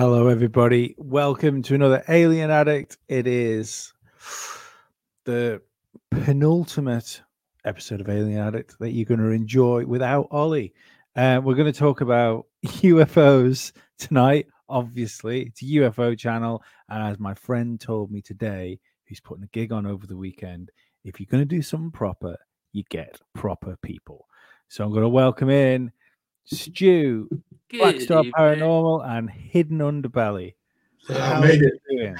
Hello, everybody. Welcome to another Alien Addict. It is the penultimate episode of Alien Addict that you're going to enjoy without Ollie. Uh, we're going to talk about UFOs tonight. Obviously, it's a UFO channel. And as my friend told me today, who's putting a gig on over the weekend, if you're going to do something proper, you get proper people. So I'm going to welcome in Stu, Good Blackstar evening. Paranormal, and Hidden Underbelly. Yeah, How I made are it. you doing?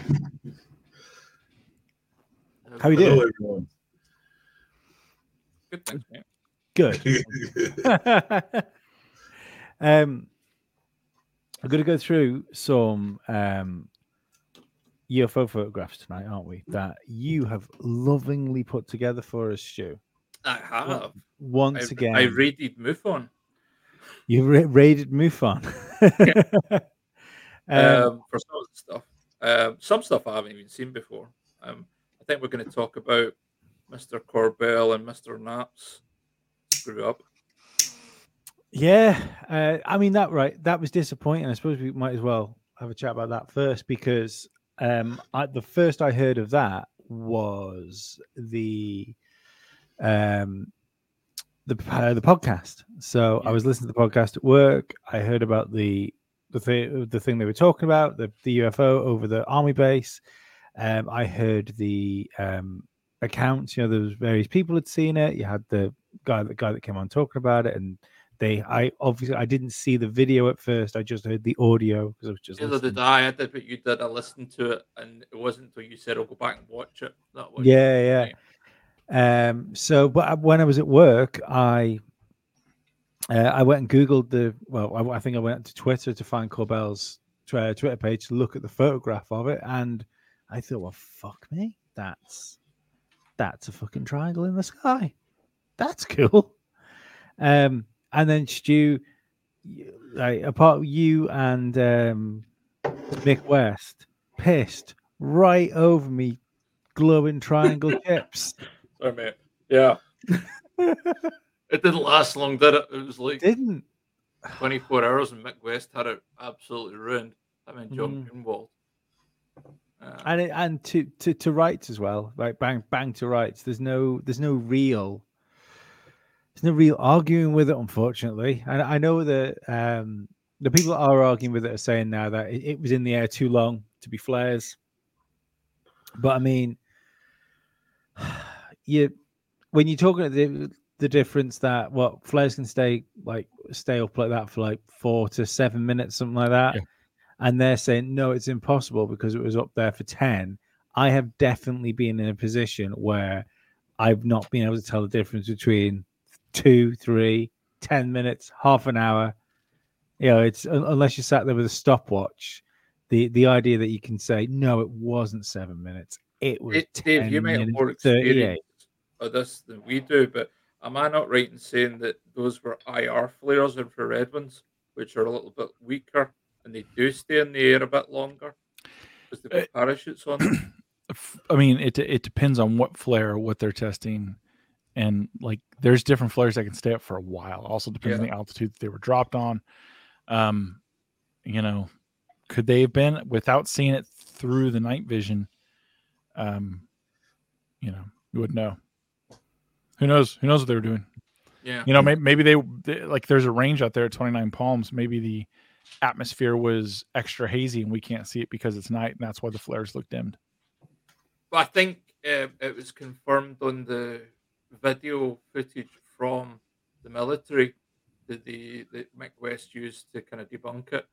How you Hello, doing? everyone. Good thanks, mate. Good. um, I'm going to go through some um, UFO photographs tonight, aren't we? That you have lovingly put together for us, Stu. I have. Once I, again, I raided MUFON you ra- raided MUFON. um, um, for some stuff. Um, some stuff I haven't even seen before. Um, I think we're going to talk about Mr. Corbell and Mr. Knapp's grew up. Yeah, uh, I mean that right. That was disappointing. I suppose we might as well have a chat about that first because um, I, the first I heard of that was the um, the uh, the podcast. So I was listening to the podcast at work. I heard about the the thing the thing they were talking about the the UFO over the army base. Um, I heard the um, accounts. You know, there was various people had seen it. You had the guy the guy that came on talking about it and they i obviously i didn't see the video at first i just heard the audio because i was just Neither listening. did I. I did what you did. I listened to it, and it wasn't until you said, "I'll go back and watch it." That was yeah yeah um so but when i was at work i uh, i went and googled the well I, I think i went to twitter to find corbell's twitter page to look at the photograph of it and i thought well fuck me that's that's a fucking triangle in the sky that's cool um and then stu like apart you and um Mick West pissed right over me glowing triangle chips. Sorry, mate. Yeah. it didn't last long, did it? It was like Didn't 24 hours, and Mick West had it absolutely ruined. I mean, John Mm. Greenewald. Uh, and it, and to, to to rights as well. Like bang bang to rights. There's no there's no real there's no real arguing with it, unfortunately. And I know that um the people that are arguing with it are saying now that it, it was in the air too long to be flares. But I mean, you when you're talking about the the difference that what flares can stay like stay up like that for like four to seven minutes, something like that, Yeah. and they're saying no, it's impossible because it was up there for ten. I have definitely been in a position where I've not been able to tell the difference between two, three, ten minutes, half an hour. You know, it's unless you sat there with a stopwatch. The the idea that you can say no, it wasn't seven minutes. It was It, Dave, you 10 might have more 38. experience of this than we do, but am I not right in saying that those were IR flares, infrared ones, which are a little bit weaker and they do stay in the air a bit longer because they put parachutes on I mean, it it depends on what flare, what they're testing, and like there's different flares that can stay up for a while. Also depends on the altitude that they were dropped on. Um, you know, could they have been without seeing it through the night vision? Um, you know, you would know. Who knows? Who knows what they were doing? Yeah. You know, maybe, maybe they, they like there's a range out there at 29 Palms. Maybe the atmosphere was extra hazy and we can't see it because it's night, and that's why the flares look dimmed. But I think uh, it was confirmed on the video footage from the military that the that Mick West used to kind of debunk it.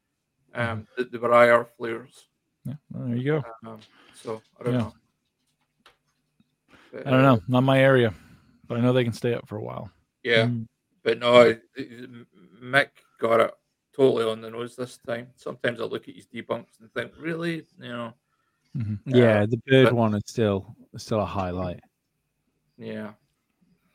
Um, that they were IR flares. Yeah, well, there you go. Um, so I don't Yeah. know. But, I don't know, not my area, but I know they can stay up for a while. Yeah, Mm. but no, Mick got it totally on the nose this time. Sometimes I look at his debunks and think, really, you know, Mhm. Yeah, the bird but- one is still still a highlight. yeah.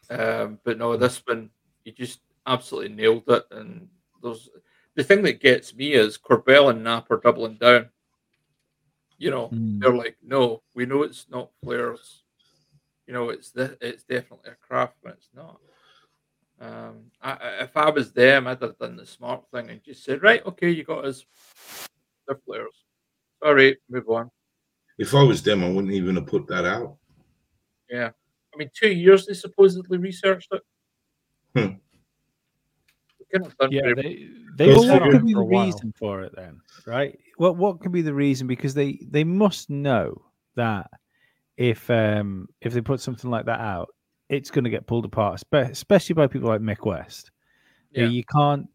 Um, but no, this one he just absolutely nailed it. And those the thing that gets me is Corbell and Knapp are doubling down. You know, Mm. they're like, no, we know it's not flares. You know, it's the, it's definitely a craft, but it's not. Um, I, I- if I was them, I'd have done the smart thing and just said, right, okay, you got us. they're flares. Sorry, move on. If I was them, I wouldn't even have put that out. Yeah, I mean, two years they supposedly researched it. Hmm. They couldn't done Yeah, they they Goes Well, what could be the a reason for it then, right? What what could be the reason? Because they they must know that if um if they put something like that out, it's going to get pulled apart, especially by people like Mick West. You Yeah. You can't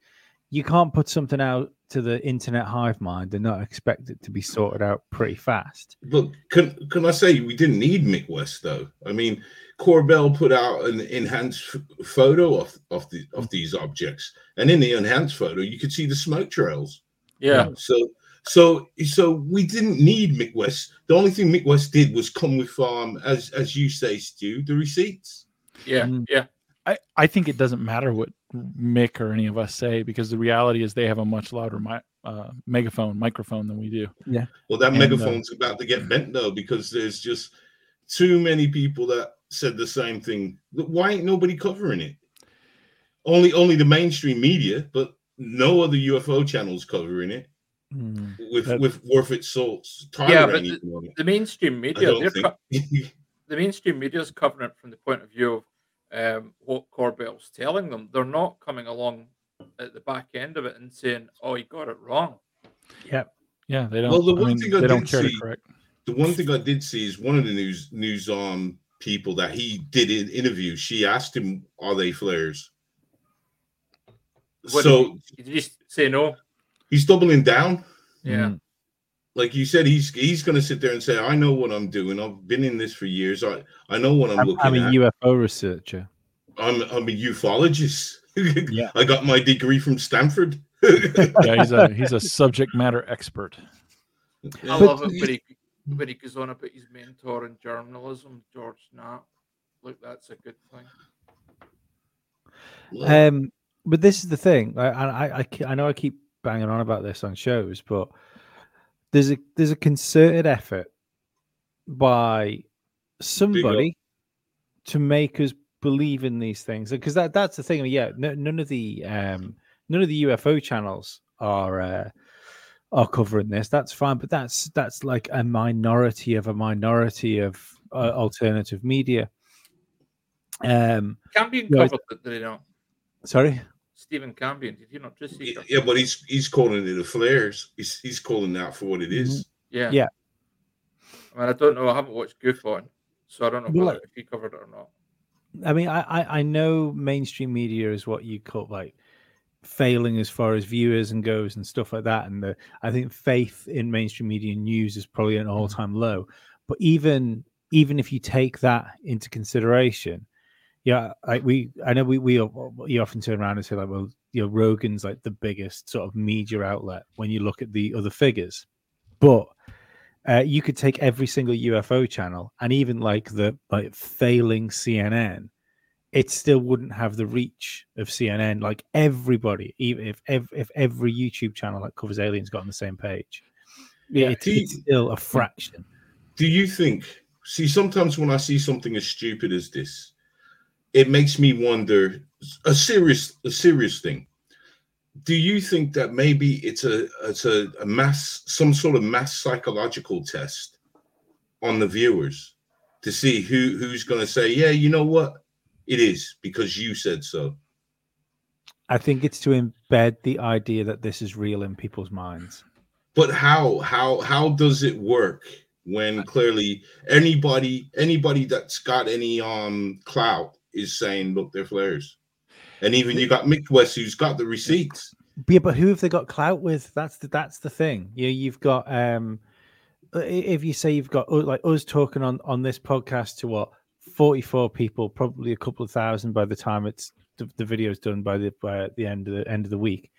you can't put something out to the internet hive mind and not expect it to be sorted out pretty fast. Look, can can I say we didn't need Mick West though? I mean, Corbell put out an enhanced f- photo of of the of these objects, and in the enhanced photo, you could see the smoke trails. yeah, So so so we didn't need Mick West. The only thing Mick West did was come with um as as you say, Stu, the receipts. yeah, Mm. yeah. I, I think it doesn't matter what Mick or any of us say because the reality is they have a much louder mi- uh, megaphone microphone than we do. Yeah. Well, that And, uh, megaphone's about to get bent though because there's just too many people that said the same thing. Why ain't nobody covering it? Only only the mainstream media, but no other UFO channels covering it Mm. with That- with worth its salt. Tyler Yeah, but even on it. The mainstream media, they're co- the mainstream media is covering it from the point of view of um, what Corbell's telling them. They're not coming along at the back end of it and saying, "Oh, you got it wrong." Yeah, Yeah, they don't. Well, the I one mean, thing I they don't did care see- to correct. the one thing I did see is one of the news news um people that he did an interview. She asked him, "Are they flares?" What so did you just say no? He's doubling down. Yeah, Mm. like you said, he's he's going to sit there and say, "I know what I'm doing. I've been in this for years. I I know what I'm, I'm, looking I'm a at. UFO researcher. I'm I'm a ufologist. Yeah. I got my degree from Stanford." Yeah, he's a he's a subject matter expert. I But love it you- when he when he goes on about his mentor in journalism, George Knapp. Look, that's a good thing. Um, but this is the thing. I, I, I, I know I keep banging on about this on shows, but there's a there's a concerted effort by somebody to make us believe in these things because that that's the thing. Yeah, no, none of the um none of the UFO channels are uh, are covering this. That's fine, but that's that's like a minority of a minority of uh, alternative media. Um, Yeah, I- covered it, he not? sorry. Stephen Cambion, did you not just see yeah, yeah, but he's he's calling it a flares. He's he's calling that for what it mm-hmm. is. Yeah. Yeah. I mean, I don't know. I haven't watched Goof on, so I don't know Well, like- if he covered it or not. I mean, I, I I know mainstream media is what you call like failing as far as viewers and goes and stuff like that. And the, I think faith in mainstream media news is probably at an mm-hmm. all time low. But even even if you take that into consideration, yeah, I, we I know we we you often turn around and say like, well, you know, Rogan's like the biggest sort of media outlet when you look at the other figures, but uh, you could take every single UFO channel and even like the like failing CNN, it still wouldn't have the reach of CNN. Like everybody, even if if, if every YouTube channel that covers aliens got on the same page, Yeah. it's, it's still a fraction. Do you think? See, sometimes when I see something as stupid as this, it makes me wonder a serious a serious thing. Do you think that maybe it's a it's a, a mass some sort of mass psychological test on the viewers to see who who's going to say, yeah, you know what, it is because you said so. I think it's to embed the idea that this is real in people's minds. But how how how does it work when clearly anybody anybody that's got any um clout is saying look they're flares, and even you got Mick West who's got the receipts. But yeah, but who have they got clout with? That's the that's the thing. Yeah, you've got um if you say you've got uh, like us talking on on this podcast to what 44 people, probably a couple of thousand by the time it's the, the video's done by the by the end of the end of the week.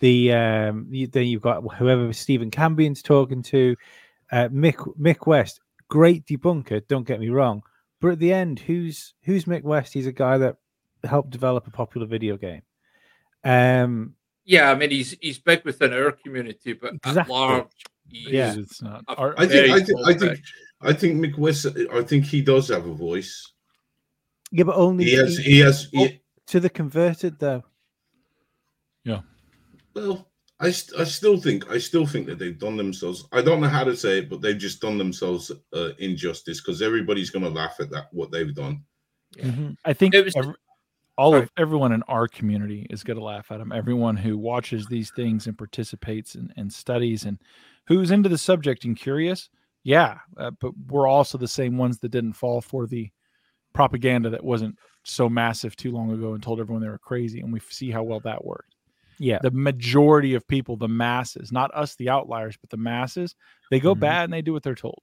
The um you, then you've got whoever Stephen Cambion's talking to, uh, Mick Mick West, great debunker. Don't get me wrong, but at the end, who's who's Mick West? He's a guy that helped develop a popular video game. Um, Yeah, I mean, he's he's big within our community, but Exactly. at large, he's Yeah. it's not. a I think- I think- I think- fish. I think Mick West. I think he does have a voice. yeah, but only He has. he- He has. He, to the converted though. Yeah. Well, I, st- I still think I still think that they've done themselves. I don't know how to say it, but they've just done themselves uh, injustice because everybody's going to laugh at that what they've done. Yeah. Mhm. I think It was- every- all Sorry. of everyone in our community is going to laugh at them. Everyone who watches these things and participates and, and studies and who's into the subject and curious, yeah. Uh, but we're also the same ones that didn't fall for the propaganda that wasn't so massive too long ago and told everyone they were crazy. And we see how well that worked. Yeah. The majority of people, the masses, not us, the outliers, but the masses, they go Mhm. bad and they do what they're told.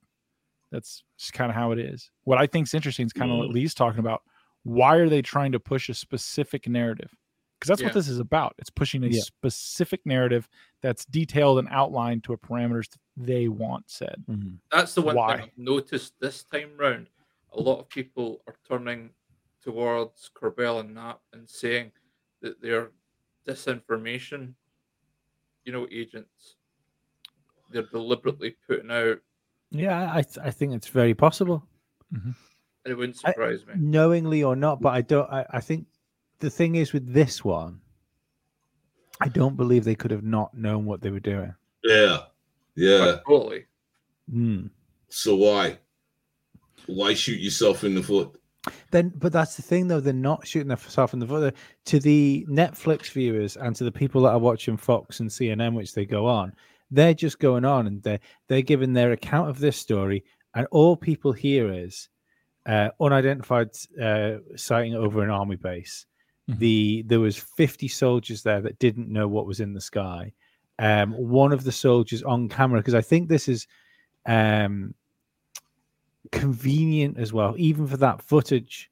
That's just kind of how it is. What I think is interesting is kind of what Mm. Lee's talking about why are they trying to push a specific narrative because that's Yeah. what this is about it's pushing a Yeah. specific narrative that's detailed and outlined to a parameters that they want said Mhm. That's the one Why? thing I've noticed this time round. A lot of people are turning towards Corbell and Knapp and saying that they're disinformation, you know, agents. They're deliberately putting out, Yeah, I th- I think it's very possible, and it wouldn't I- surprise me. knowingly or not. But I don't. I, I think the thing is with this one, I don't believe they could have not known what they were doing. Yeah, yeah. But totally. Hmm. So why? Why shoot yourself in the foot? Then, but that's the thing, though. They're not shooting themselves in the foot. To the Netflix viewers and to the people that are watching Fox and CNN, which they go on, they're just going on and they're they're giving their account of this story, and all people hear is uh, unidentified uh, sighting over an army base. Mhm. The there was fifty soldiers there that didn't know what was in the sky. Um, one of the soldiers on camera, because I think this is um, convenient as well, even for that footage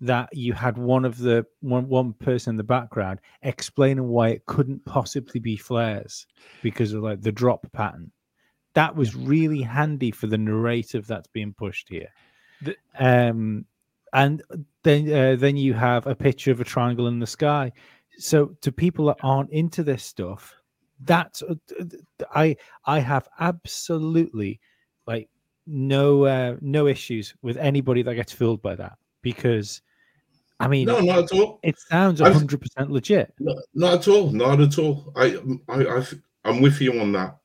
that you had one of the one one person in the background explaining why it couldn't possibly be flares because of like the drop pattern. That was really handy for the narrative that's being pushed here. The- um, and then uh, then you have a picture of a triangle in the sky. So to people that aren't into this stuff, that's uh, I I have absolutely like no uh, no issues with anybody that gets fooled by that because I mean No, not at all. it sounds hundred percent legit. No, not at all. Not at all. I, I, I, I'm with you on that.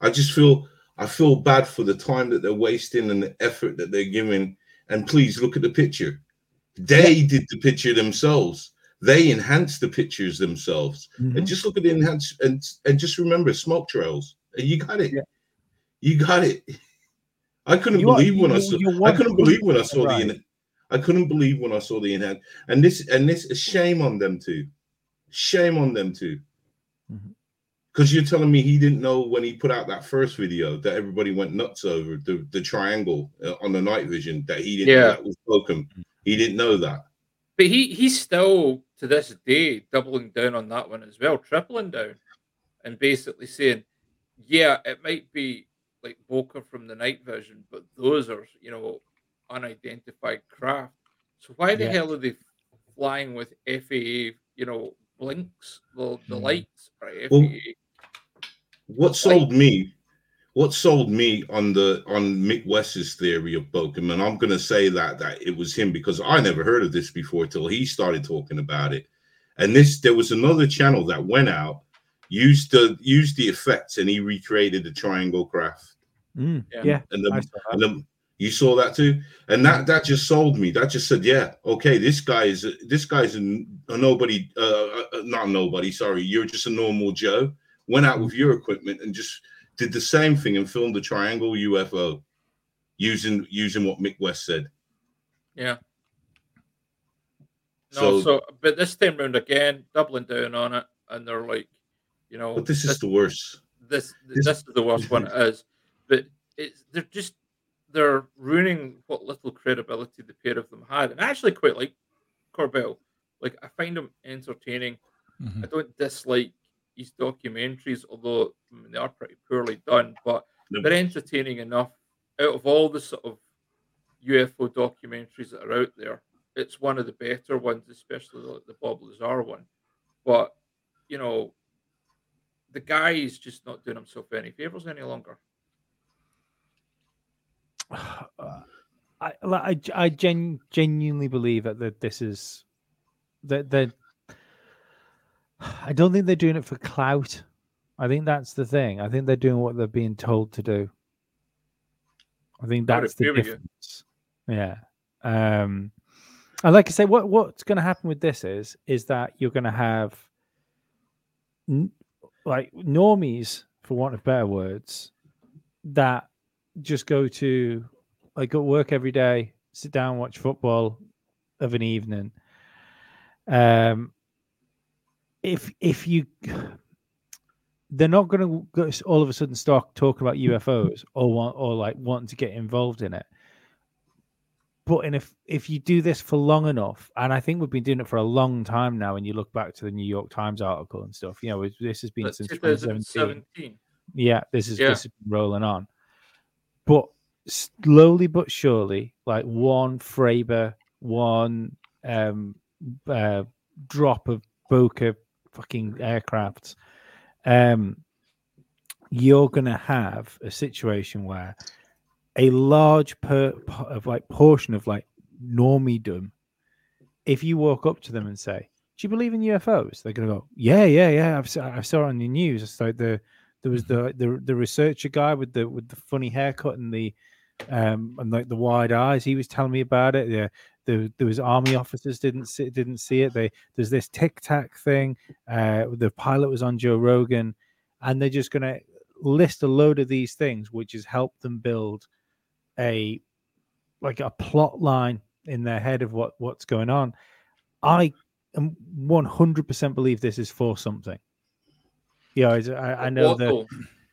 I just feel, I feel bad for the time that they're wasting and the effort that they're giving. And please look at the picture. They did the picture themselves. They enhanced the pictures themselves. Mhm. And just look at the enhance and and just remember smoke trails. And you got it. Yeah. You got it. I couldn't You are- believe when I saw. you're I couldn't believe when I saw right. the. en- I couldn't believe when I saw the enhance. And this and this shame on them too. Shame on them too. Because you're telling me he didn't know when he put out that first video that everybody went nuts over the, the triangle uh, on the night vision that he didn't know Yeah. that was broken. He didn't know that. But he he's still to this day doubling down on that one as well, tripling down, and basically saying, "Yeah, it might be like bokeh from the night vision, but those are you know unidentified craft. So why the Yeah. hell are they flying with FAA? You know, blinks the the Hmm. lights are Well, What sold me, what sold me on the on Mick West's theory of Bokum, and I'm gonna say that that it was him because I never heard of this before till he started talking about it. And this there was another channel that went out, used the used the effects, and he recreated the triangle craft. Mm, Yeah. yeah, And the, I saw that. and the, you saw that too, and that that just sold me. That just said, yeah, okay, this guy is this guy's a, a nobody, uh, uh, not a nobody. Sorry, you're just a normal Joe. Went out with your equipment and just did the same thing and filmed the triangle UFO using using what Mick West said. Yeah. No, So- so, but this time round again, doubling down on it, and they're like, you know, But this is the worst. this This- this, is the worst one it is. But it's they're just they're ruining what little credibility the pair of them had. And I actually quite like Corbell. Like I find him entertaining. Mhm. I don't dislike his documentaries, although I mean, they are pretty poorly done, but No. they're entertaining enough. Out of all the sort of UFO documentaries that are out there, it's one of the better ones, especially the, the Bob Lazar one. But you know, the guy is just not doing himself any favors any longer. I like, I I gen, genuinely believe that, that this is that that I don't think they're doing it for clout. I think that's the thing. I think they're doing what they're being told to do. I think that's the difference. Yeah. Um, and like I say, what what's going to happen with this is is that you're going to have n- like normies, for want of better words, that just go to like go to work every day, sit down, watch football of an evening. Um, if if you they're not going to all of a sudden start talking about UFOs or want or like wanting to get involved in it. But in if if you do this for long enough, and I think we've been doing it for a long time now, and you look back to the New York Times article and stuff, you know, this has been That's since 2017 2017. yeah, this is Yeah. this is rolling on. But slowly but surely, like one Fraber, one um uh drop of bokeh fucking aircrafts, um you're gonna have a situation where a large per of like portion of like normiedom, if you walk up to them and say, Do you believe in UFOs? They're gonna go, Yeah, yeah, yeah. I've, I saw it on the news. It's like the there was the the the researcher guy with the with the funny haircut and the um and like the wide eyes. He was telling me about it. Yeah, there, there was army officers didn't see didn't see it. They there's this tic tac thing. Uh, the pilot was on Joe Rogan, and they're just gonna list a load of these things, which has helped them build a like a plot line in their head of what what's going on. I am 100% believe this is for something. Yeah, I, I know what that.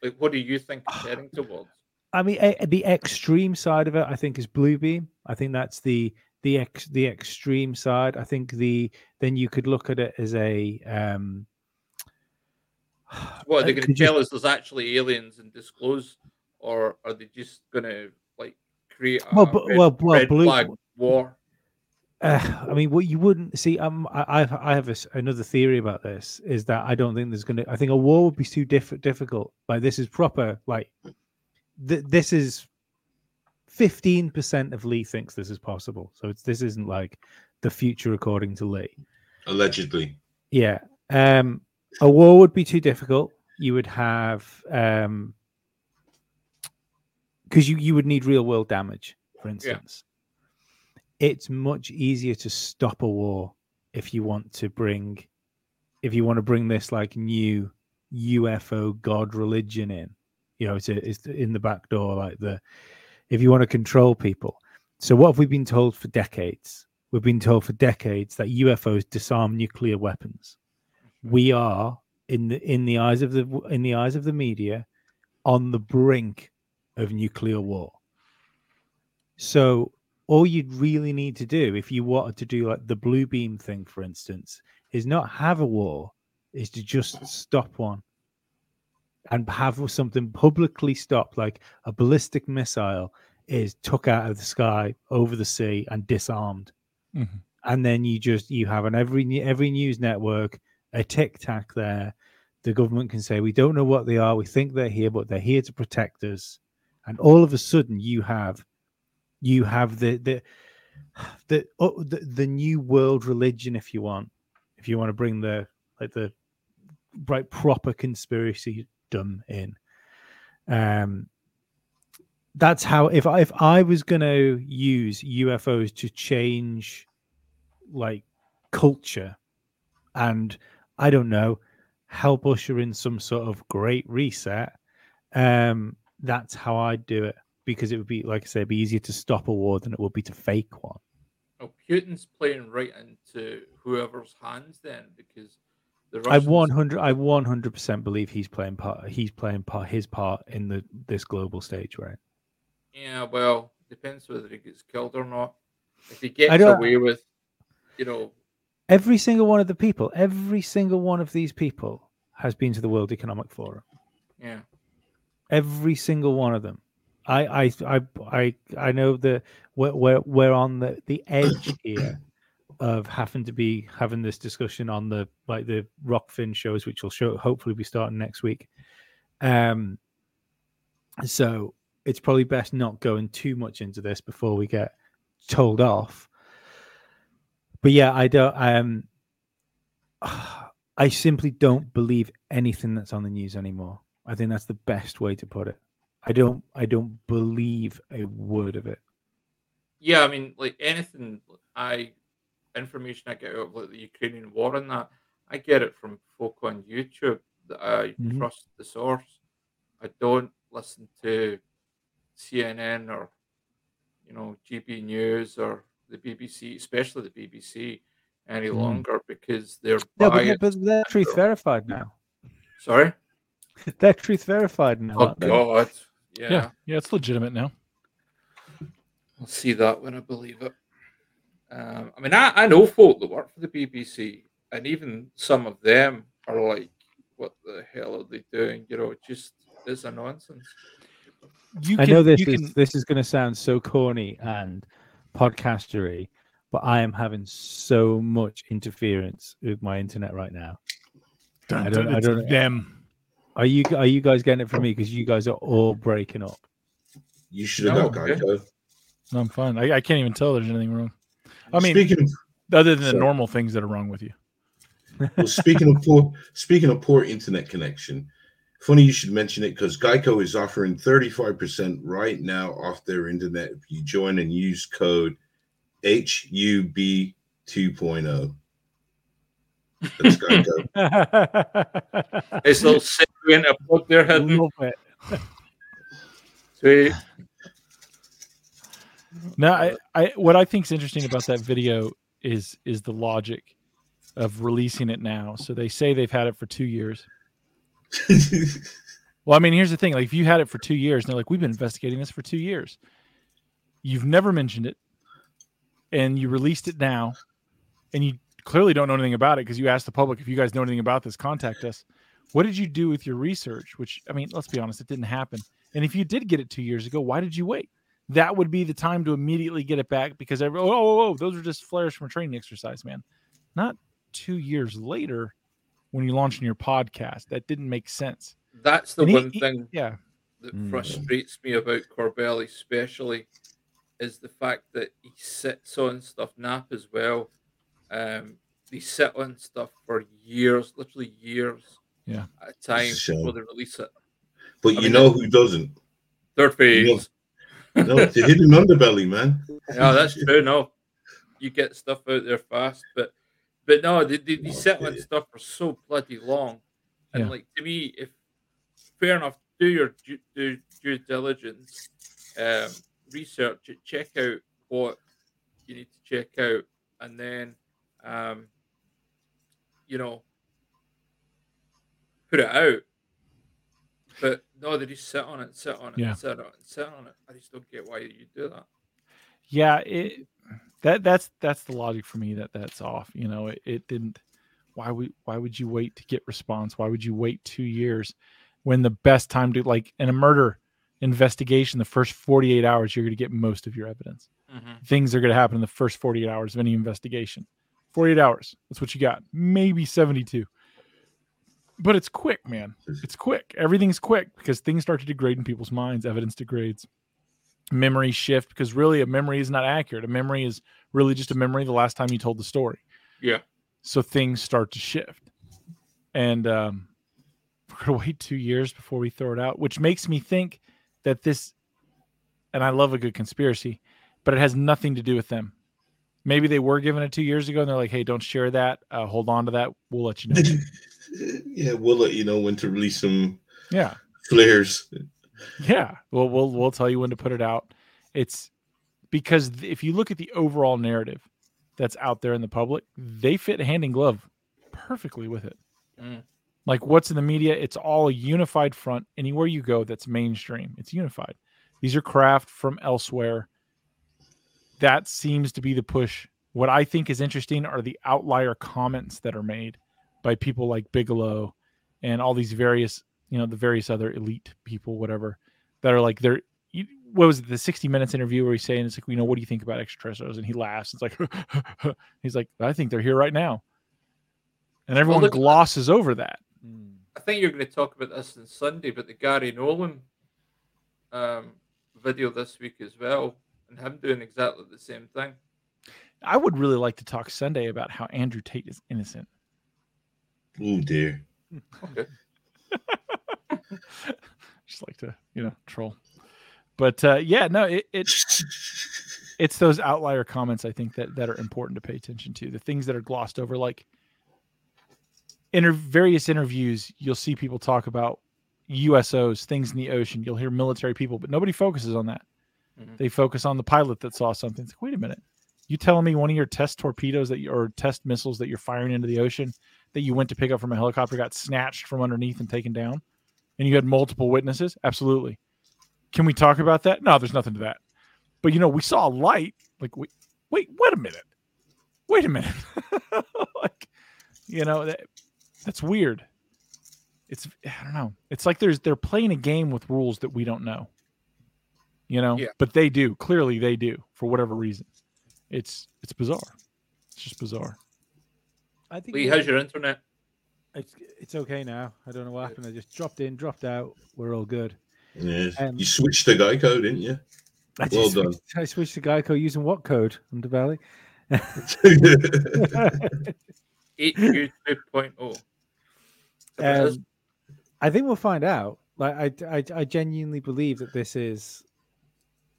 Like, what do you think it's heading towards? I mean, a, the extreme side of it, I think, is Bluebeam. I think that's the the ex the extreme side. I think the then you could look at it as a um. What are they uh, going to you- tell us? There's actually aliens and disclose, or are they just going to like create a Well, but- red, well, well, red Blue- flag war? Uh, I mean, what you wouldn't see. Um, I, I I have a another theory about this. Is that I don't think there's gonna. I think a war would be too diff- difficult. Like this is proper. Like th- this is fifteen percent of Lee thinks this is possible. So it's this isn't like the future according to Lee. Allegedly. Yeah. Um, a war would be too difficult. You would have um, because you you would need real world damage, for instance. It's much easier to stop a war if you want to bring, if you want to bring this like new UFO god religion in. You know, it's, a, it's in the back door, like the if you want to control people. So what have we been told for decades? We've been told for decades that UFOs disarm nuclear weapons. Hmm. We are in the in the eyes of the in the eyes of the media on the brink of nuclear war. So all you'd really need to do if you wanted to do like the blue beam thing, for instance, is not have a war, is to just stop one and have something publicly stopped, like a ballistic missile is took out of the sky over the sea and disarmed Mhm. and then you just you have on every every news network a tic tac there. The government can say we don't know what they are. We think they're here, but they're here to protect us. And all of a sudden, you have you have the the the oh, the, the new world religion, if you want, if you want to bring the like the right proper conspiracy dumb in. Um, that's how if I, if I was going to use UFOs to change like culture and I don't know help usher in some sort of great reset um that's how I'd do it because it would be like I say it'd be easier to stop a war than it would be to fake one Well, Putin's playing right into whoever's hands then, because the I 100 I 100% believe he's playing part he's playing part his part in the this global stage right Yeah, well, depends whether he gets killed or not. If he gets away with, you know, every single one of the people every single one of these people has been to the World Economic Forum yeah, every single one of them. I I I I, I know that we're, we're we're on the the edge here of having to be having this discussion on the like the Rockfin shows, which will show hopefully be starting next week. Um, so it's probably best not going too much into this before we get told off. But yeah, I don't. Um, I simply don't believe anything that's on the news anymore. I think that's the best way to put it. I don't I don't believe a word of it. Yeah, I mean, like anything I information I get out of like the Ukrainian war and that, I get it from folk on YouTube that I Mhm. trust the source. I don't listen to CNN or you know GB News or the BBC, especially the BBC, any Mhm. longer because they're No, but, but they're truth verified now. Sorry. They're truth verified now. Oh they? God. Yeah. Yeah. yeah, it's legitimate now. I'll see that when I believe it. Um, I mean, I, I know folk that work for the BBC, and even some of them are like, "What the hell are they doing?" You know, just is a nonsense. You I know this you is can, this is going to sound so corny and podcastery, but I am having so much interference with my internet right now. I don't- I don't- them. Are you are you guys getting it from me? Because you guys are all breaking up. You should have No, got okay. Geico. No, I'm fine. I, I can't even tell there's anything wrong. I mean, speaking of other than the so- normal things that are wrong with you. well, speaking of poor speaking of poor internet connection, funny you should mention it because Geico is offering 35% right now off their internet if you join and use code HUB 2.0. It's a little segue into a plug there, hidden. Love it. Sweet. No, I, I what I think is interesting about that video is is the logic of releasing it now. So they say they've had it for two years. Well, I mean, here's the thing: like, if you had it for two years, and they're like, "We've been investigating this for two years," you've never mentioned it, and you released it now, and you clearly don't know anything about it because you asked the public if you guys know anything about this, contact us. What did you do with your research? Which, I mean, let's be honest, it didn't happen. And if you did get it two years ago, why did you wait? That would be the time to immediately get it back because every, oh, oh, oh, those are just flares from a training exercise, man. Not two years later when you launched your podcast. That didn't make sense. That's the And one he- thing Yeah. that Mm. frustrates me about Corbelli, especially, is the fact that he sits on stuff. Knapp as well. Um, they sit on stuff for years, literally years. Yeah. At a time It's a shame. before they release it. but I you mean, know who doesn't? Third phase. No, it's the hidden underbelly, man. Yeah, that's true. No, you get stuff out there fast, but but no, they, they, they Oh, sit on yeah. stuff for so bloody long, and Yeah. like to me, if fair enough, do your due, due, due diligence, um, research it, check out what you need to check out, and then um, you know put it out. But no, they just sit on it, sit on it, Yeah. sit on it, sit on it. I just don't get why you do that. Yeah, it that that's that's the logic for me that that's off. You know, it, it didn't. Why would why would you wait to get response? Why would you wait two years when the best time to like in a murder investigation, the first forty eight hours you're going to get most of your evidence. Things are going to happen in the first forty eight hours of any investigation. Forty eight hours. That's what you got. Maybe seventy two. But it's quick, man. It's quick. Everything's quick because things start to degrade in people's minds. Evidence degrades memory shift because really a memory is not accurate. A memory is really just a memory the last time you told the story. Yeah. So things start to shift. And um, we're going to wait two years before we throw it out, which makes me think that this, and I love a good conspiracy, but it has nothing to do with them. Maybe they were given it two years ago and they're like, hey, don't share that. Uh, hold on to that. We'll let you know. yeah, we'll let you know when to release some yeah. flares. Yeah, well, we'll we'll tell you when to put it out. It's because if you look at the overall narrative that's out there in the public, they fit hand in glove perfectly with it. Mm. Like what's in the media, it's all a unified front. Anywhere you go, that's mainstream. It's unified. These are craft from elsewhere. That seems to be the push. What I think is interesting are the outlier comments that are made by people like Bigelow and all these various you know the various other elite people whatever that are like they're you, what was it the 60 minutes interview where he's saying it's like you know what do you think about extraterrestrials and he laughs. It's like he's like i think they're here right now. And everyone look glosses over that. I think you're going to talk about this on Sunday, but the Garry Nolan um, video this week as well, and him doing exactly the same thing. i would really like to talk sunday about how andrew tate is innocent Oh dear. Okay. Just like to, you know, troll. But uh, yeah, no, it, it it's those outlier comments I think that that are important to pay attention to. The things that are glossed over, like in various interviews, you'll see people talk about USOs, things in the ocean. You'll hear military people, but nobody focuses on that. They focus on the pilot that saw something. It's like, wait a minute, you telling me one of your test torpedoes that you, or test missiles that you're firing into the ocean that you went to pick up from a helicopter got snatched from underneath and taken down, and you had multiple witnesses? Absolutely. Can we talk about that? No, there's nothing to that. But you know, we saw a light. Like, wait, wait, wait a minute. Wait a minute. like, you know, that, that's weird. It's I don't know. It's like there's they're playing a game with rules that we don't know. You know, Yeah. but they do. Clearly, they do for whatever reason. It's it's bizarre. It's just bizarre. I think Lee, we're- how's your internet? it's, it's okay now. I don't know what happened. I just dropped in, dropped out. We're all good. Yeah. Um, you switched to Geico, didn't you? I Well just done. switched, I switched to Geico using what code? Underbelly. 8Q 2.0. Um, I think we'll find out. Like I, I, I genuinely believe that this is, r- r-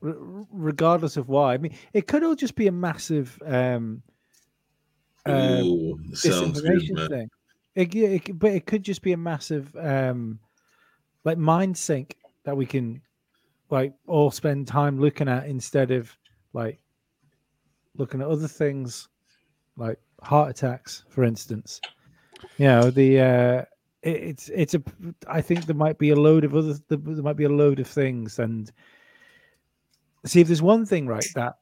regardless of why. I mean, it could all just be a massive um, um, Ooh, sounds good, disinformation thing. It, it, but it could just be a massive, um, like mind sink that we can, like, all spend time looking at instead of like looking at other things, like heart attacks, for instance. You know, the uh, it, it's it's a. I think there might be a load of other. There might be a load of things, and see if there's one thing right that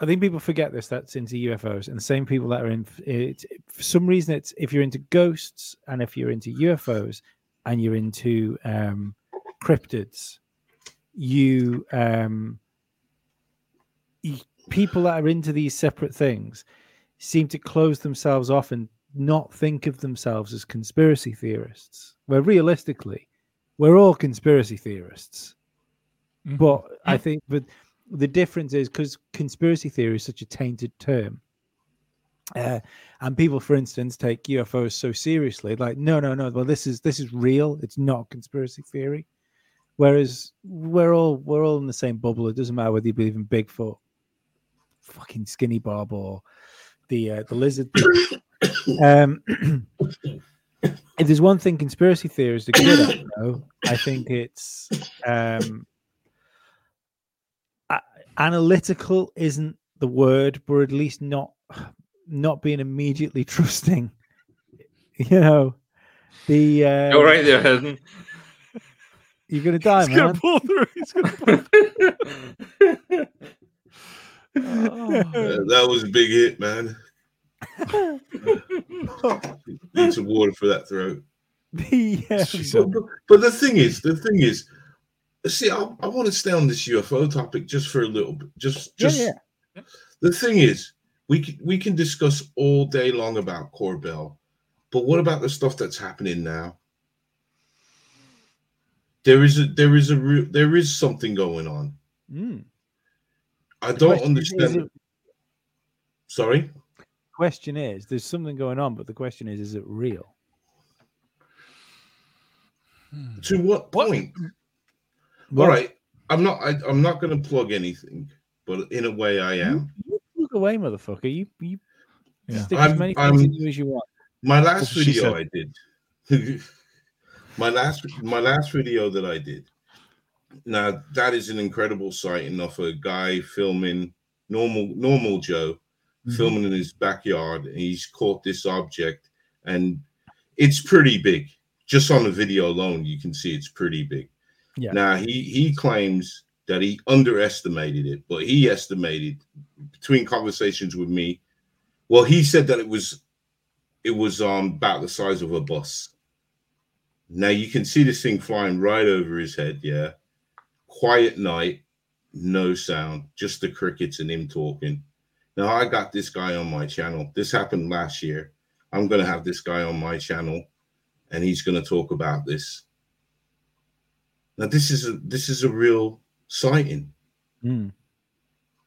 I think people forget this. That's into UFOs, and the same people that are in. It, for some reason, it's if you're into ghosts and if you're into UFOs and you're into um, cryptids, you um, y- people that are into these separate things seem to close themselves off and not think of themselves as conspiracy theorists. Where realistically, we're all conspiracy theorists. Mhm. But I think but the difference is because conspiracy theory is such a tainted term. Uh, and people, for instance, take UFOs so seriously, like, no, no, no. Well, this is this is real. It's not conspiracy theory. Whereas we're all we're all in the same bubble. It doesn't matter whether you believe in Bigfoot, fucking skinny Bob, or the uh, the lizard. um, if there's one thing conspiracy theories are good at, though, I think it's um, analytical isn't the word, but at least not not being immediately trusting. You know, the uh, You're right there, Hidden. you're gonna die, He's gonna man. pull through. He's gonna pull Uh, that was a big hit, man. Need some water for that throat. the um, So- But, but the thing is, the thing is, see, I, I want to stay on this UFO topic just for a little bit. Just, just yeah. the thing is, we can, we can discuss all day long about Corbell, but what about the stuff that's happening now? There is a there is a real there is something going on. mm. I The don't question is- is understand. it- Sorry. question is, there's something going on, but the question is, is it real? To what What- point? Well, All right. I'm not. I, I'm not going to plug anything, but in a way, I am. You look away, motherfucker. You you Yeah. stick as I'm- many I'm- things in you as you want. My last That's what video I did. my last my last video that I did. Now that is an incredible sighting of a guy filming normal normal Joe Mhm. filming in his backyard and he's caught this object and it's pretty big. Just on the video alone, you can see it's pretty big. Yeah. Now he he claims that he underestimated it, but he estimated between conversations with me. Well, he said that it was it was um about the size of a bus. Now you can see this thing flying right over his head. Yeah, quiet night, no sound, just the crickets and him talking. Now I got this guy on my channel. This happened last year. I'm gonna have this guy on my channel, and he's gonna talk about this. Now this is a this is a real sighting. Mm.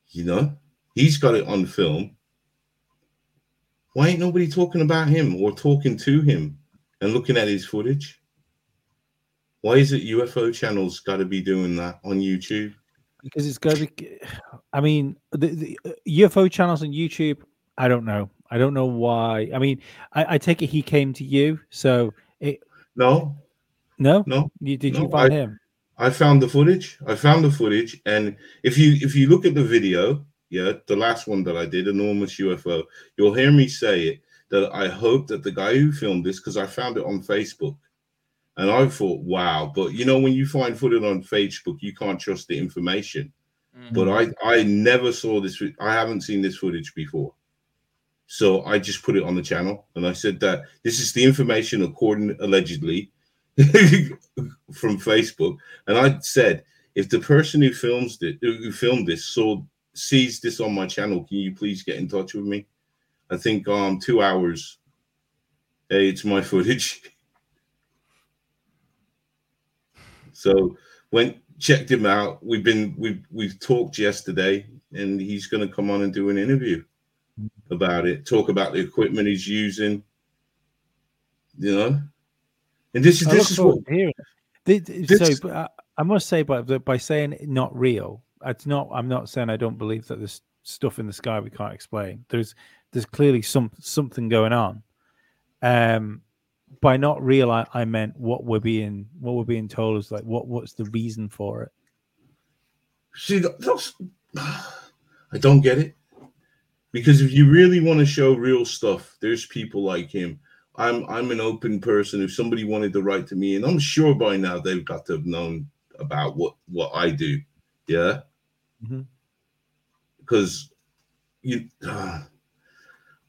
You know, he's got it on film. Why ain't nobody talking about him or talking to him and looking at his footage? Why is it UFO channels got to be doing that on YouTube? Because it's going to be. I mean, the, the uh, UFO channels on YouTube. I don't know. I don't know why. I mean, I, I take it he came to you, so it. No, No, no. you, did no, you find I- him? I found the footage. I found the footage, and if you if you look at the video, yeah, the last one that I did, enormous UFO, you'll hear me say it that I hope that the guy who filmed this, because I found it on Facebook, and I thought, wow, but you know when you find footage on Facebook, you can't trust the information. Mm. But I I never saw this. I haven't seen this footage before, so I just put it on the channel, and I said that this is the information according allegedly from Facebook, and I said if the person who films it who filmed this saw sees this on my channel, can you please get in touch with me? I think um two hours. Hey, it's my footage. So went checked him out. We've been we've we've talked yesterday, and he's going to come on and do an interview about it. Talk about the equipment he's using. You know, and this is this is what to hearing. The- the- this- so, but I, I must say, by by saying it not real, it's not. I'm not saying I don't believe that there's stuff in the sky we can't explain. There's there's clearly some something going on. Um, by not real, I, I meant what we're being what we're being told is like what what's the reason for it. see th- those. I don't get it because if you really want to show real stuff, there's people like him. I'm I'm an open person. If somebody wanted to write to me, and I'm sure by now they've got to have known about what what I do, yeah, Mhm. because you, I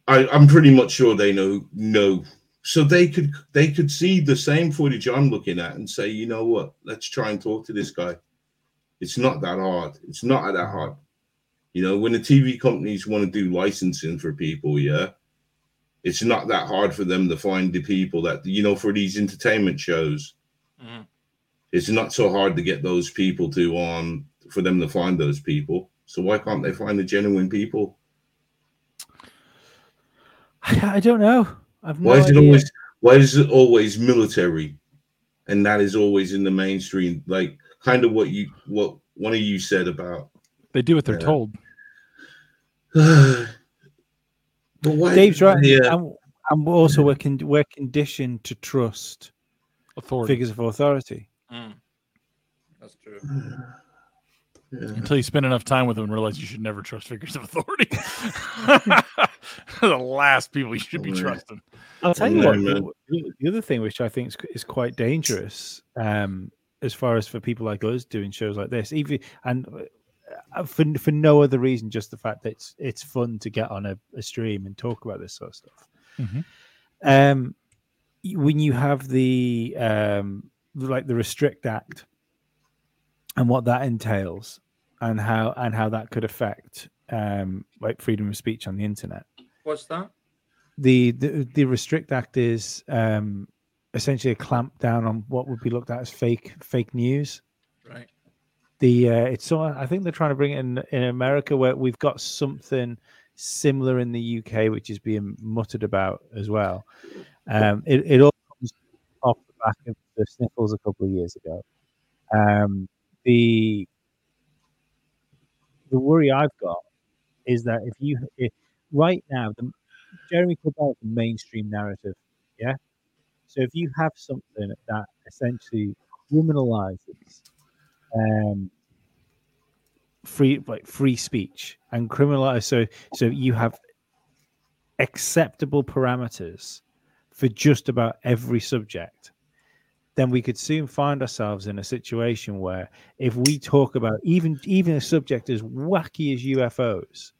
I'm pretty much sure they know know. So they could they could see the same footage I'm looking at and say, you know what, let's try and talk to this guy. It's not that hard. It's not that hard. You know, when the TV companies want to do licensing for people, yeah, it's not that hard for them to find the people that you know for these entertainment shows. Mhm. It's not so hard to get those people to um for them to find those people. So why can't they find the genuine people? I, don't know. I've no Why is it idea. always why is it always military? And that is always in the mainstream, like kind of what you what one of you said about They do what they're Yeah. told. but why Dave's right. Yeah. And, and also we're con- we're conditioned to trust Authority. figures of authority. Mm. That's true. Yeah. Until you spend enough time with them and realize you should never trust figures of authority. the last people you should be Oh, trusting. I'll tell you Yeah, what. The, the other thing, which I think is, is quite dangerous, um, as far as for people like us doing shows like this, even and for for no other reason, just the fact that it's it's fun to get on a, a stream and talk about this sort of stuff. Mhm. Um, when you have the um, like the Restrict Act and what that entails, and how and how that could affect um, like freedom of speech on the internet What's that? the the, the restrict act is um essentially a clamp down on what would be looked at as fake fake news Right. The uh it's so i think they're trying to bring it in in america where we've got something similar in the uk which is being muttered about as well um it, it all comes off the back of the sniffles a couple of years ago um the the worry i've got is that if you if, right now the Jeremy is the mainstream narrative, yeah. So if you have something that essentially criminalizes um, free like free speech and criminalize, so so you have acceptable parameters for just about every subject, then we could soon find ourselves in a situation where if we talk about even even a subject as wacky as UFOs,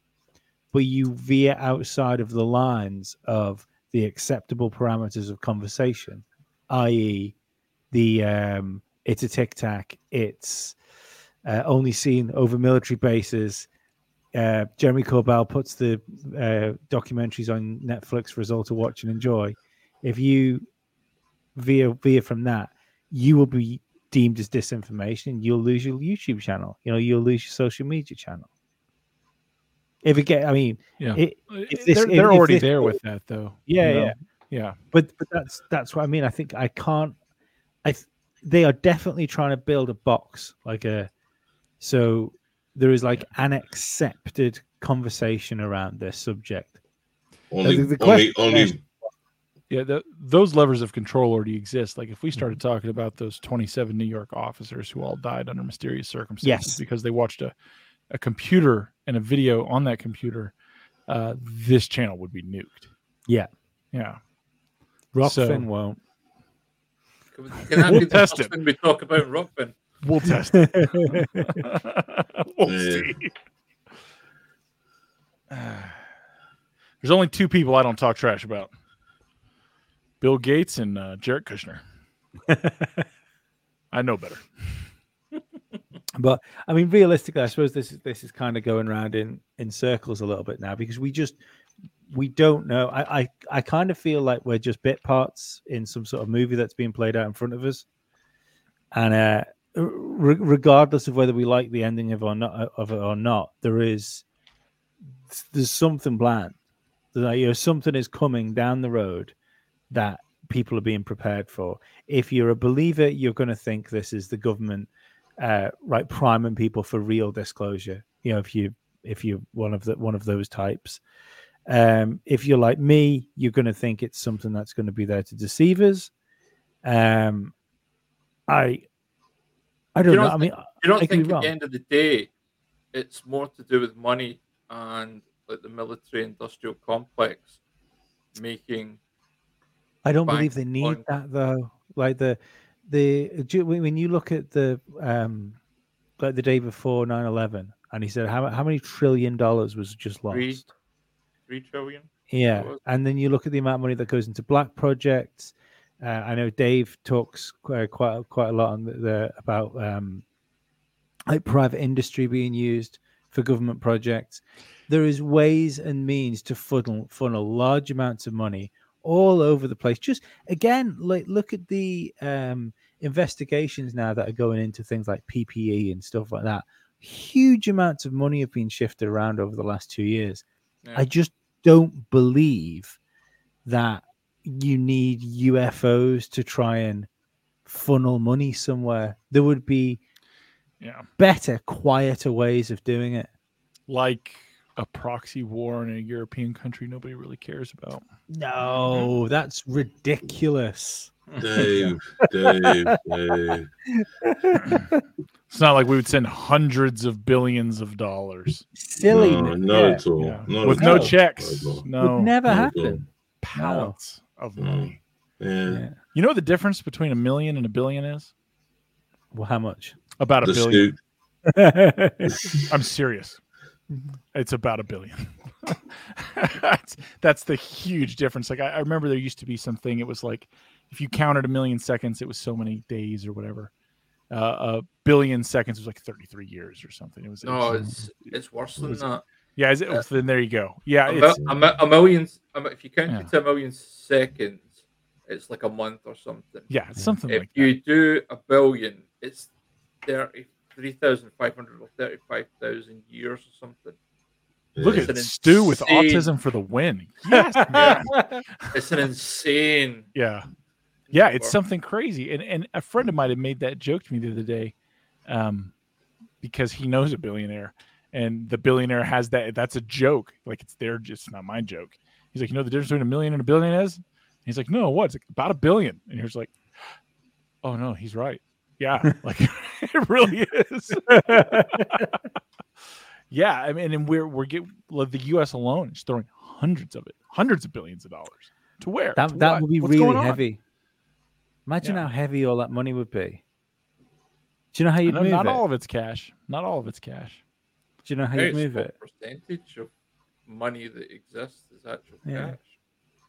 but you veer outside of the lines of the acceptable parameters of conversation, i.e., the um, it's a tic tac, it's uh, only seen over military bases. Uh, Jeremy Corbell puts the uh, documentaries on Netflix for us all to watch and enjoy. If you veer veer from that, you will be deemed as disinformation. You'll lose your YouTube channel. You know, you'll lose your social media channel. If it get, I mean, Yeah. it, Uh, this- they're they're if already this- there with that, though. yeah, you know? yeah. Yeah. But but that's that's what I mean. I think I can't. I they are definitely trying to build a box like a. So there is like an accepted conversation around this subject. Only, the only, only. is- Yeah, the, those levers of control already exist. Like if we started talking about those 27 New York officers who all died under mysterious circumstances Yes. because they watched a, a computer and a video on that computer, uh, this channel would be nuked. Yeah. Yeah. Rokfin So- won't. Can, can We'll test it. thing we talk about in Rokfin? We'll test it. we'll see. There's only two people I don't talk trash about Bill Gates and uh, Jared Kushner. I know better. But I mean, realistically, I suppose this is this is kind of going around in in circles a little bit now because we just we don't know. I I, I kind of feel like we're just bit parts in some sort of movie that's being played out in front of us, and uh, re- regardless of whether we like the ending of or not of it or not, there is there's something planned. Like, you know, something is coming down the road that people are being prepared for. If you're a believer, you're going to think this is the government uh, right priming people for real disclosure. You know, if you if you're one of the one of those types. Um, if you're like me, you're going to think it's something that's going to be there to deceive us. Um, I I don't You know. don't I mean, You don't I think at wrong. the end of the day, it's more to do with money and like the military-industrial complex making I don't believe they need fine. that though. Like the the when you look at the um like the day before 9-11 and he said how how many trillion dollars was just lost three, three trillion. yeah and then you look at the amount of money that goes into black projects uh, i know dave talks quite quite, quite a lot on the, the about um like private industry being used for government projects. There is ways and means to funnel funnel large amounts of money all over the place. Just again like look at the um investigations now that are going into things like ppe and stuff like that. Huge amounts of money have been shifted around over the last two years. Yeah. I just don't believe that you need UFOs to try and funnel money somewhere. There would be Yeah. better, quieter ways of doing it. Like a proxy war in a European country nobody really cares about. No, that's ridiculous. Dave, Dave, Dave. It's not like we would send hundreds of billions of dollars Silly. No, not yeah. at all. Yeah. Not with at no all. checks. Not at all. No Would never not happen. pallets of money. Yeah. Yeah. You know the difference between a million and a billion is? Well, how much? About a The billion. suit. I'm serious. It's about a billion. that's, that's the huge difference. Like I, I remember there used to be something. It was like if you counted a million seconds, it was so many days or whatever. Uh, a billion seconds was like 33 years or something. It was. it was- it's it's worse than was- that. Yeah. Is it, uh, then there you go. Yeah, A, it's, a, a million. If you count Yeah. it to a million seconds, it's like a month or something. yeah, it's something If like you do a billion, it's thirty-three thousand five hundred or thirty-five thousand years or something. Look It's at an Stu with autism for the win. Yes. Yeah. It's an insane. Yeah. Yeah, it's something crazy. And and a friend of mine had made that joke to me the other day, um, because he knows a billionaire, and the billionaire has that. That's a joke. Like it's their, just not my joke. He's like, you know, the difference between a million and a billion is. He's like, no, what? It's like about a billion. And he's like, oh no, he's right. Yeah, like it really is. yeah, I mean, and we're we're getting like, the U.S. alone is throwing hundreds of it, hundreds of billions of dollars to where To That that what? would be What's really heavy. Imagine Yeah. how heavy all that money would be. Do you know how you'd move not it? all of it's cash. Not all of it's cash. Do you know how you'd move it? Percentage of money that exists is actual Yeah. cash.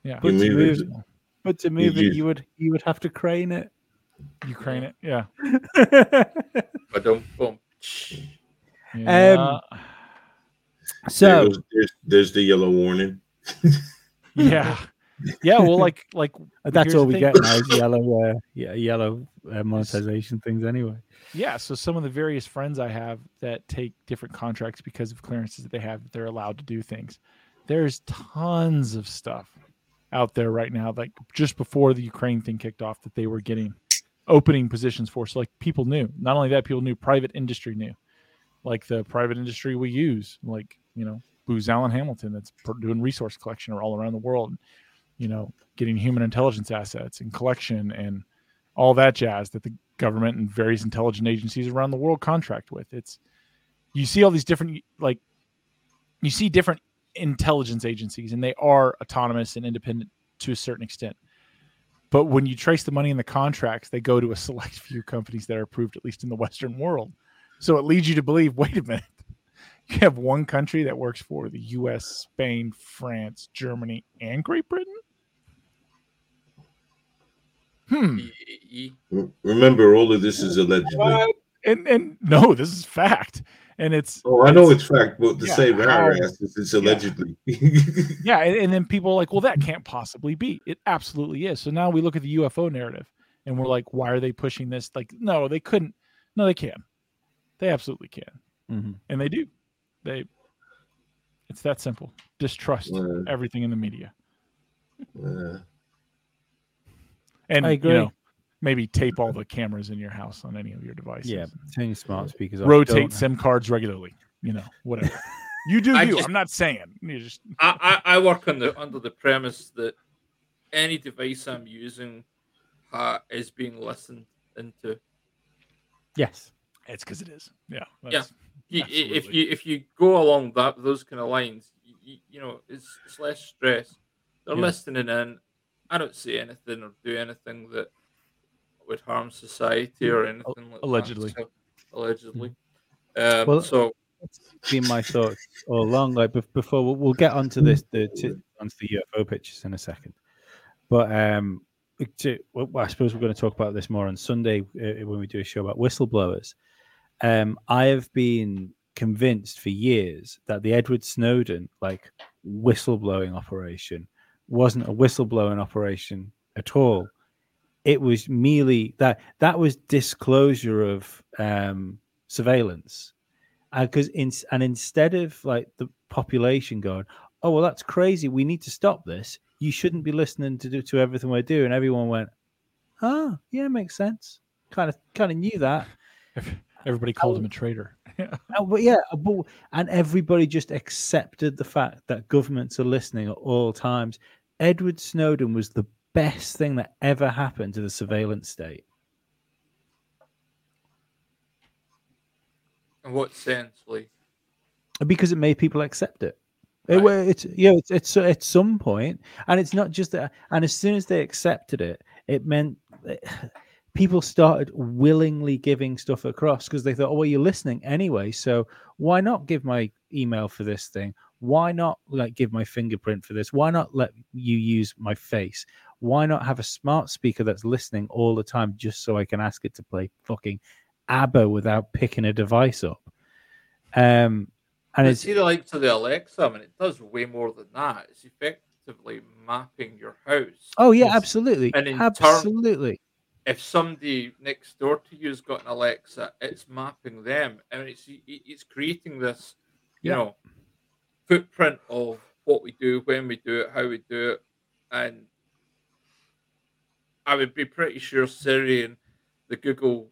Yeah, But You to move move it. it, but to move you- it, you would you would have to crane it. Ukraine it. Yeah. But don't boom. Yeah. There so goes- there's, there's the yellow warning. yeah. Yeah. Well, like, like that's all we thing. get now is yellow, uh, yeah, yellow uh, monetization things anyway. yeah. So some of the various friends I have that take different contracts because of clearances that they have, that they're allowed to do things. There's tons of stuff out there right now, like just before the Ukraine thing kicked off, that they were getting opening positions for. So like people knew. Not only that, people knew private industry knew, like the private industry we use, like you know Booz Allen Hamilton that's doing resource collection or all around the world, you know, getting human intelligence assets and collection and all that jazz that the government and various intelligence agencies around the world contract with. It's you see all these different like you see different intelligence agencies and they are autonomous and independent to a certain extent. But when you trace the money in the contracts, they go to a select few companies that are approved, at least in the Western world. So it leads you to believe wait a minute, you have one country that works for the US, Spain, France, Germany, and Great Britain? Hmm. Remember, all of this is allegedly. And and no, this is fact. And it's oh, I know it's, it's fact, but to yeah, same how, it's allegedly. Yeah, yeah and, and, then people are like, well, that can't possibly be. It absolutely is. So now we look at the UFO narrative and we're like, why are they pushing this? Like, no, they couldn't. No, they can. They absolutely can. Mm-hmm. And they do. They it's that simple. Distrust uh, everything in the media. Uh, and I agree. You know, maybe tape all the cameras in your house on any of your devices. Yeah, turn your smart speakers off. Rotate SIM cards regularly. You know, whatever. you do you. Just, I'm not saying. You just. I, I, I work on the under the premise that any device I'm using uh, is being listened into. Yes, it's because it is. Yeah. Yeah. if you if you go along that those kind of lines, you, you know, it's, it's less stress. They're yeah. listening in. I don't say anything or do anything that would harm society or anything like allegedly. That. So, allegedly. Um, well, so that's been my thoughts all along. Like before, we'll, we'll get onto this the to, onto the UFO pictures in a second. But um, to, well, I suppose we're going to talk about this more on Sunday uh, when we do a show about whistleblowers. Um, I have been convinced for years that the Edward Snowden like whistleblowing operation wasn't a whistleblowing operation at all. It was merely that that was disclosure of um, surveillance. Because uh, in, and instead of like the population going oh well that's crazy we need to stop this. You shouldn't be listening to do to everything we're doing. Everyone went oh yeah makes sense. Kind of kind of knew that everybody oh, called him a traitor oh, but yeah uh, but, and everybody just accepted the fact that governments are listening at all times edward snowden was the best thing that ever happened to the surveillance state. In what sense, Lee? Because it made people accept it. Right. It, it's yeah, it's, it's at some point, and it's not just that. And as soon as they accepted it, it meant people started willingly giving stuff across because they thought, "Oh, well, you're listening anyway, so why not give my email for this thing? Why not like give my fingerprint for this? Why not let you use my face? Why not have a smart speaker that's listening all the time just so I can ask it to play fucking ABBA without picking a device up? Um, and it's either like to the Alexa, I mean, it does way more than that. It's effectively mapping your house. Oh yeah, absolutely, and absolutely. Turn, if somebody next door to you has got an Alexa, it's mapping them, I and it's it's creating this, you yeah. know, footprint of what we do, when we do it, how we do it, and I would be pretty sure Siri and the Google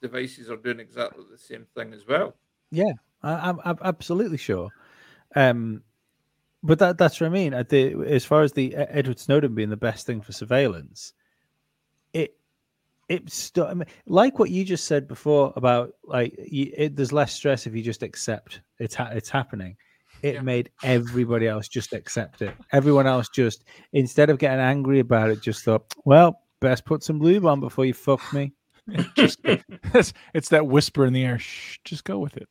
devices are doing exactly the same thing as well. Yeah, I, am I'm absolutely sure. Um, but that that's what I mean. The, as far as the Edward Snowden being the best thing for surveillance, it's st- I mean, like what you just said before about like you, it, there's less stress if you just accept it's ha- it's happening it yeah. made everybody else just accept it. Everyone else just, instead of getting angry about it, just thought, well, best put some lube on before you fuck me. just, it's, it's that whisper in the air. Shh, just go with it.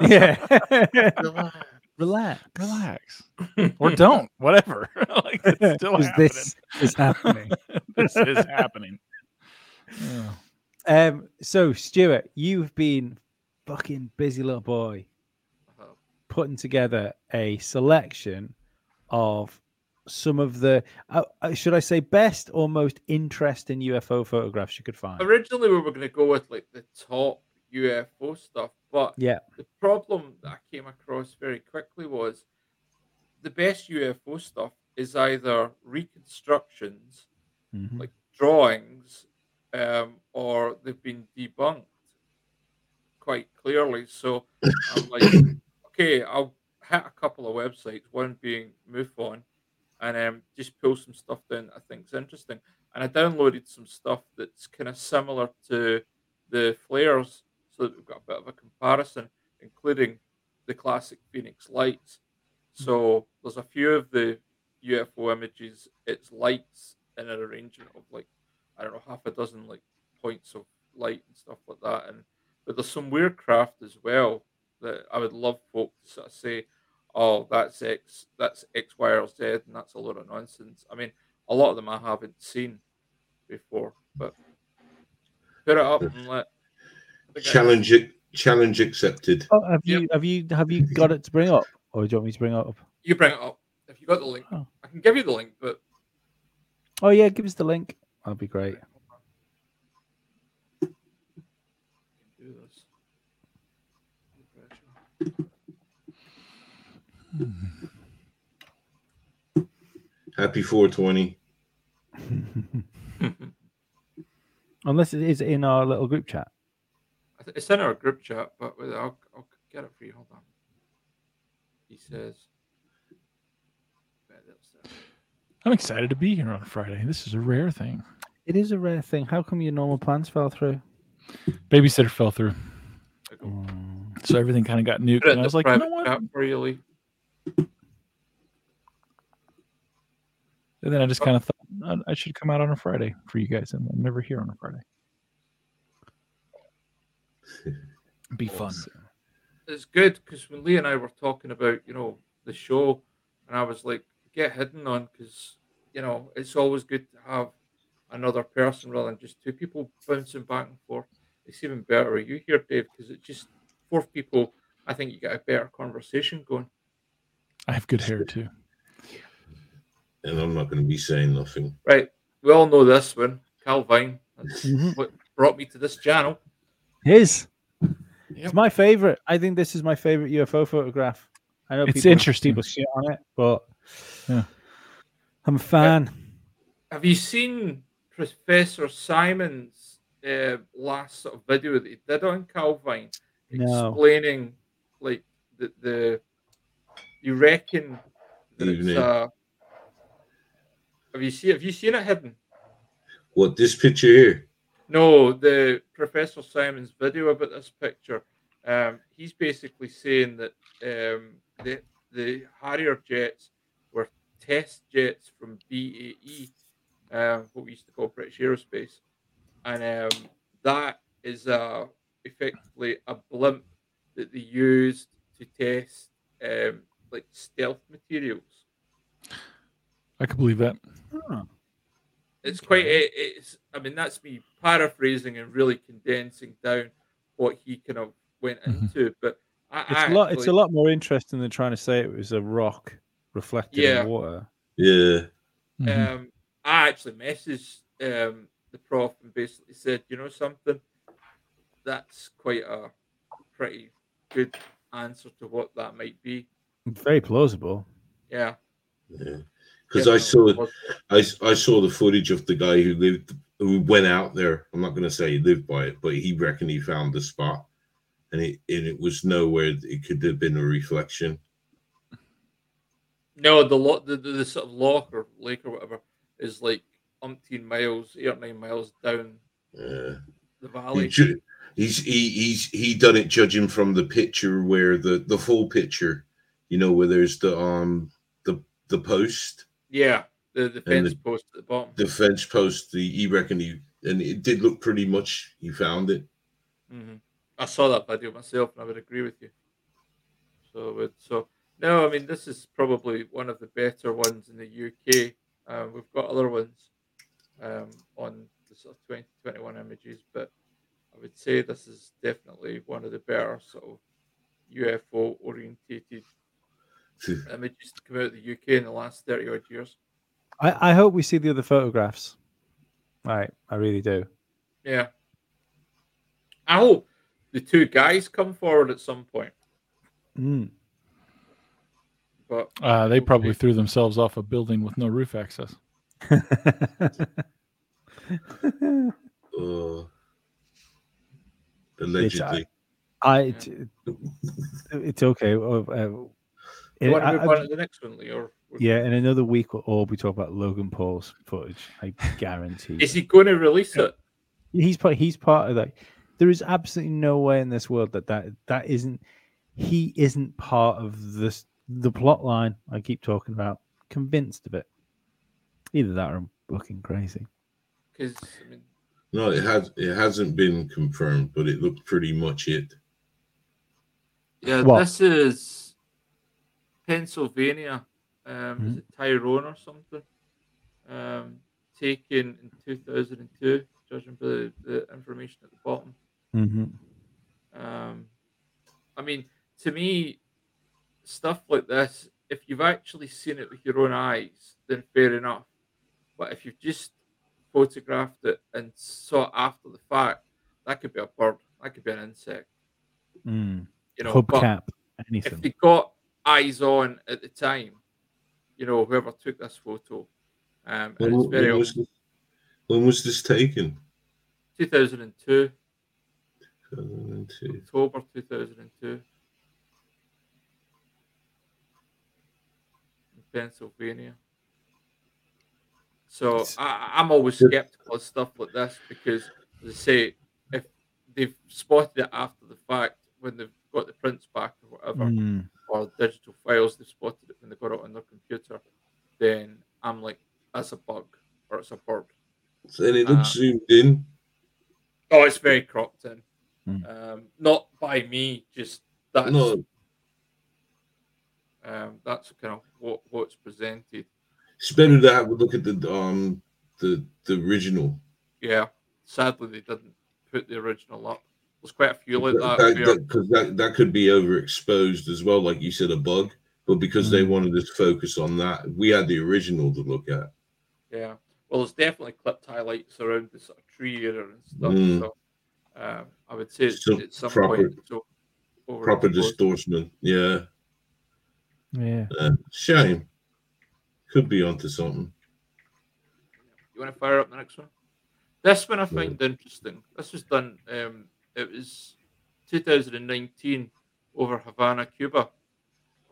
yeah. Relax. Relax. or don't. Whatever. like it's still happening. This is happening. this is happening. Yeah. Um, so Stuart, you've been fucking busy little boy putting together a selection of some of the uh, uh should I say best or most interesting UFO photographs you could find. Originally, we were going to go with like the top UFO stuff, but yeah, the problem that I came across very quickly was the best UFO stuff is either reconstructions, Mhm. like drawings, um, or they've been debunked quite clearly. So I'm like, okay, I'll hit a couple of websites, one being MUFON, and um, just pull some stuff down that I think is interesting. And I downloaded some stuff that's kind of similar to the flares, so that we've got a bit of a comparison, including the classic Phoenix lights. So there's a few of the UFO images, it's lights in an arrangement of like, I don't know, half a dozen like points of light and stuff like that. And but there's some weird craft as well that I would love folk to sort of say, oh, that's X, that's X, Y, or Z, and that's a lot of nonsense. I mean, a lot of them I haven't seen before, but put it up and let Challenge it. Challenge accepted. Oh, have Yep. you have you have you got it to bring up, or do you want me to bring it up? You bring it up if you got the link. Oh. I can give you the link, but Oh yeah, give us the link. That'd be great. do this. Happy 420. Unless it is in our little group chat. I th- It's in our group chat, but wait, I'll, I'll get it for you. Hold on. He says. Right, that's there. I'm excited to be here on Friday. This is a rare thing. It is a rare thing. How come your normal plans fell through? Babysitter fell through, There you go. Mm, so everything kind of got nuked. And I was like, you know private what? chat for you, Lee. And then I just kind of thought "Uh, I should come out on a Friday for you guys, and I'm never here on a Friday. Be fun. It's good because when Lee and I were talking about, you know, the show, and I was like, get hidden on because, you know, it's always good to have another person rather than just two people bouncing back and forth. It's even better with you here, Dave, because it's just four people. I think you get a better conversation going. I have good hair too. And I'm not going to be saying nothing. Right. We all know this one. Calvine. That's Mhm. what brought me to this channel. His. Yep. It's my favorite. I think this is my favorite UFO photograph. I know It's people, interesting. People shit on it, but Yeah. I'm a fan. Have you seen Professor Simon's uh, last sort of video that he did on Calvine, No. explaining like the the you reckon that it's Evening. uh have you seen have you seen it hidden? What, this picture here? No, the Professor Simon's video about this picture. Um, he's basically saying that um, the the Harrier jets were test jets from BAE, um, what we used to call British Aerospace, and um, that is uh, effectively a blimp that they used to test um, like stealth materials. I can believe that. Huh. it's quite it, it's i mean that's me paraphrasing and really condensing down what he kind of went Mhm. into but I, It's I a lot. It's a lot more interesting than trying to say it was a rock reflected Yeah. in water. Yeah. Mhm. um i actually messaged um the prof and basically said you know something that's quite a pretty good answer to what that might be Very plausible. yeah Yeah. Because I saw. I, I saw the footage of the guy who lived who went out there. I'm not going to say he lived by it, but he reckoned he found the spot, and it and it was nowhere. It could have been a reflection. no the lot the, the, the sort of lock or lake or whatever is like umpteen miles eight or nine miles down Uh, the he valley ju- he's he he's he done it judging from the picture where the the full picture, you know, where there's the um the the post, yeah the, the fence post at the bottom the fence post. The he reckoned he and it did look pretty much. He found it. hmm I saw that video myself, and I would agree with you. So, so no, I mean this is probably one of the better ones in the UK. Um, we've got other ones um, on the sort of 2021 images, but I would say this is definitely one of the better sort of UFO orientated images to come out of the UK in the last 30 odd years. I, I hope we see the other photographs. Right, I really do. Yeah. I hope the two guys come forward at some point. Mm. But Uh, they probably threw themselves off a building with no roof access. Uh, allegedly. I, it, it's okay. uh, uh, you want I- to move I- on to the next one, Lee? Or yeah, in another week we'll all be talking about Logan Paul's footage. I guarantee. is he going to release it? he's part. He's part of that. There is absolutely no way in this world that that that isn't. He isn't part of this the plot line I keep talking about. Convinced of it. Either that or I'm fucking crazy. Because I mean, No, it has. It hasn't been confirmed, but it looked pretty much it. yeah, What? this is Pennsylvania. Um, Mhm. Is it Tyrone or something? Um, taken in 2002, judging by the, the information at the bottom. Mm-hmm. Um, I mean, to me, stuff like this, if you've actually seen it with your own eyes, then fair enough. But if you've just photographed it and saw it after the fact, that could be a bird, that could be an insect, Mm. you know. But Hubcap, if anything. they got eyes on at the time, you know, whoever took this photo, um, and When, it's very when was this, when was this taken? 2002, 2002. October 2002. Pennsylvania. So I, I'm always skeptical of stuff like this because, as I say, if they've spotted it after the fact when they've got the prints back or whatever, Mm. or digital files, they've spotted it when they got it on their computer, then I'm like, that's a bug or it's a bird. And it looks Uh, zoomed in. Oh, it's very cropped in. Hmm. Um, not by me, just that's No, um, that's kind of what what's presented. it's better to have a look at the um the the original. Yeah, sadly they didn't put the original up. There's quite a few like that. That, where- that, 'cause that, that could be overexposed as well, like you said, a bug. But because they Mm. wanted us to focus on that, we had the original to look at. yeah, well, there's definitely clipped highlights around the sort of tree area and stuff. Mm. So um, I would say it's, at some proper- point it's o- Proper distortion. Yeah. Yeah. Uh, shame. Could be onto something. You want to fire up the next one? This one I find interesting. This was done. Um, it was 2019 over Havana, Cuba.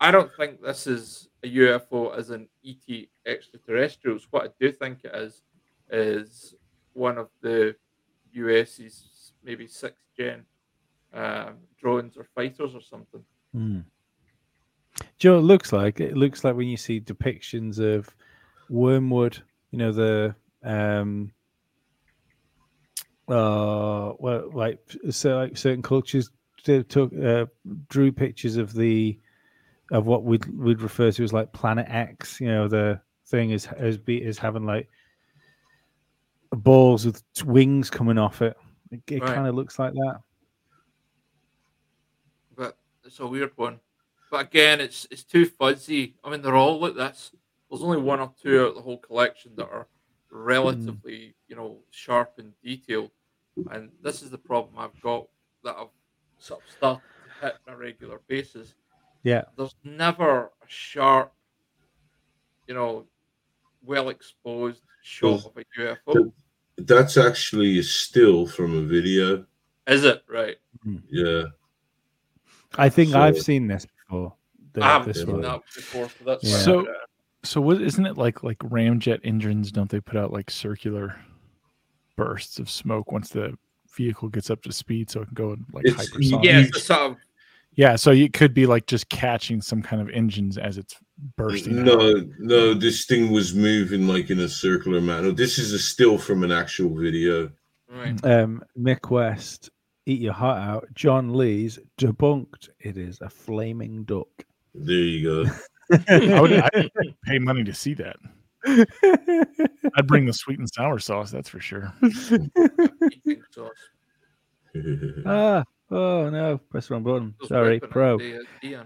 I don't think this is a UFO as an ET extraterrestrials. What I do think it is is one of the US's maybe sixth gen um, drones or fighters or something. Mm. Do you know it looks like? It looks like when you see depictions of wormwood, you know, the um uh well like so like certain cultures took uh, drew pictures of the of what we'd we'd refer to as like planet X, you know, the thing is as be is having like balls with wings coming off it. It, it Right. kind of looks like that. but it's a weird one. But again, it's it's too fuzzy. I mean, they're all like this. There's only one or two out of the whole collection that are relatively, you know, sharp and detailed. And this is the problem I've got that I've sort of started to hit on a regular basis. Yeah. There's never a sharp, you know, well exposed shot Well, of a UFO. That's actually a still from a video. Is it right? Hmm. Yeah. I think I've seen this before. the- I haven't this seen one. that before, so that's Yeah. So- I- So what isn't it like like ramjet engines? Don't they put out like circular bursts of smoke once the vehicle gets up to speed, so it can go in like It's- hypersonic? yeah, you- it's sort of Yeah, so it could be like just catching some kind of engines as it's bursting. out. No, no, this thing was moving like in a circular manner. This is a still from an actual video. right. um, Mick West, eat your heart out. John Lee's debunked. It is a flaming duck. There you go. I would I'd pay money to see that. I'd bring the sweet and sour sauce, that's for sure. sauce. ah, oh no, press the wrong button. Sorry, weapon pro. the, uh,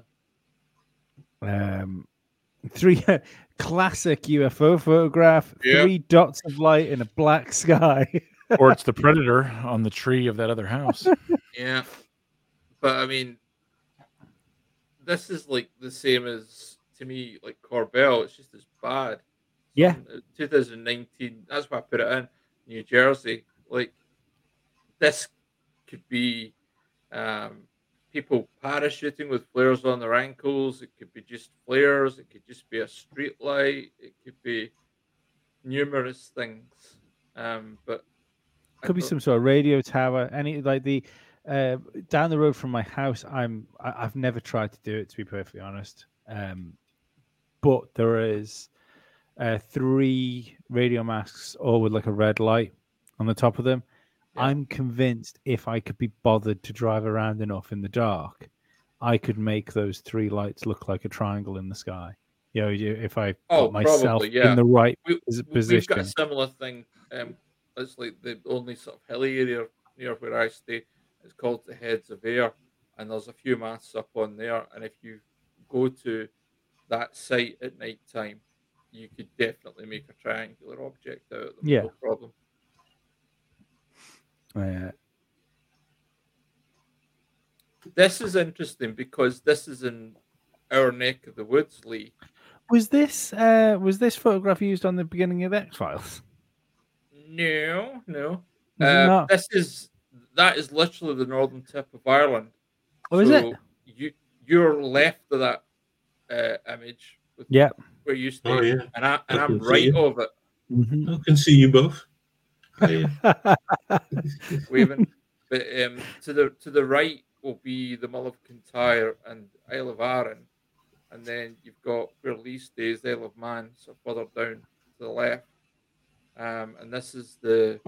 Um, three classic UFO photograph. Yep. Three dots of light in a black sky. Or it's the predator on the tree of that other house. Yeah, but I mean, this is like the same as to me like Corbell. It's just as bad. Yeah. uh, 2019. That's why I put it in New Jersey. Like this could be um, people parachuting with flares on their ankles. It could be just flares. It could just be a street light. It could be numerous things. Um, but I Could be some sort of radio tower. Any like the uh, down the road from my house. I'm I, I've never tried to do it to be perfectly honest. Um, but there is uh, three radio masks, all with like a red light on the top of them. Yeah. I'm convinced if I could be bothered to drive around enough in the dark, I could make those three lights look like a triangle in the sky. You know, you- if I Oh, put myself probably, yeah. in the right we, pos- we- We've got a position. similar thing. Um, it's like the only sort of hilly area near where I stay. It's called the Heads of Ayr, and there's a few masts up on there. And if you go to that site at night time, you could definitely make a triangular object out of them. Yeah. No problem. Uh, This is interesting because this is in our neck of the woods, Lee. was this uh, was this photograph used on the beginning of X Files? No, no. Uh, this is that is literally the northern tip of Ireland. Oh, is it? You you're left of that uh, image with Yeah. where you stay, Oh yeah, and I and I I'm right it. of it, Mhm. I can see you both. Yeah. waving. but um, to the to the right will be the Mull of Kintyre and Isle of Arran, and then you've got where Lee stays, the Isle of Man, so further down to the left. Um, and this is the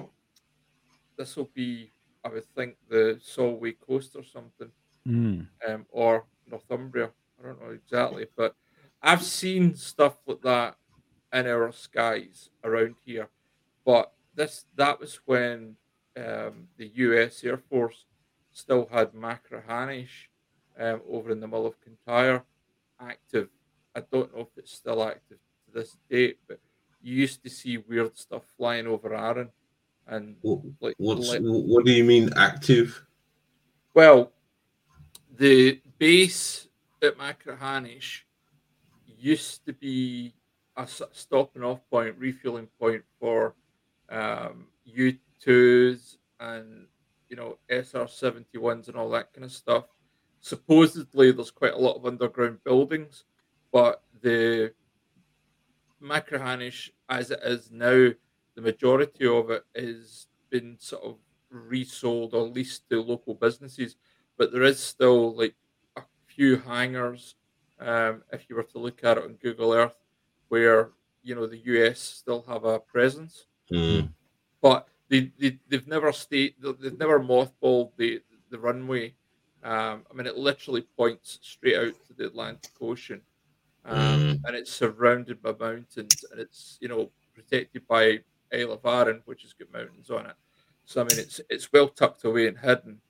this will be, I would think, the Solway coast or something. Mm. um, or Northumbria. I don't know exactly, but I've seen stuff like that in our skies around here. But this that was when um, the U.S. Air Force still had Machrihanish um, over in the Mull of Kintyre active. I don't know if it's still active to this date, but you used to see weird stuff flying over Arran, and What, like like- what do you mean active? Well, the base at Machrihanish used to be a stopping off point, refueling point for um, U2s and you know SR 71s and all that kind of stuff. Supposedly, there's quite a lot of underground buildings, but the Machrihanish, as it is now, the majority of it has been sort of resold or leased to local businesses but there is still like a few hangars um, if you were to look at it on google earth where you know the us still have a presence. Mm. but they, they they've never stayed they've never mothballed the the runway. Um, i mean it literally points straight out to the atlantic ocean um, Mm. and it's surrounded by mountains and it's you know protected by Isle of Arran, which has got mountains on it. So I mean, it's it's well tucked away and hidden.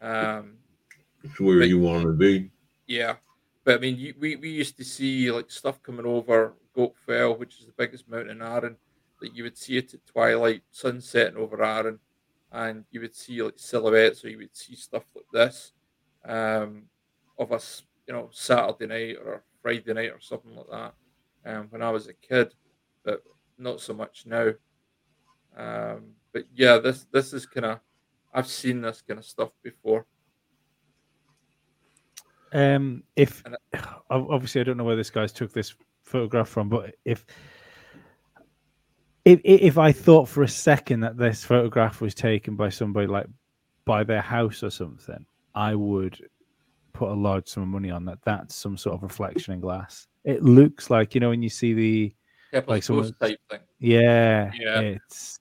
Um, It's where But- you want to be. yeah, but I mean, you, we we used to see like stuff coming over Goat Fell, which is the biggest mountain in Arran. That you would see it at twilight, sun setting over Arran, and you would see like silhouettes, or you would see stuff like this um, of us, you know, Saturday night or Friday night or something like that. Um, when I was a kid, but not so much now. Um, but yeah, this this is kind of I've seen this kind of stuff before. Um, if obviously I don't know where this guy's took this photograph from, but if if if I thought for a second that this photograph was taken by somebody like by their house or something, I would put a large sum of money on that. That's some sort of reflection in glass. It looks like you know when you see the Like Like someone- type thing. yeah, Yeah. it's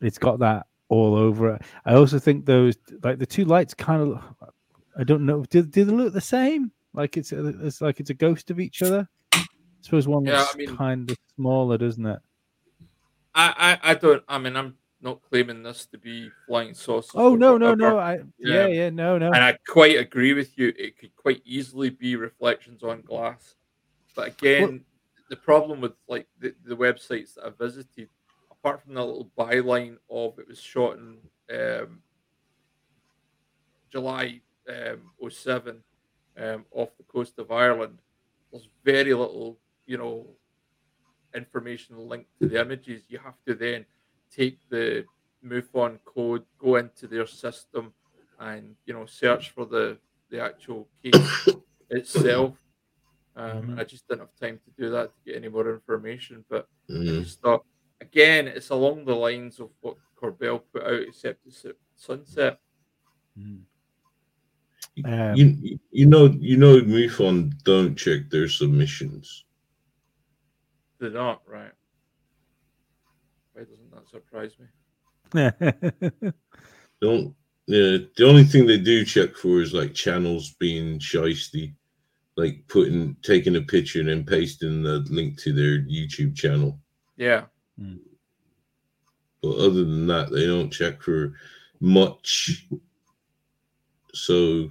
it's got that all over it. I also think those like the two lights kind of I don't know do, do they look the same? Like it's it's like it's a ghost of each other. I suppose one Yeah, looks I mean- kind of smaller, doesn't it? I, I, I don't. I mean, I'm not claiming this to be flying saucers. Oh no, no, no! I yeah, Yeah. yeah, no, no. And I quite agree with you. It could quite easily be reflections on glass. But again, the problem with like the, the websites that I visited, apart from the little byline of it was shot in um, July um, 07 um, off the coast of Ireland, there's very little, you know, information linked to the images. You have to then take the MUFON code, go into their system, and you know, search for the the actual case itself. Um, and I just didn't have time to do that to get any more information. But I Mm. just thought, again, it's along the lines of what Corbell put out, except it's at sunset. Mm. Um, You you know you know MUFON don't check their submissions. They're not right. Why doesn't that surprise me? Don't yeah. The only thing they do check for is like channels being shisty, like putting taking a picture and then pasting the link to their YouTube channel. Yeah, hmm. But other than that, they don't check for much. So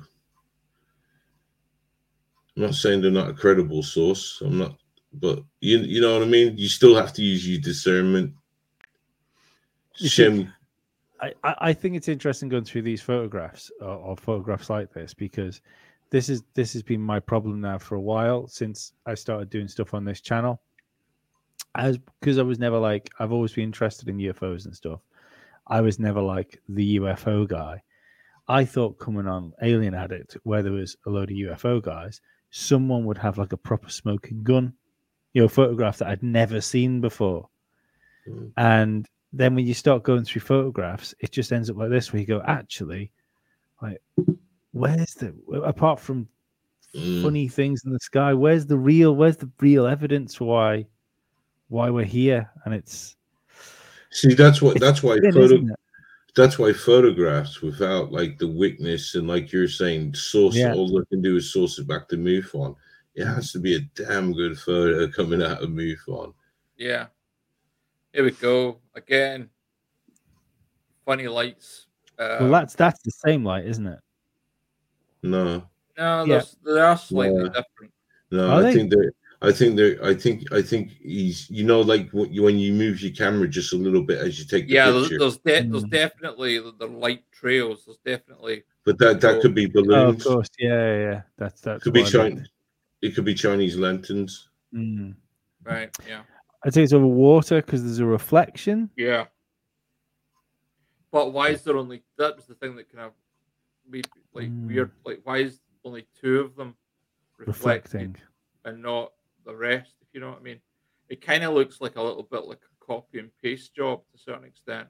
I'm not saying they're not a credible source. I'm not, but you you know what I mean. You still have to use your discernment. Shem, I, I I think it's interesting going through these photographs or, or photographs like this because this is this has been my problem now for a while since I started doing stuff on this channel. As because I was never like I've always been interested in UFOs and stuff. I was never like the UFO guy. I thought coming on Alien Addict, where there was a load of UFO guys, someone would have like a proper smoking gun, you know, photograph that I'd never seen before. Mm. And then when you start going through photographs, it just ends up like this, where you go, actually, like, where's the apart from mm, funny things in the sky, where's the real, where's the real evidence why, why we're here? And it's see, that's what that's why thin, photo, that's why photographs without like the witness and like you're saying, source Yeah. all they can do is source it back to MUFON. It has to be a damn good photo coming out of MUFON. yeah. Here we go again. Funny lights. Uh, well, that's that's the same light, isn't it? No, no, yeah. there's- they are slightly Yeah. different. no, Are I they? think they're. I think they're. I think. I think he's. You know, like when you, when you move your camera just a little bit as you take the Yeah, there's picture. there's, de- there's Mm. definitely the, the light trails. There's definitely but that that could be Oh, of course, yeah, yeah, yeah. That's that could be what I meant. Chinese. It could be Chinese lanterns. Mm. right. Yeah, I think it's over water because there's a reflection. yeah. But why is there only? That was the thing that kind of made like Mm. weird. Like why is only two of them reflecting reflecting. and not the rest? If you know what I mean. It kind of looks like a little bit like a copy and paste job to a certain extent.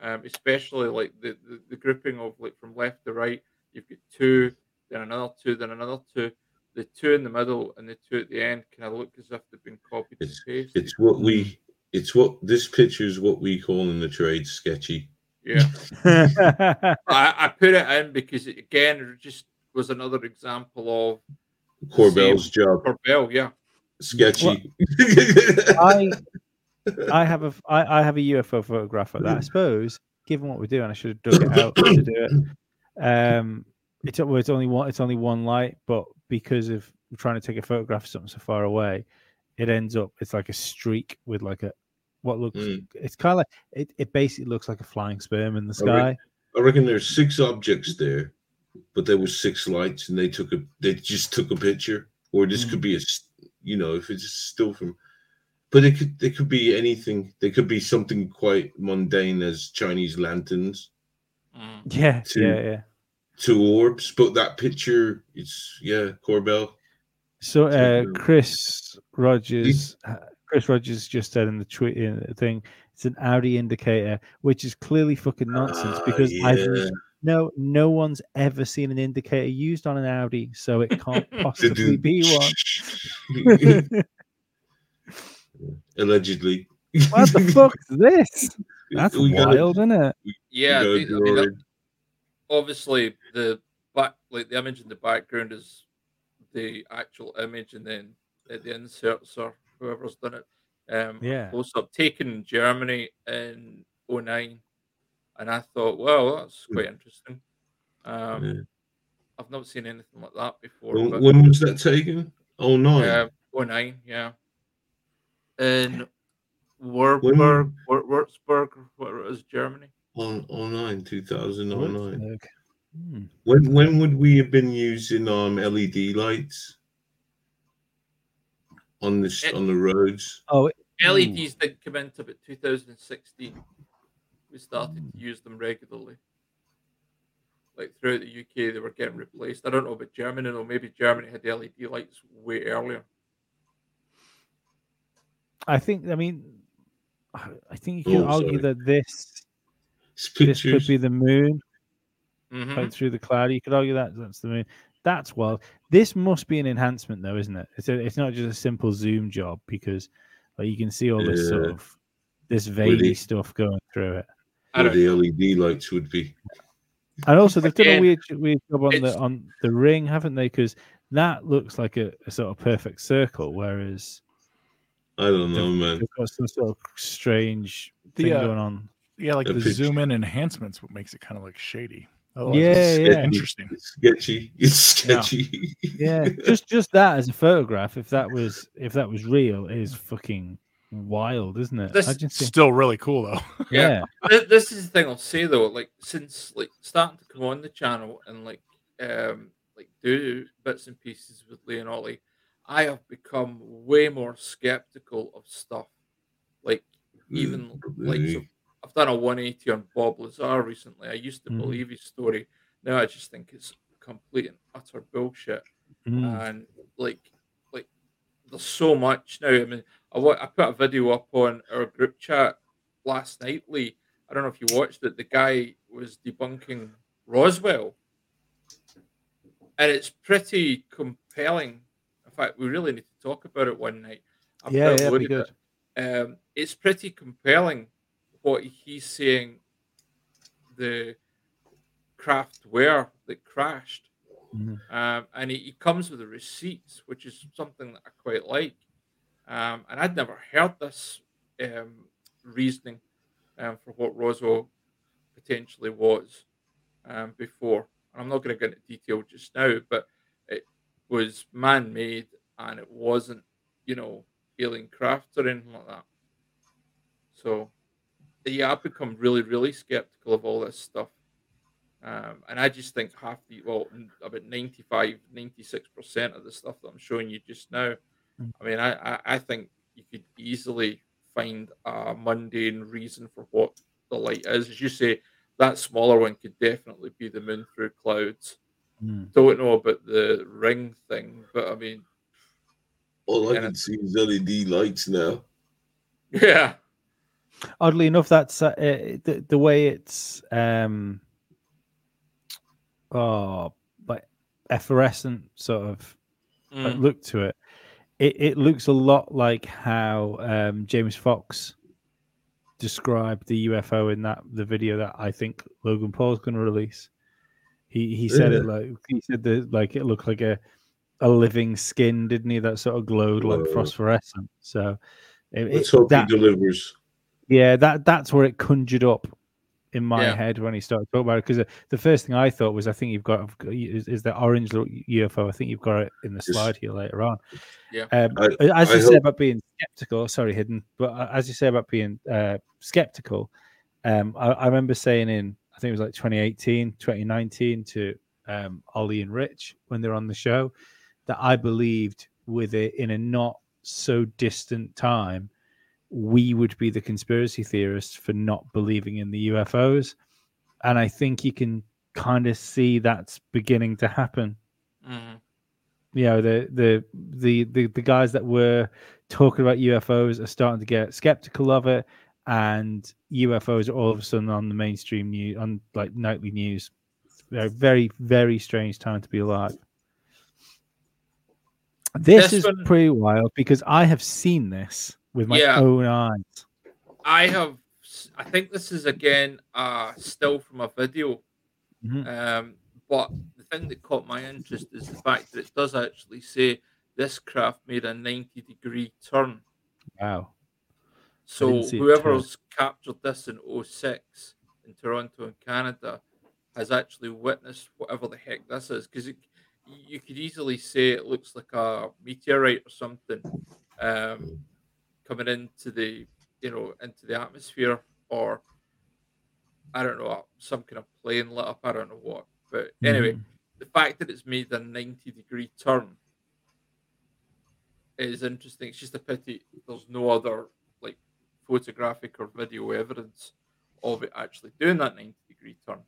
Um, especially like the, the, the grouping of like from left to right, you've got two, then another two, then another two. The two in the middle and the two at the end kind of look as if they've been copied and pasted. It's what we. It's what this picture is. What we call in the trade sketchy. Yeah, yeah, I, I put it in because it, again, it just was another example of Corbell's job. Corbell. Yeah, Sketchy. I I have a I, I have a UFO photograph of that. I suppose, given what we're doing, I should have dug it out to do it. Um, it's well, it's only one it's only one light, but because of trying to take a photograph of something so far away, it ends up it's like a streak with like a what looks Mm. it's kind of like it, it basically looks like a flying sperm in the I re- sky. I reckon there's six objects there, but there was six lights, and they took a they just took a picture. Or this could be a you know, if it's still from, but it could it could be anything. They could be something quite mundane as Chinese lanterns, Mm. Yeah, Two. yeah, yeah. Two orbs. But that picture, it's yeah, Corbell. So uh, Chris Rogers, uh, Chris Rogers just said in the tweet in the thing, it's an Audi indicator, which is clearly fucking nonsense Ah, because I've no no one's ever seen an indicator used on an Audi, so it can't possibly be one. Allegedly. what the fuck is this? That's We gotta- wild, isn't it? yeah. we I gotta think- I mean, that- obviously the back like the image in the background is the actual image and then the, the inserts or whoever's done it um Yeah. close up taken in germany in 09 and i thought well that's quite interesting um Yeah. i've not seen anything like that before When, but, when was that taken? Oh nine. uh, 09 yeah in Warburg, Wur- Würzburg, whatever it is, Germany. On oh nine, 2009. Würzburg. Hmm. When when would we have been using um LED lights? on the It- on the roads. Oh, LEDs didn't come into about 2016. We started to use them regularly. Like throughout the UK, they were getting replaced. I don't know about Germany, or Maybe Germany had the LED lights way earlier. I think. I mean, I think you can Oh, argue sorry. that this It's this could be the moon Mhm. going through the cloud. You could argue that that's the moon. That's wild. This must be an enhancement, though, isn't it? It's a, it's not just a simple zoom job because like you can see all this sort of this Really? veiny stuff going through it. I where don't the LED lights would be. And also, they've done a weird, weird job on it's- the on the ring, haven't they? Because that looks like a, a sort of perfect circle, whereas I don't know, man. they've got some sort of strange The, thing uh, going on. Yeah, like The the zoom in enhancements what makes it kind of like shady. Otherwise, Yeah, it's yeah. interesting. It's sketchy. It's sketchy. Yeah, just just that as a photograph, if that was if that was real, is fucking wild, isn't it? This- I just think, Still really cool though. yeah, Th- this is the thing I'll say though. Like since like starting to come on the channel and like um like do bits and pieces with Lee and Ollie, I have become way more skeptical of stuff. Like even like so I've done a 180 on Bob Lazar recently. I used to Mhm. believe his story. Now I just think it's complete and utter bullshit. Mm. And like like there's so much now. I mean, I I put a video up on our group chat last night, Lee. I don't know if you watched it. The guy was debunking Roswell, and it's pretty compelling. In fact, we really need to talk about it one night. I've yeah, yeah, be good. it um, it's pretty compelling what he's saying the craft were that crashed. Mhm. Um, and he, he comes with the receipts, which is something that I quite like. Um, and I'd never heard this um, reasoning um, for what Roswell potentially was um, before. And I'm not going to get into detail just now, but it was man made and it wasn't, you know, alien craft or anything like that. So, yeah, I've become really, really skeptical of all this stuff. Um, and I just think half the, well, about 95, 96% of the stuff that I'm showing you just now, Mm. I mean, I, I, I think you could easily find a mundane reason for what the light is. As you say, that smaller one could definitely be the moon through clouds. Mm. Don't know about the ring thing, but I mean, All I can see is LED lights now. yeah. Oddly enough, that's uh, uh, the the way it's um oh, like effervescent sort of like, Mm. look to it. It it looks a lot like how um, James Fox described the UFO in that the video that I think Logan Paul's going to release. He he said it like he said that like it looked like a a living skin, didn't he? That sort of glowed like Whoa. phosphorescent. So it, Let's it- hope that he delivers. Yeah, that that's where it conjured up in my Yeah. head when he started talking about it. Because the first thing I thought was, I think you've got is, is the orange UFO. I think you've got it in the slide here later on. Yeah. Um, I- as you I say about being skeptical, sorry, hidden, but uh, as you say about being uh, skeptical, um, I, I remember saying in I think it was like 2018, 2019 to um, Ollie and Rich when they're on the show that I believed with it in a not so distant time we would be the conspiracy theorists for not believing in the UFOs. And I think you can kind of see that's beginning to happen. Mhm. You know, the the the the, the guys that were talking about UFOs are starting to get skeptical of it, and UFOs are all of a sudden on the mainstream news, on like nightly news. Very, very, very strange time to be alive. This, This is one- pretty wild because I have seen this with my Yeah. own eyes. I have, I think this is again uh, still from a video. Mhm. Um, but the thing that caught my interest is the fact that it does actually say this craft made a 90 degree turn. Wow. So didn't see it whoever's captured this in 06 in Toronto in Canada has actually witnessed whatever the heck this is because you could easily say it looks like a meteorite or something um, coming into the you know into the atmosphere or I don't know some kind of plane lit up I don't know what but anyway Mhm. the fact that it's made a 90 degree turn is interesting. It's just a pity there's no other like photographic or video evidence of it actually doing that 90 degree turn.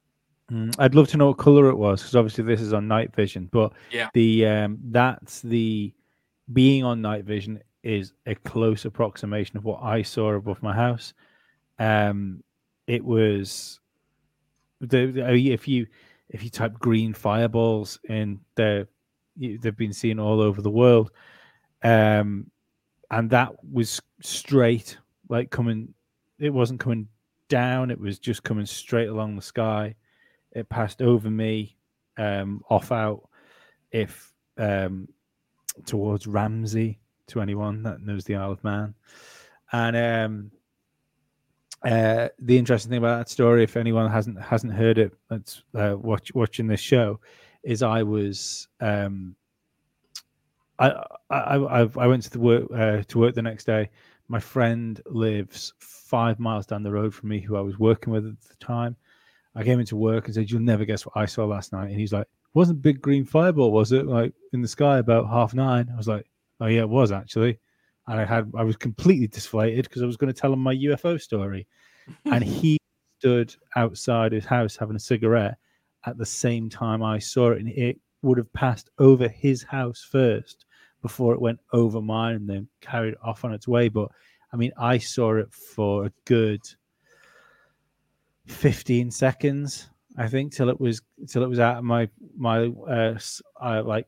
Mm, I'd love to know what color it was because obviously this is on night vision, but Yeah. the um, that's the being on night vision is a close approximation of what I saw above my house. Um, it was the, the- if you if you type green fireballs in there, they've been seen all over the world, um, and that was straight, like coming. It wasn't coming down; it was just coming straight along the sky. It passed over me, um, off out, if um, towards Ramsey. To anyone that knows the Isle of Man, and um, uh, the interesting thing about that story, if anyone hasn't hasn't heard it, that's uh, watch, watching this show, is I was um, I, I I I went to the work uh, to work the next day. My friend lives five miles down the road from me, who I was working with at the time. I came into work and said, "You'll never guess what I saw last night." And he's like, "Wasn't big green fireball, was it? Like in the sky about half nine? I was like, "Oh yeah, it was actually." And I had I was completely deflated because I was going to tell him my UFO story, and he stood outside his house having a cigarette at the same time I saw it, and it would have passed over his house first before it went over mine and then carried off on its way. But I mean, I saw it for a good 15 seconds, I think, till it was till it was out of my my uh, uh like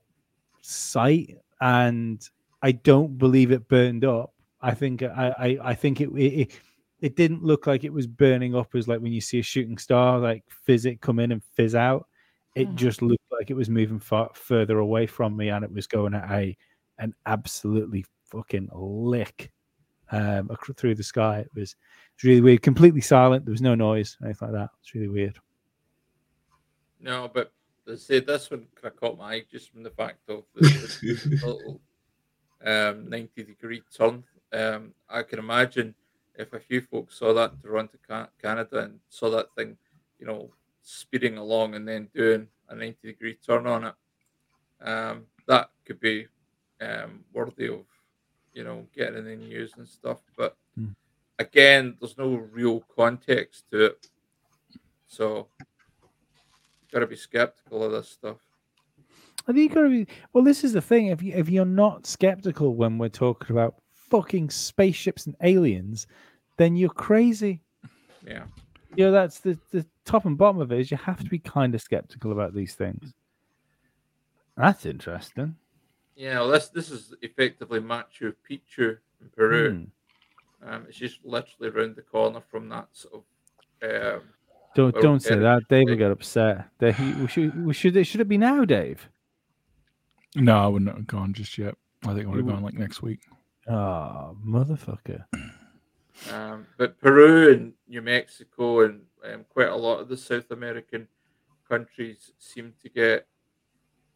sight, and I don't believe it burned up. I think I I, I think it, it it didn't look like it was burning up as like when you see a shooting star like fizz it come in and fizz out. It Mhm. just looked like it was moving far further away from me, and it was going at a an absolutely fucking lick um ac- through the sky. It was it's really weird, completely silent. There was no noise, anything like that. It's really weird. No, but as I say this one kind of caught my eye just from the fact of the, the little um, 90 degree turn. Um, I can imagine if a few folks saw that in Toronto, Ca- Canada, and saw that thing, you know, speeding along and then doing a 90 degree turn on it, um, that could be um, worthy of, you know, getting in the news and stuff. But Hmm. again, there's no real context to it. So, got to be skeptical of this stuff. I think you gotta be well, this is the thing. If you if you're not skeptical when we're talking about fucking spaceships and aliens, then you're crazy. Yeah. You know, that's the, the top and bottom of it is you have to be kind of skeptical about these things. That's interesting. Yeah, well, this this is effectively Machu Picchu in Peru. Hmm. Um, it's just literally around the corner from that sort of. Um, Don't don't say that. Dave will get upset. He, we should we should it should it be now, Dave? No, I wouldn't have gone just yet. I think I would have gone like next week. Oh, motherfucker. um, but Peru and New Mexico and um, quite a lot of the South American countries seem to get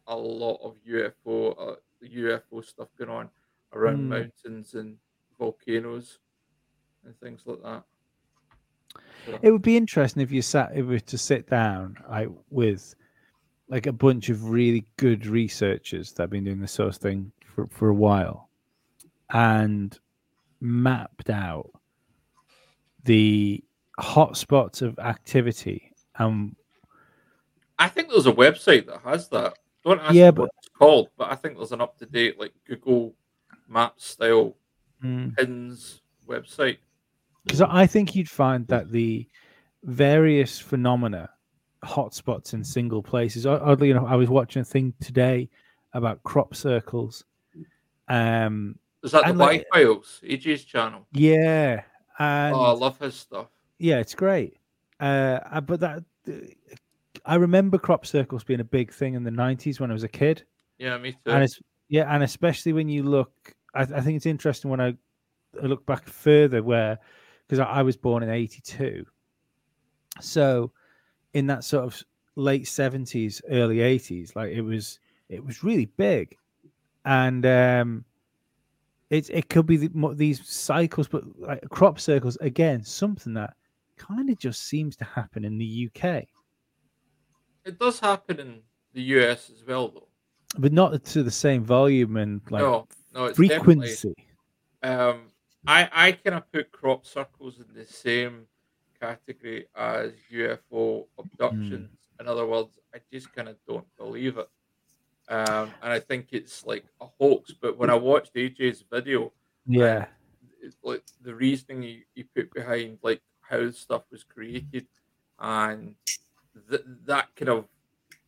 a lot of UFO uh, UFO stuff going on around Hmm. mountains and volcanoes and things like that. So, It would be interesting if you sat if we were to sit down like with like a bunch of really good researchers that have been doing this sort of thing for, for a while and mapped out the hotspots of activity and I think there's a website that has that. Don't ask Yeah, me what it's called, but I think there's an up to date like Google Maps style mm, pins website. because I think you'd find that the various phenomena, hotspots in single places. Oddly enough, I was watching a thing today about crop circles. Um, Is that the like- Files, AJ's channel? yeah, and oh, I love his stuff. yeah, it's great. Uh, uh, but that I remember crop circles being a big thing in the '90s when I was a kid, Yeah, me too. and it's yeah, and especially when you look, I, I think it's interesting when I, I look back further where because I, I was born in '82, so in that sort of late '70s, early '80s, like it was it was really big, and um, it it could be the, these cycles, but like crop circles again, something that kind of just seems to happen in the UK, It does happen in the US as well, though. but not to the same volume and like No. no, frequency. Um, I I kind of put crop circles in the same category as UFO abductions. In other words, I just kind of don't believe it. Um, and I think it's like a hoax. But when I watched AJ's video, Yeah, it's like the reasoning he, he put behind like how stuff was created, and th- that kind of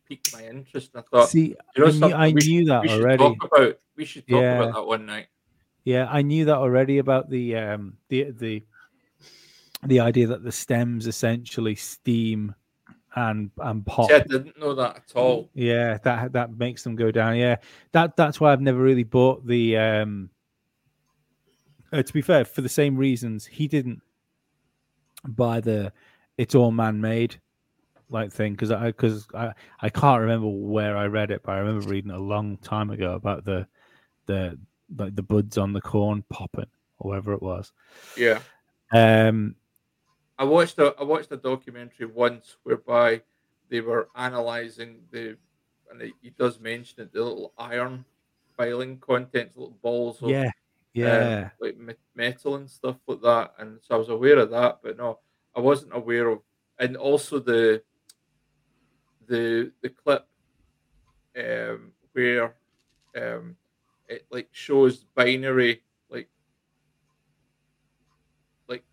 piqued my interest. And I thought, see, you know, I knew, I we, knew that should already. talk about. We should talk Yeah. about that one night. Yeah, I knew that already about the um the the the idea that the stems essentially steam and and pop. See, I didn't know that at all. Yeah, that that makes them go down. Yeah, that that's why I've never really bought the. um uh, To be fair, for the same reasons, he didn't buy the "it's all man-made" like thing because I because I I can't remember where I read it, but I remember reading a long time ago about the the like the buds on the corn popping or whatever it was. Yeah. Um, I watched a I watched a documentary once whereby they were analysing the and he- does mention it the little iron filing contents, little balls of yeah, um, yeah, like metal and stuff like that. And so I was aware of that, but no, I wasn't aware of and also the the the clip um where um it like shows binary like like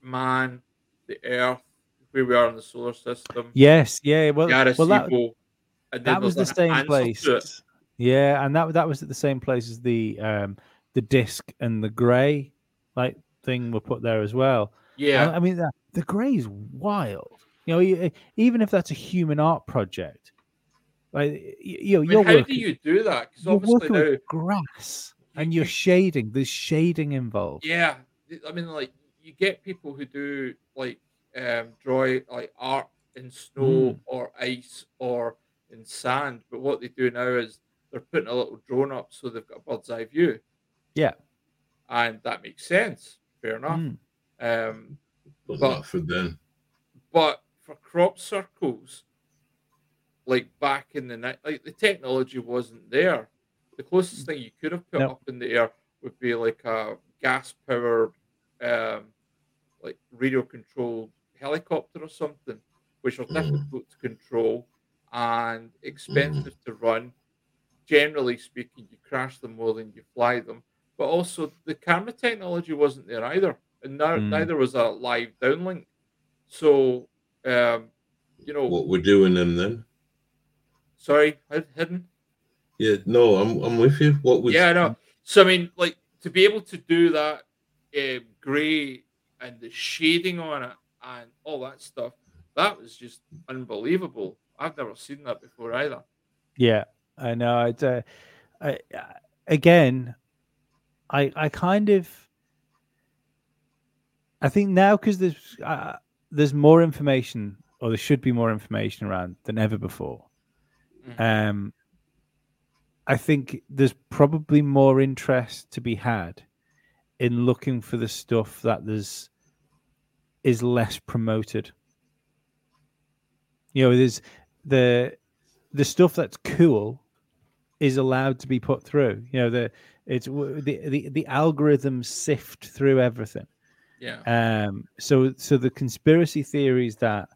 man, the earth, where we are in the solar system, yes, yeah. Well, well, that, that was the same place. Yeah, and that that was at the same place as the um the disc and the grey like thing were put there as well. Yeah, I, I mean, the, the grey is wild. You know, even if that's a human art project, like you know, I mean, you're how do you do that? Because obviously working now, grass and you're shading. There's shading involved. yeah, I mean, like you get people who do like um draw like art in snow Mm. or ice or in sand, but what they do now is they're putting a little drone up so they've got a bird's eye view. Yeah. and that makes sense. Fair enough. Mm. Um, But But- not for them. but for crop circles, like back in the night, like the technology wasn't there. The closest thing you could have put No. up in the air would be like a gas powered, um, like radio controlled helicopter or something, which are difficult to control and expensive to run. Generally speaking, you crash them more than you fly them. But also, the camera technology wasn't there either, and now Mm. neither was a live downlink. So, um, you know, What we're doing them then? sorry, hid- hidden. Yeah, no, I'm I'm with you. What was Yeah, no. So I mean, like to be able to do that uh, grey and the shading on it and all that stuff, that was just unbelievable. I've never seen that before either. Yeah, I know. It's uh, I, I- again, I I kind of I think now because there's uh, there's more information, or there should be more information around than ever before. Mhm. Um, I think there's probably more interest to be had in looking for the stuff that there's is less promoted. You know, there's the the stuff that's cool is allowed to be put through. You know, the it's the the, the algorithms sift through everything. Yeah. Um, so so the conspiracy theories that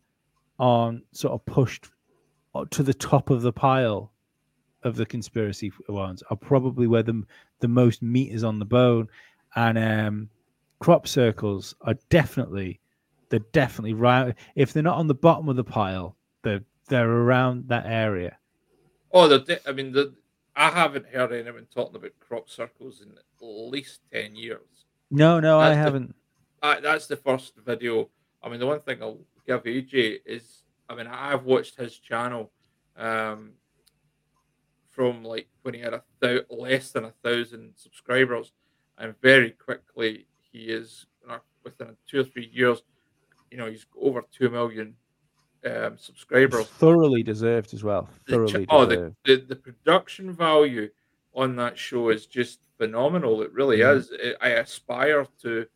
aren't sort of pushed to the top of the pile of the conspiracy ones are probably where the the most meat is on the bone, and um, crop circles are definitely they're definitely right. If they're not on the bottom of the pile, they're they're around that area. Oh, the de- I mean, the I haven't heard anyone talking about crop circles in at least ten years. No, no, I That's the- haven't. I, that's the first video. I mean, the one thing I'll give AJ is, I mean, I've watched his channel um, from like when he had a thou- less than a thousand subscribers, and very quickly he is within two or three years, you know, he's over two million um, subscribers. Thoroughly deserved as well. The Thoroughly ch- oh, the, the the production value on that show is just phenomenal. It really Mhm. is. I- I aspire to,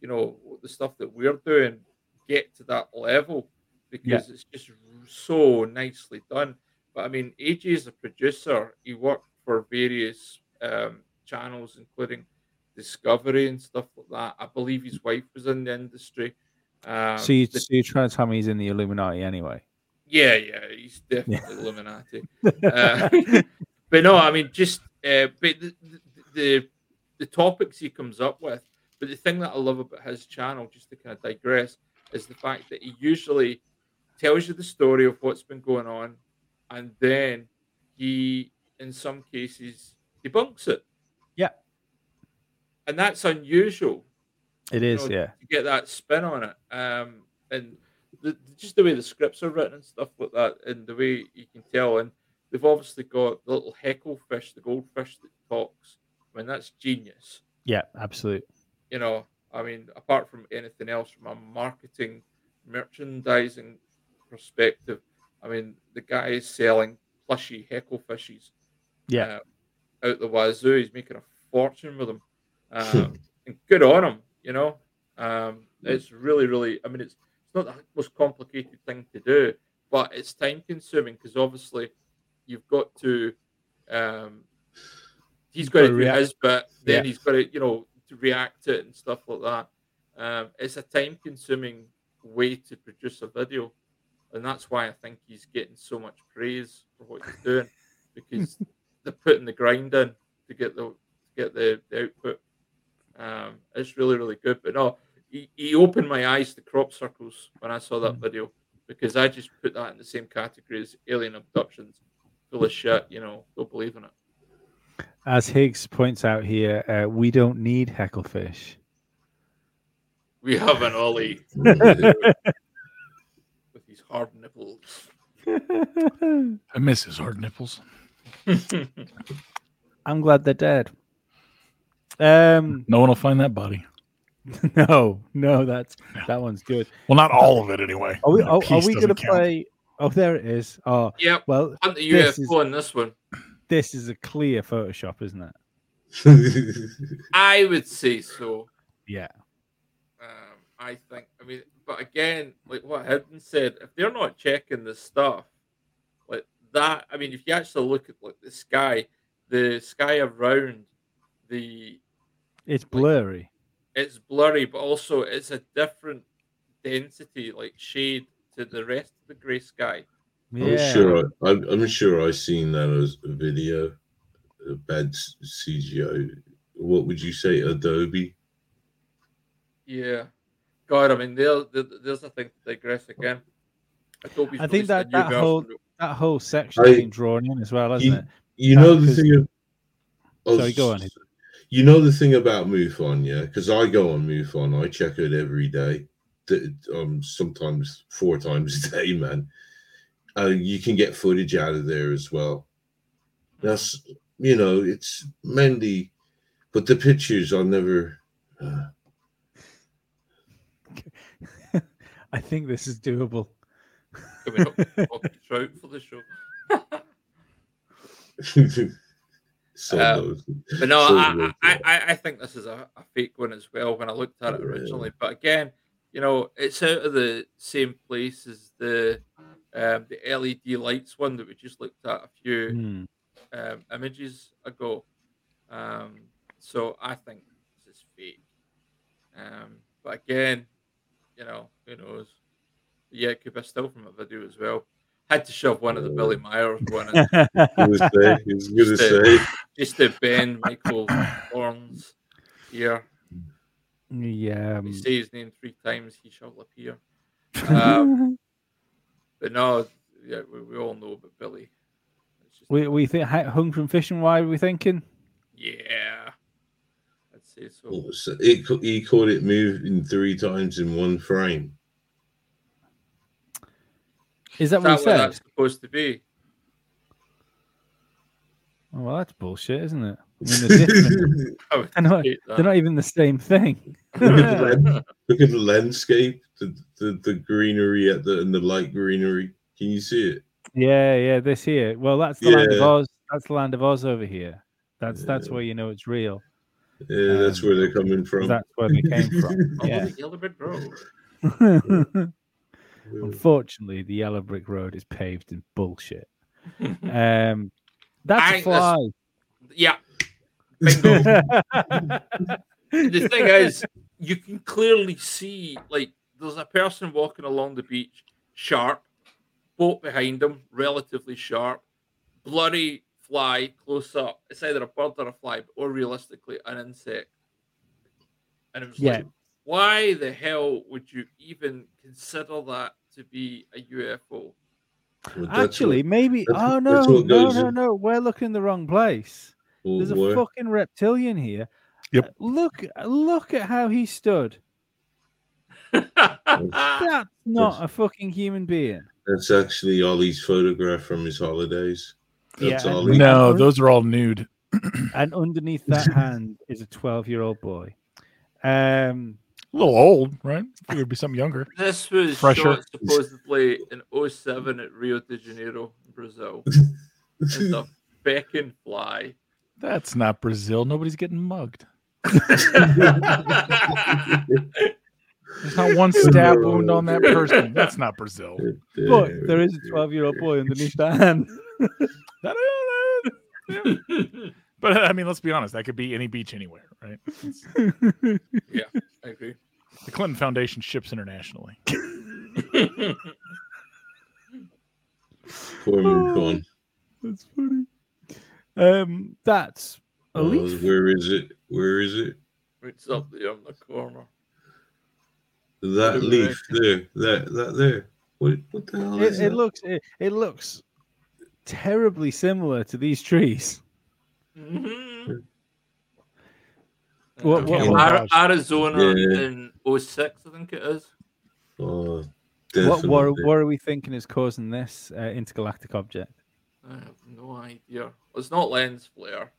you know, the stuff that we're doing, get to that level because it's just so nicely done. But I mean, AJ is a producer. He worked for various um, channels, including Discovery and stuff like that. I believe his wife was in the industry. Um, so, you, the- so you're trying to tell me he's in the Illuminati anyway? yeah, yeah, he's definitely Illuminati. Uh, but no, I mean, just uh, but the, the the the topics he comes up with. But the thing that I love about his channel, just to kind of digress, is the fact that he usually tells you the story of what's been going on, and then he, in some cases, debunks it. Yeah. And that's unusual It is, you know, yeah. to get that spin on it. Um, and the, just the way the scripts are written and stuff like that, and the way you can tell. And they've obviously got the little heckle fish, the goldfish that talks. I mean, that's genius. Yeah, absolutely. You know, I mean, apart from anything else, from a marketing, merchandising perspective, I mean, the guy is selling plushy Hecklefishes Yeah. uh, out the wazoo. He's making a fortune with them. Um, and good on him, you know. Um, it's really, really, I mean, it's, it's not the most complicated thing to do, but it's time consuming because obviously you've got to, um, he's got to to do react. his bit, then Yeah. he's got to, you know, to react to it and stuff like that. Um, it's a time consuming way to produce a video. And that's why I think he's getting so much praise for what he's doing because they're putting the grind in to get the to get the, the output. Um, it's really really good. But no, he, he opened my eyes to crop circles when I saw that Mm. video because I just put that in the same category as alien abductions. Full of shit, you know. Don't believe in it. As Higgs points out here, uh, we don't need hecklefish. We have an Ollie with these hard nipples. I miss his hard nipples. I'm glad they're dead. Um, No one will find that body. no, no, that's that one's good. Well, not all of it anyway. Are we? Are, are we going to count. play? Oh, there it is. Oh, yeah. well, on the This UFO is- on this one. this is a clear Photoshop, isn't it? I would say so. Yeah. Um, I think. I mean, but again, like what Hidden said, if they're not checking the stuff like that, I mean, if you actually look at like the sky, the sky around the, It's blurry. it's blurry, but also it's a different density, like shade to the rest of the grey sky. Yeah. I'm sure. I, I'm, I'm sure I've seen that as a video. A bad s- CGI. What would you say, Adobe? Yeah, God, I mean, there, there, there's a thing to digress again. Adobe's I think that- that whole- version That whole section I- has been drawn in as well, hasn't You- it? You Uh, know the 'cause- thing. Of, oh, Sorry, go on. S- You know the thing about MUFON, yeah, because I go on MUFON. I check it every day. th- Um, sometimes four times a day, man. Uh, you can get footage out of there as well. That's you know, it's mainly, but the pictures I never. Uh, I think this is doable. Can we not fucking trout for the show? so those- But no, so I, I, I, I think this is a, a fake one as well when I looked at it Yeah. originally. But again, you know, it's out of the same place as the um, the LED lights one that we just looked at a few Hmm. um, images ago. Um, so I think this is fake. Um, but again, you know, who knows? Yeah, it could be still from a video as well. Had to shove one of the Billy Meier one in I was gonna say, I was gonna Just, say, to bend Michael Horns here. yeah. We um, say his name three times, he shall appear. Um, but no, yeah, we, we all know about Billy. We we think hung from fishing. Why are we thinking? yeah, I'd say so. so it, he caught it moving three times in one frame. Is that Is what that he what said? that's supposed to be? Oh, well, that's bullshit, isn't it? I mean, they're. I They're not, they're not even the same thing. look, at the land, look at the landscape, the, the, the greenery at the and the light greenery. Can you see it? Yeah, yeah, this here. Well, that's the land of Oz. That's the land of Oz over here. That's that's where you know it's real. Yeah, that's Um, where they're coming from. That's where they came from. Oh, Yeah. the Yellow Brick Road. Unfortunately, the yellow brick road is paved in bullshit. Um, that's I a fly. yeah, Bingo. the thing is, you can clearly see like there's a person walking along the beach, sharp, boat behind him, relatively sharp, blurry fly close up. It's either a bird or a fly, or realistically an insect. And it was Yeah. like, why the hell would you even consider that to be a UFO? Well, Actually, what- maybe. Oh no, no, no, in- no. We're looking the wrong place. well, There's a where- fucking reptilian here. Yep. Uh, Look, look at how he stood. That's not a fucking human being. That's actually Ollie's photograph from his holidays. That's Yeah, all. he- No, un- those are all nude. And underneath that hand is a 12 year old boy. Um, A little old, right? It would be something younger. This was Fresher. shot supposedly in 07 at Rio de Janeiro, Brazil. It's a feckin' fly. That's not Brazil. Nobody's getting mugged. There's not one stab wound on that person. That's not Brazil. but there is a 12 year old boy underneath that hand. But I mean, let's be honest. That could be any beach anywhere, right? Yeah, I agree. the Clinton Foundation ships internationally. Poor Moon That's funny. Um, that's a Oh, leaf. where is it? Where is it? It's up there on the corner. That Over leaf there. That that there. What what the hell is It, it that? looks it, it looks terribly similar to these trees. Mhm. What- Uh, what- Ar- what- Arizona Yeah. in 06, I think it is. Oh, What, what, what are we thinking is causing this uh, intergalactic object? I have no idea. It's not lens flare.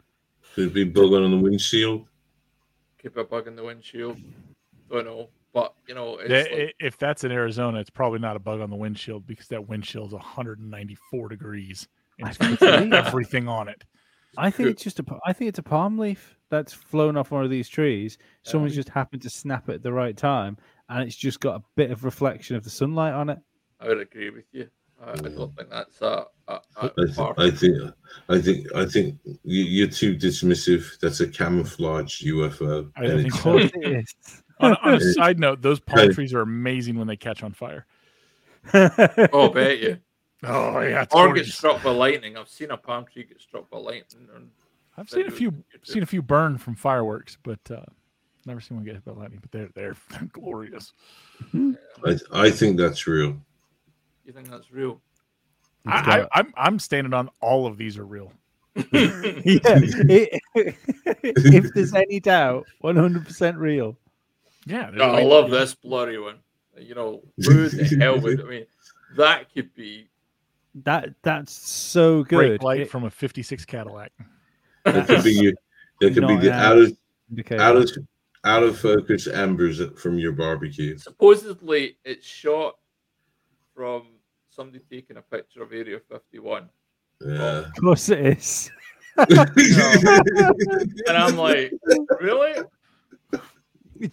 Could be bug on the windshield. Keep a bug in the windshield. Don't know. But, you know, it's Yeah, like- if that's in Arizona, it's probably not a bug on the windshield because that windshield's 194 degrees and it's I everything on it. I think it's just a. pa- I think it's a palm leaf that's flown off one of these trees. Someone's Um, just happened to snap it at the right time, and it's just got a bit of reflection of the sunlight on it. I would agree with you. I, I don't think that's a, a, a I, th- I think I think I think you, you're too dismissive. That's a camouflage UFO. I and think it's- Of course it is. On, a- on a side note, those palm trees are amazing when they catch on fire. Oh, bet you. Oh yeah, it's Or get struck by lightning. I've seen a palm tree get struck by lightning. And I've seen a few seen a few burn from fireworks, but uh, never seen one get hit by lightning. But they're they're glorious. I, I think that's real. you think that's real? I, I, I'm I'm standing on all of these are real. yeah, it- if there's any doubt, 100% real. Yeah, No, I love this blurry one. You know, who the hell would I mean? That could be. That that's so Great good. light It- from a '56 Cadillac. That could be that could be the out of indicator. out of out of focus embers from your barbecue. Supposedly, it's shot from somebody taking a picture of Area 51, Yeah. Of course it is. and I'm like, really? Do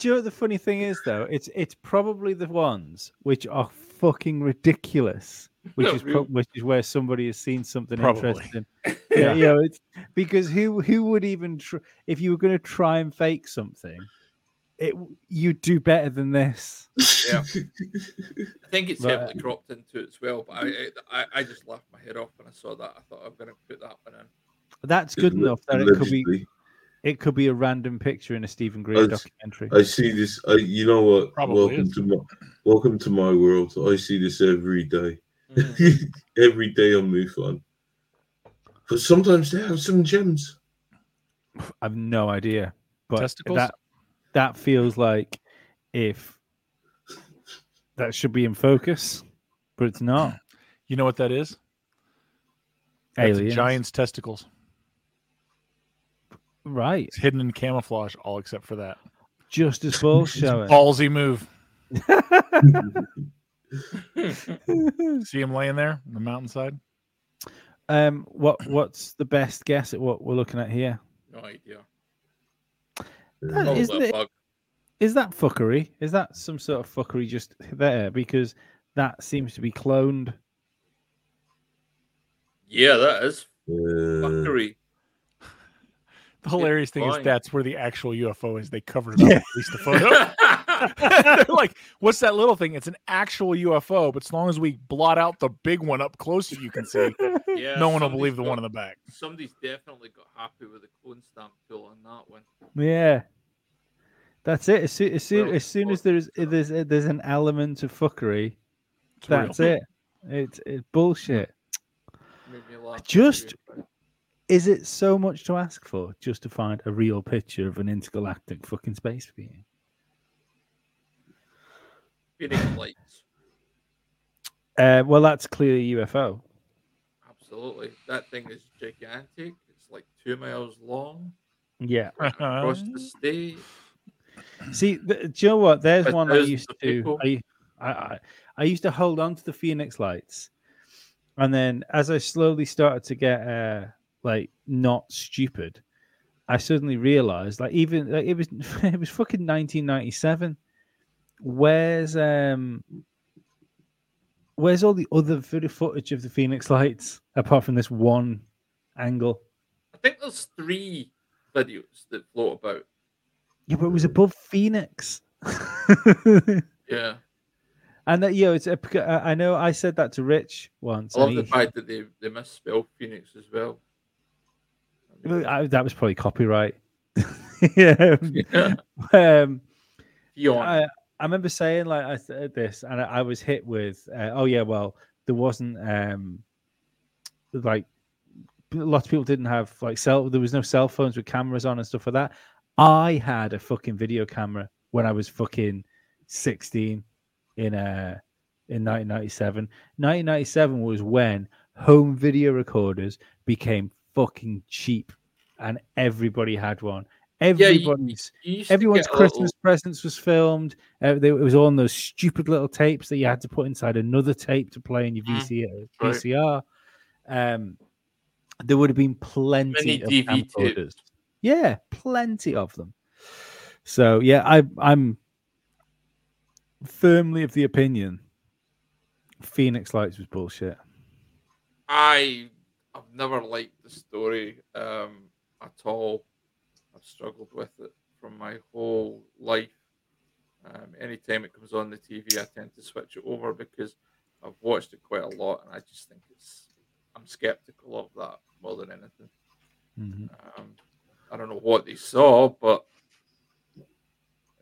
you know what the funny thing is though? It's it's probably the ones which are fucking ridiculous. Which No, is pro- which is where somebody has seen something Probably. interesting. Yeah, you know, it's because who who would even tr- if you were going to try and fake something, it you'd do better than this. Yeah. I think it's Right. heavily uh, cropped into it as well. But I, I, I just laughed my head off when I saw that. I thought I'm going to put that one in. That's good enough that it could be it could be a random picture in a Steven Greer That's- documentary. I see this. I, you know what? Probably welcome is. to my welcome to my world. I see this every day. Mhm. every day on MUFON. But sometimes they have some gems. I've no idea, but Testicles? that that feels like if that should be in focus, but it's not. You know what that is? That's Aliens, giant's testicles. right? It's hidden in camouflage, all except for that. Just as balls showing. Ballsy move. See him laying there on the mountainside. um, what what's the best guess at what we're looking at here? No idea. Probably isn't it- bug. Is that fuckery? Is that some sort of fuckery just there? Because that seems to be cloned. Yeah, that is Uh, fuckery. The hilarious thing is that's where the actual UFO is. They covered it up, Yeah. at least the photo. They're like, what's that little thing? It's an actual UFO, but as long as we blot out the big one up closer, you can see. yeah, no one will believe the got- one in the back. Somebody's definitely got happy with the clone stamp tool on that one. Yeah. That's it. As soon as soon, Well, as, soon as there's there's uh, there's an element of fuckery, It's real. that's it. It's it's bullshit. Made me laugh. Just- Is it so much to ask for just to find a real picture of an intergalactic fucking space being? Phoenix lights. Uh, well, that's clearly a UFO. Absolutely. That thing is gigantic. It's like two miles long Yeah. across the state. See, th- do you know what? There's With one I used to. I, I, I, I used to hold on to the Phoenix lights, and then as I slowly started to get uh, like not stupid, I suddenly realized like even like, it was it was fucking 1997. Where's um where's all the other video footage of the Phoenix lights apart from this one angle? I think there's three videos that float about. Yeah, but it was above Phoenix. Yeah. And that, you know, it's a, I I know I said that to Rich once. I love the he- fact that they, they misspelled Phoenix as well. I- that was probably copyright. yeah. Yeah. Um. I, I remember saying like I said this, and I, I was hit with, uh, oh yeah, well there wasn't um like lots of people didn't have like cell. There was no cell phones with cameras on and stuff like that. I had a fucking video camera when I was fucking sixteen in uh in 1997. 1997 was when home video recorders became fucking cheap, and everybody had one. Everybody's You used everyone's Christmas little- presents was filmed. Uh, they, it was all on those stupid little tapes that you had to put inside another tape to play in your Mm, VCR. right. VCR. Um, there would have been plenty Mini of camcorders. Yeah, plenty of them. So yeah, I, I'm firmly of the opinion Phoenix Lights was bullshit. I I've never liked the story um, at all. I've struggled with it from my whole life. Um, anytime it comes on the TV, I tend to switch it over because I've watched it quite a lot, and I just think it's. I'm skeptical of that more than anything. Mhm. Um, I don't know what they saw, but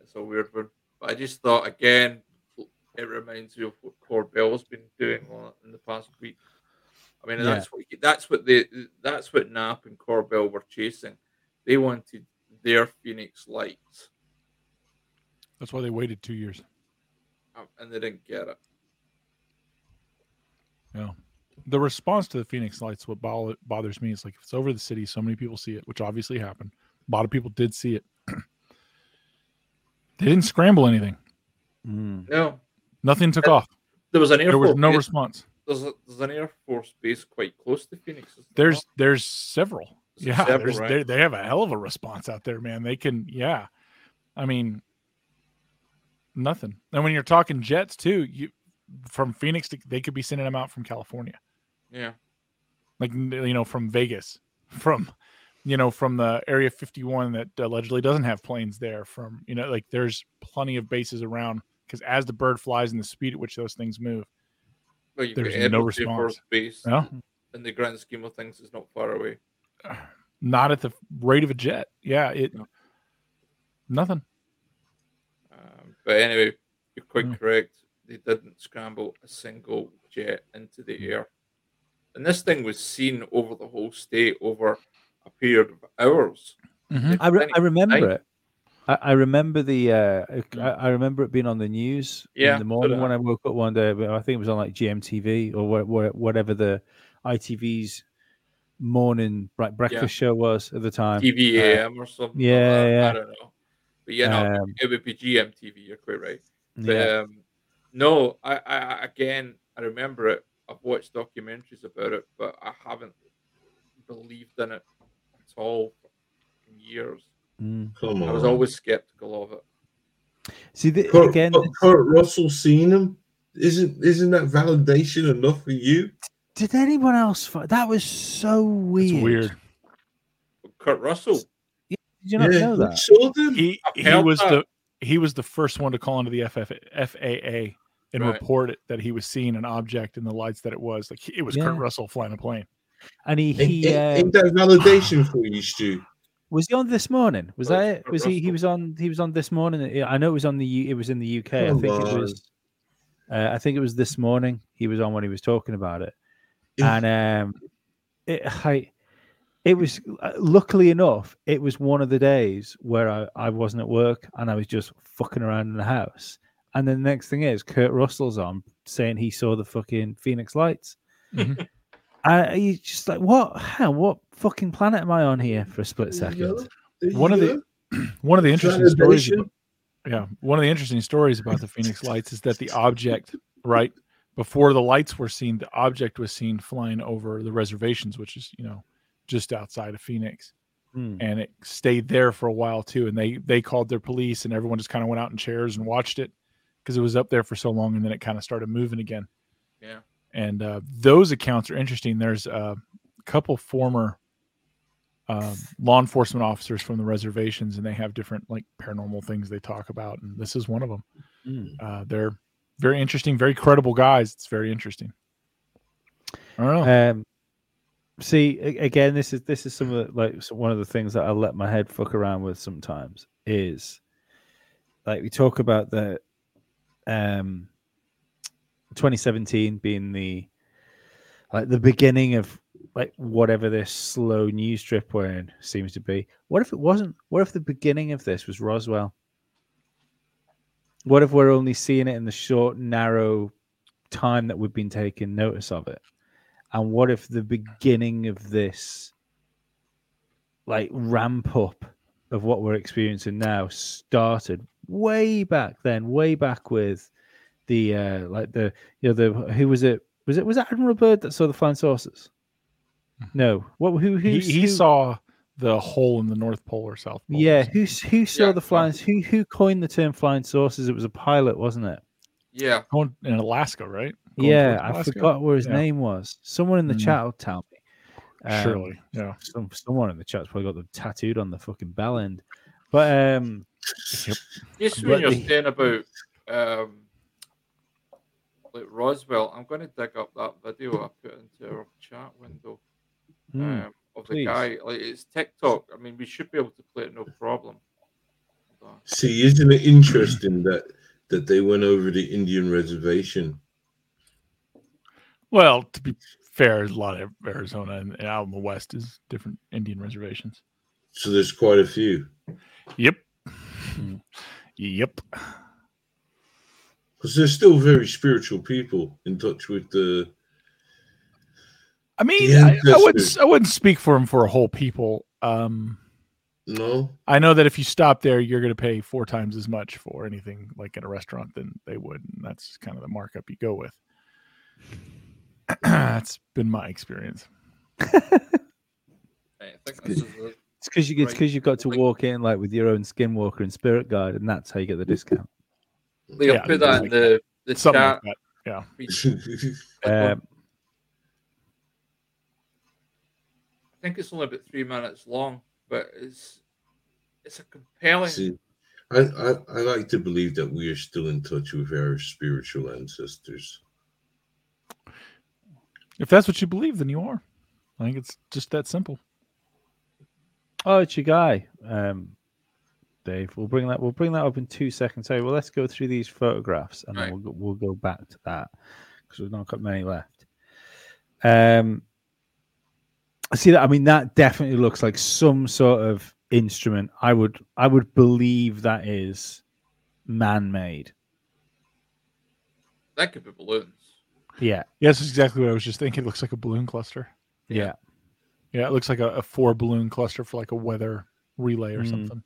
it's a weird one. But I just thought again, it reminds me of what Corbell's been doing in the past week. I mean, Yeah. that's what that's what they that's what Knapp and Corbell were chasing. They wanted their Phoenix lights, That's why they waited two years. um, and they didn't get it. Yeah. The response to the Phoenix Lights, what bo- bothers me is like if it's over the city, so many people see it, which obviously happened. A lot of people did see it. they didn't scramble anything. Mm. No, Nothing took off. there was an Air There was Force no base. response. There's, a, there's an Air Force base quite close to Phoenix. is there There's there's several. Yeah, there's, right? they they have a hell of a response out there, man. They can, yeah. I mean, nothing. And when you're talking jets too, you from Phoenix, to, they could be sending them out from California. yeah. like you know from Vegas, from you know from the Area 51 that allegedly doesn't have planes there. From you know like there's plenty of bases around because as the bird flies and the speed at which those things move, Well, There's no response. Base. Yeah. In the grand scheme of things, is not far away. Not at the rate of a jet. Yeah, it No. nothing. Um, but anyway, you're quite Mm. correct. They didn't scramble a single jet into the air. And this thing was seen over the whole state over a period of hours. Mhm. I, re- I remember Night. it. I, I remember the. Uh, Mm. I, I remember it being on the news Yeah, in the morning did when I. I woke up one day. but I think it was on like GMTV or wha- wha- whatever the ITV's morning bre- breakfast show was at the time. TVAM or something. yeah, that. yeah. I don't know. But yeah, no, Um, it would be GMTV. You're quite right. But, yeah. um, no, I, I I- again, I remember it. I've watched documentaries about it, but I haven't believed in it at all in years. Mm. Come on. I was always skeptical of it. See, the, Kurt, again, but Kurt Russell seen him. Isn't isn't that validation enough for you? Did anyone else? fi- That was so weird. It's weird. Kurt Russell, Did you not yeah, know that? saw. He he was that. the he was the first one to call into the FF, FAA and Right. report it that he was seeing an object in the lights that it was like it was Kurt Russell flying a plane. And he Ain't, he ain't- uh, ain't that validation for you, Stu? was he on this morning? Was Oh, that it? Kurt Was he? He was on. He was on this morning. I know it was on the. U- It was in the UK. I Come think it was. Uh, I think it was this morning. He was on when he was talking about it, Yeah. and um, it I, it was uh, luckily enough. It was one of the days where I, I wasn't at work and I was just fucking around in the house. And then the next thing is Kurt Russell's on saying he saw the fucking Phoenix Lights. Mhm. And you just like, what? How? What fucking planet am I on here for a split second? One you of the- One of the interesting stories. About, yeah, one of the interesting stories about the Phoenix Lights is that the object, right before the lights were seen, the object was seen flying over the reservations, which is you know just outside of Phoenix. Hmm. and it stayed there for a while too. And they they called their police, and everyone just kind of went out in chairs and watched it because it was up there for so long, and then it kind of started moving again. Yeah. And uh, those accounts are interesting. There's a couple former um, law enforcement officers from the reservations, and they have different like paranormal things they talk about, and this is one of them. Hmm. Uh, they're very interesting, very credible guys. It's very interesting. I don't know. Um, see, again, this is this is some of the, like one of the things that I let my head fuck around with sometimes is like we talk about the um 2017 being the like the beginning of like whatever this slow news trip we're in seems to be. What if it wasn't? What if the beginning of this was Roswell? What if we're only seeing it in the short, narrow time that we've been taking notice of it? And what if the beginning of this like ramp up of what we're experiencing now started way back then, way back with the uh like the you know the who was it was it was it Admiral Byrd that saw the flying saucers? No. What who who he, he who- saw the hole in the North Pole or South Pole. yeah, who who saw Yeah, the flying who who coined the term flying saucers? It was a pilot, wasn't it? Yeah. going in Alaska, right? Going yeah, towards I forgot what his Yeah. name was. Someone in the Mm. chat will tell me. Um, Surely, yeah. some someone in the chat's probably got them tattooed on the fucking bell end. But um Just But when you're the- saying about um, like Roswell, I'm going to dig up that video I put into our chat window hmm, um, of the please. guy. Like it's TikTok. I mean, we should be able to play it no problem. See, isn't it interesting that that they went over the Indian reservation? Well, to be fair, a lot of Arizona and, and out in the west is different Indian reservations. So there's quite a few. Yep. Yep. Because there's still very spiritual people in touch with the. I mean, I, I wouldn't. I wouldn't speak for him for a whole people. Um, No, I know that if you stop there, you're going to pay four times as much for anything like at a restaurant than they would, and that's kind of the markup you go with. that's been my experience. I think this is the, It's because you it's because you've got to walk in like with your own skinwalker and spirit guide, and that's how you get the discount. Leo, Yeah, put that in like the, the chat. like that. Um, I think it's only about three minutes long, but it's it's a compelling. See, I, I I like to believe that we are still in touch with our spiritual ancestors. If that's what you believe, then you are. I think it's just that simple. oh, it's your guy, um, Dave. We'll bring that. We'll bring that up in two seconds. Hey, well, let's go through these photographs, and Right. then we'll go, we'll go back to that because we've not got many left. Um, I see that. I mean, that definitely looks like some sort of instrument. I would, I would believe that is man-made. That could be balloons. Yeah, Yes, that's exactly what I was just thinking. It looks like a balloon cluster. yeah. Yeah, it looks like a, a four balloon cluster for like a weather relay or Mm. something.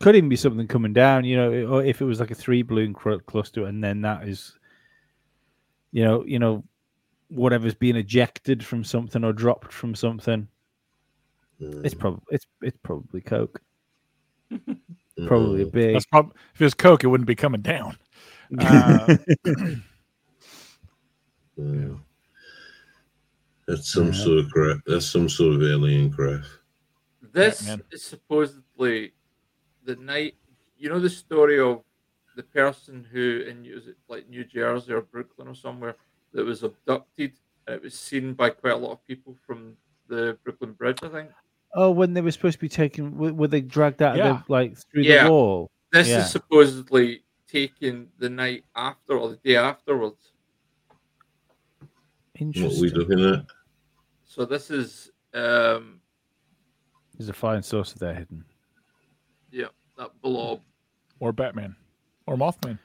Could even be something coming down. You know, or if it was like a three balloon cl- cluster, and then that is, you know, you know, whatever's being ejected from something or dropped from something. It's Mm, probably it's it's probably coke. Probably a mm. big. That's probably if it was Coke, it wouldn't be coming down. Uh, Mm. That's some Yeah. sort of craft. That's some sort of alien craft. This man. is supposedly the night. You know the story of the person who in was it like New Jersey or Brooklyn or somewhere that was abducted. And it was seen by quite a lot of people from the Brooklyn Bridge, I think. Oh, when they were supposed to be taken, were, were they dragged out Yeah. of the, like through Yeah. the wall? This Yeah. is supposedly taken the night after or the day afterwards. What we Interesting. looking at? So this is um There's a fine source of there hidden. yeah, that blob. or Batman or Mothman.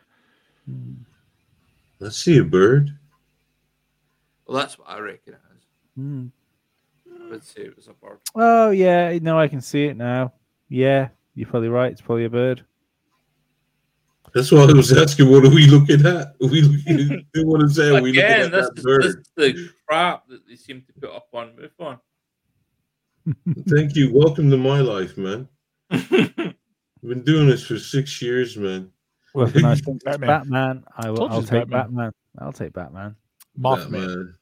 Let's see a bird. Well that's what I reckon it is. Hmm. I would say it was a bird. Oh yeah, no, I can see it now. Yeah, you're probably right. It's probably a bird. That's why I was asking. What are we looking at? Are we looking? They want to say we looking Again, at this that is, bird? this is the crap that they seem to put up on MUFON. Thank you. Welcome to my life, man. I've been doing this for six years, man. Well, nice Batman. Batman. I will. I'll take Batman. Batman. I'll take Batman. Mothman.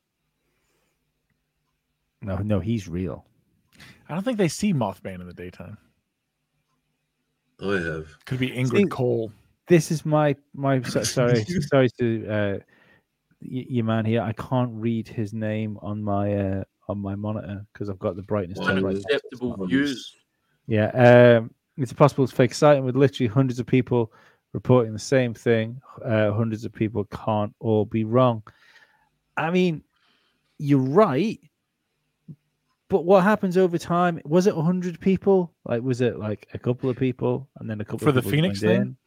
No, no, he's real. I don't think they see Mothman in the daytime. I have. Could be Ingrid See- Cole. This is my my. so- Sorry, sorry to uh, y- your man here. I can't read his name on my uh, on my monitor because I've got the brightness Wow. right. Unacceptable views. Yeah, um, it's possible to fake sighting with literally hundreds of people reporting the same thing. Uh, hundreds of people can't all be wrong. I mean, you're right, but what happens over time? Was it hundred people? Like, was it like a couple of people and then a couple For of the Phoenix thing? in?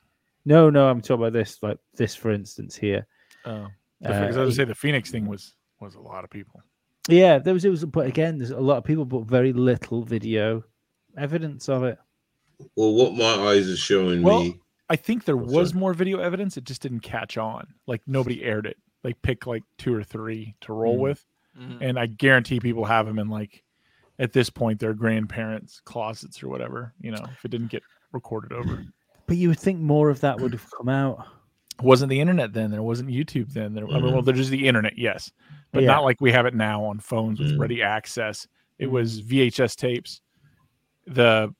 No, no, I'm talking about this. Like this, for instance, here. Oh, Uh, I was going to say the Phoenix thing was was a lot of people. Yeah, there was. It was, but again, there's a lot of people, but very little video evidence of it. Well, what my eyes are showing Well, me. I think there Oh, was sorry. more video evidence. It just didn't catch on. Like nobody aired it. Like pick like two or three to roll Mm. with, Mhm. and I guarantee people have them in like at this point their grandparents' closets or whatever. You know, if it didn't get recorded over. But you would think more of that would have come out. It wasn't the internet then. There wasn't YouTube then. There, I mean, well, there's the internet, yes, but Yeah. not like we have it now on phones with Mm. ready access. It was VHS tapes. The,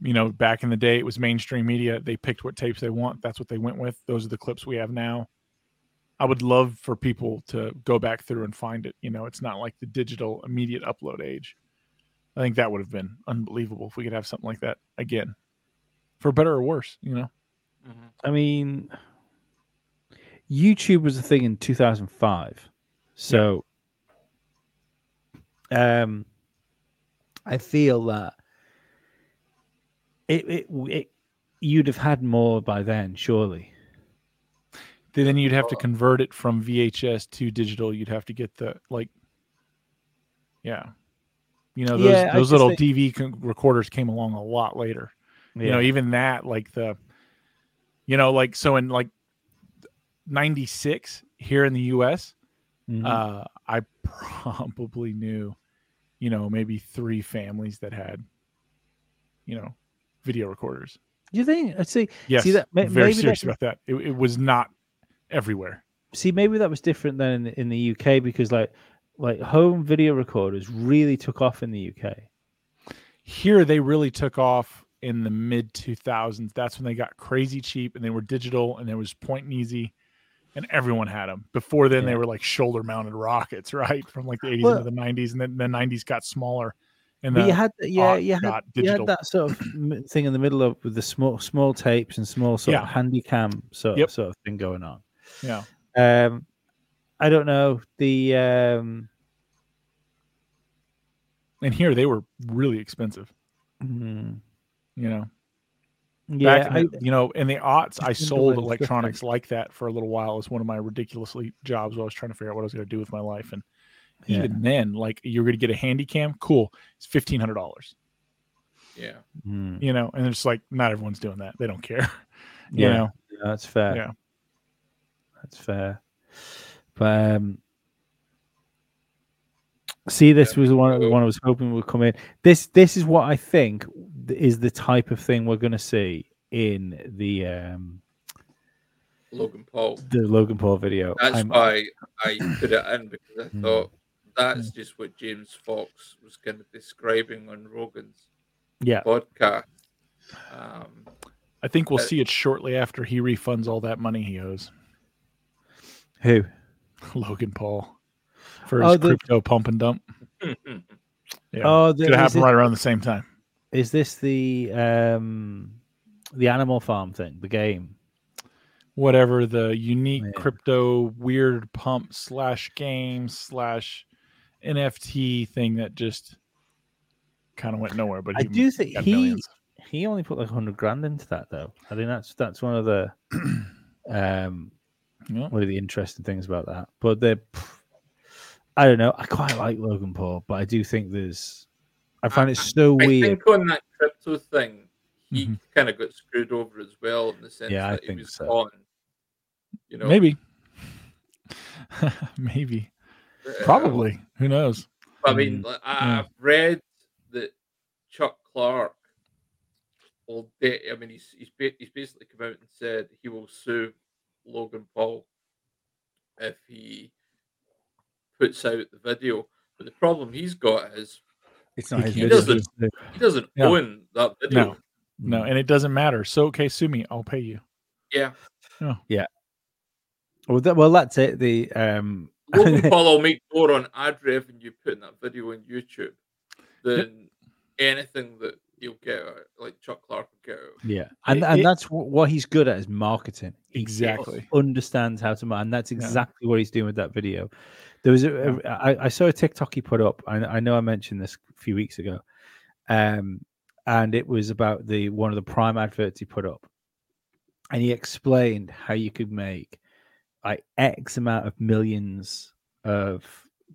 you know, back in the day, it was mainstream media. They picked what tapes they want. That's what they went with. Those are the clips we have now. I would love for people to go back through and find it. You know, it's not like the digital immediate upload age. I think that would have been unbelievable if we could have something like that again, for better or worse. You know, Mhm. I mean, YouTube was a thing in 2005. So, um, I feel that it, it, it you'd have had more by then, surely. Then you'd have to convert it from VHS to digital. You'd have to get the like, yeah, you know those Yeah, those little think- DV recorders came along a lot later. You know, even that like the, you know, like so in like '96 here in the U.S., Mhm. uh, I probably knew, you know, maybe three families that had, you know, video recorders. You think? I see. Yes, that- may- very maybe that serious was- about that. It, it was not everywhere. See, maybe that was different than in, in the UK because, like, like home video recorders really took off in the UK. here they really took off in the mid 2000s that's when they got crazy cheap and they were digital and there was point and easy and everyone had them before then they were like shoulder mounted rockets right from like the 80s Well- into the 90s and then the 90s got smaller and you had, that- yeah, you had, you had that sort of thing in the middle of with the small small tapes and small sort of handy cam sort Yep. sort of thing going on. Yeah Um, I don't know the um, and here they were really expensive hmm, you know yeah, back in I, you know in the aughts i sold electronics like that for a little while as one of my ridiculously jobs where i was trying to figure out what i was going to do with my life and Yeah. even then like you're going to get a handy cam cool it's $1500 Yeah. hmm, you know, and it's like not everyone's doing that. They don't care, you Yeah. know. yeah, that's fair. Yeah. That's fair. But um, see, this was the one, the one I was hoping would come in. This this is what I think is the type of thing we're going to see in the um, Logan Paul. the Logan Paul video. That's I'm- why I put it in because I Hmm. thought that's just what James Fox was kind of describing on Rogan's yeah, podcast. Um, I think we'll Uh, see it shortly after he refunds all that money he owes Who? Logan Paul for Oh, his the- crypto pump and dump. Yeah, Oh, the, could happen it- right around the same time. is this the um the Animal Farm thing, the game? Whatever the unique Yeah. crypto weird pump slash game slash NFT thing that just kind of went nowhere. But I do think he millions. he only put like hundred grand into that though. I think that's that's one of the um Yeah. one of the interesting things about that. But the I don't know. I quite like Logan Paul, but I do think there's I find it so I weird. think on that crypto thing, he Mhm. kind of got screwed over as well in the sense Yeah, I that he think was so. on. You know, Maybe. Maybe. uh, Probably. Who knows? I mean, Mm. I, I've read that Chuck Clark will. De- I mean, he's he's, ba- he's basically come out and said he will sue Logan Paul if he puts out the video. But the problem he's got is It's not his he video. doesn't he doesn't Yeah. own that video. No. No, and it doesn't matter. So okay, sue me. I'll pay you. Yeah, Well, that, well, that's it. The um, Logan Paul will make more on ad revenue putting that video on YouTube than anything that he'll get like Chuck Clark will get yeah, and It- and it- that's wh- what he's good at is marketing. He Exactly. understands how to market, and that's Yeah. exactly what he's doing with that video. There was a, a- I, I saw a TikTok he put up. I, I know I mentioned this a few weeks ago, um, and it was about the one of the Prime adverts he put up, and he explained how you could make like X amount of millions of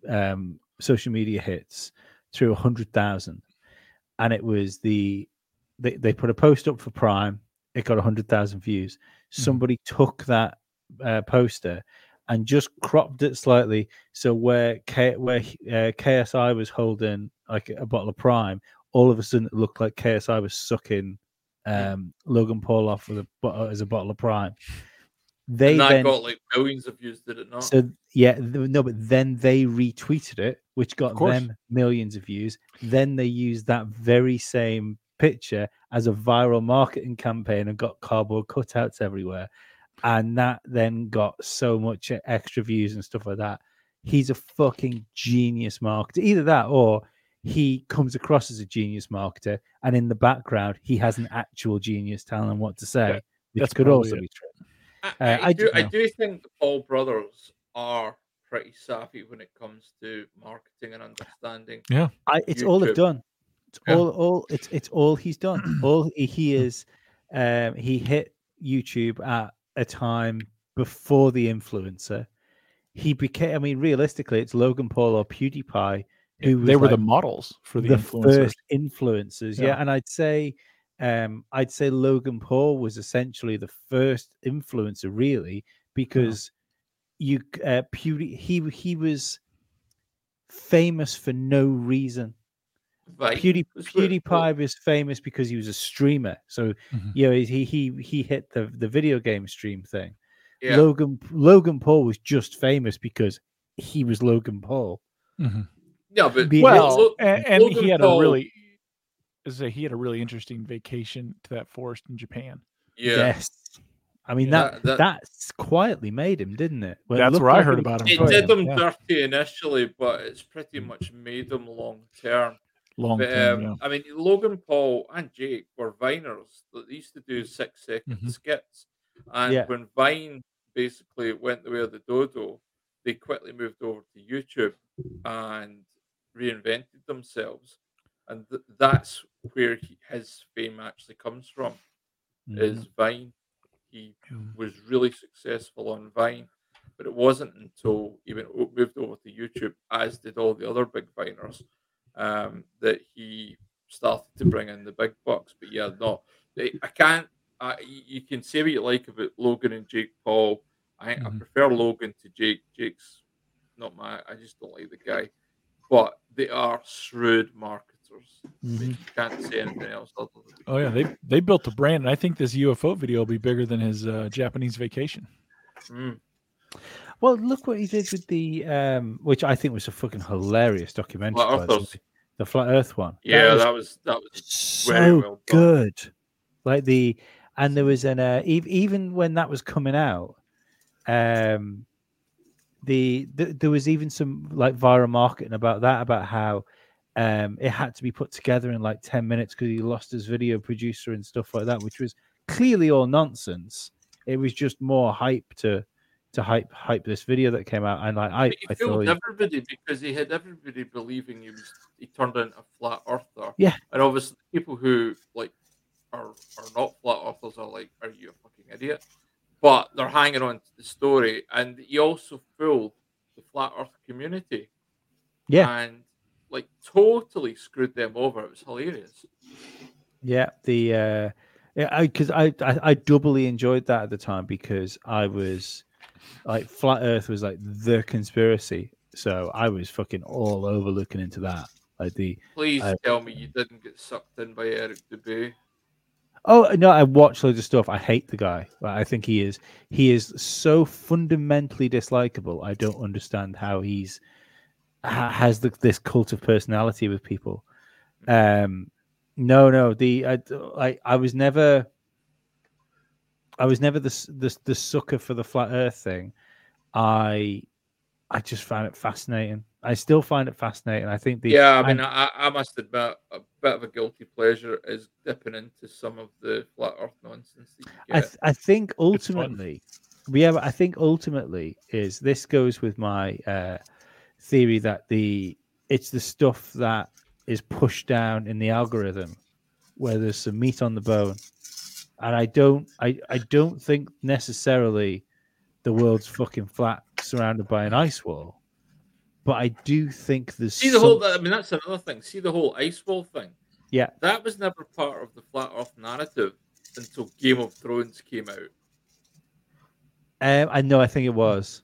um, social media hits through a hundred thousand, and it was the they, they put a post up for Prime. It got a hundred thousand views. Somebody took that uh, poster and just cropped it slightly so where K, where uh, KSI was holding like a bottle of Prime, all of a sudden it looked like KSI was sucking um, Logan Paul off with a bottle as a bottle of Prime. They and that then got like millions of views, did it not? so yeah, no, but then they retweeted it, which got them millions of views. Then they used that very same picture as a viral marketing campaign and got cardboard cutouts everywhere. And that then got so much extra views and stuff like that. He's a fucking genius marketer. Either that or he comes across as a genius marketer, and in the background, he has an actual genius telling him what to say, Yeah, which could also it. be true. I, Uh, I I do, don't I do think the Paul brothers are pretty savvy when it comes to marketing and understanding. Yeah, I, it's all they've done. It's Yeah. all, all it's it's all he's done. all he- he is, um, he hit YouTube at a time before the influencer. He became. I mean, realistically, it's Logan Paul or PewDiePie who was they were the models for the, the influencers. first influencers. Yeah. Yeah. and I'd say, um, I'd say Logan Paul was essentially the first influencer, really, because you uh, Pewdie he he was famous for no reason. Vine Pewdie, was where was. PewDiePie was famous because he was a streamer. So Mhm. you know he he he hit the the video game stream thing. Yeah, Logan Logan Paul was just famous because he was Logan Paul. Mhm. yeah, but Well, and, and he had Paul- a really, as I say, he had a really interesting vacation to that forest in Japan. yeah, Yes. I mean Yeah, that, that- that's quietly made him, didn't it? Well, That's looked where I heard it about him it did going. them yeah. dirty initially, but it's pretty much made them long term. Long But term, um, yeah. I mean, Logan Paul and Jake were Viners that used to do six second Mhm. skits. And Yeah. when Vine basically went the way of the dodo, they quickly moved over to YouTube and reinvented themselves. And th- that's where he, his fame actually comes from, Mhm. is Vine. He Yeah. was really successful on Vine, but it wasn't until he went, moved over to YouTube, as did all the other big Viners, um, that he started to bring in the big bucks. But yeah, no, I I can't. I, you can say what you like about Logan and Jake Paul. I, I Mhm. prefer Logan to Jake. Jake's not my. I just don't like the guy. But they are shrewd marketers. I mean, Mhm. you can't say anything else other than Oh yeah, they they built a brand, and I think this UFO video will be bigger than his uh, Japanese vacation. Mm. Well, look what he did with the um, which I think was a fucking hilarious documentary. Flat by the Earthers. way. The flat Earth one. Yeah, was that was that was so very well good. Like the, and there was an uh, ev- even when that was coming out, um, the, the there was even some like viral marketing about that about how um it had to be put together in like 10 minutes because he lost his video producer and stuff like that which was clearly all nonsense it was just more hype to to hype hype this video that came out and like i i everybody because he had everybody believing he was he turned into a flat earther. Yeah. And obviously people who like are are not flat earthers are like, Are you a fucking idiot? But they're hanging on to the story and he also fooled the flat earth community. Yeah. And like totally screwed them over. It was hilarious. Yeah, the uh yeah, I because I, I I doubly enjoyed that at the time because I was like flat Earth was like the conspiracy, so I was fucking all over looking into that. Like the Please I- tell me you didn't get sucked in by Eric Dubay. oh no, I watched loads of stuff. I hate the guy. I think he is he is so fundamentally dislikable. I don't understand how he's ha, has the, this cult of personality with people. Um, no, no, the I, I, I was never, I was never the, s- the the sucker for the flat Earth thing. I, I just found it fascinating. I still find it fascinating. I think the yeah, I mean, I, I must admit, a bit of a guilty pleasure is dipping into some of the flat Earth nonsense. I, th- I think ultimately, yeah, but I think ultimately is this goes with my uh, theory that the it's the stuff that is pushed down in the algorithm where there's some meat on the bone, and I don't, I, I don't think necessarily the world's fucking flat, surrounded by an ice wall, but I do think there's See the whole. I mean, that's another thing. See the whole ice wall thing. Yeah. that was never part of the flat Earth narrative until Game of Thrones came out. Um, I know, I think it was.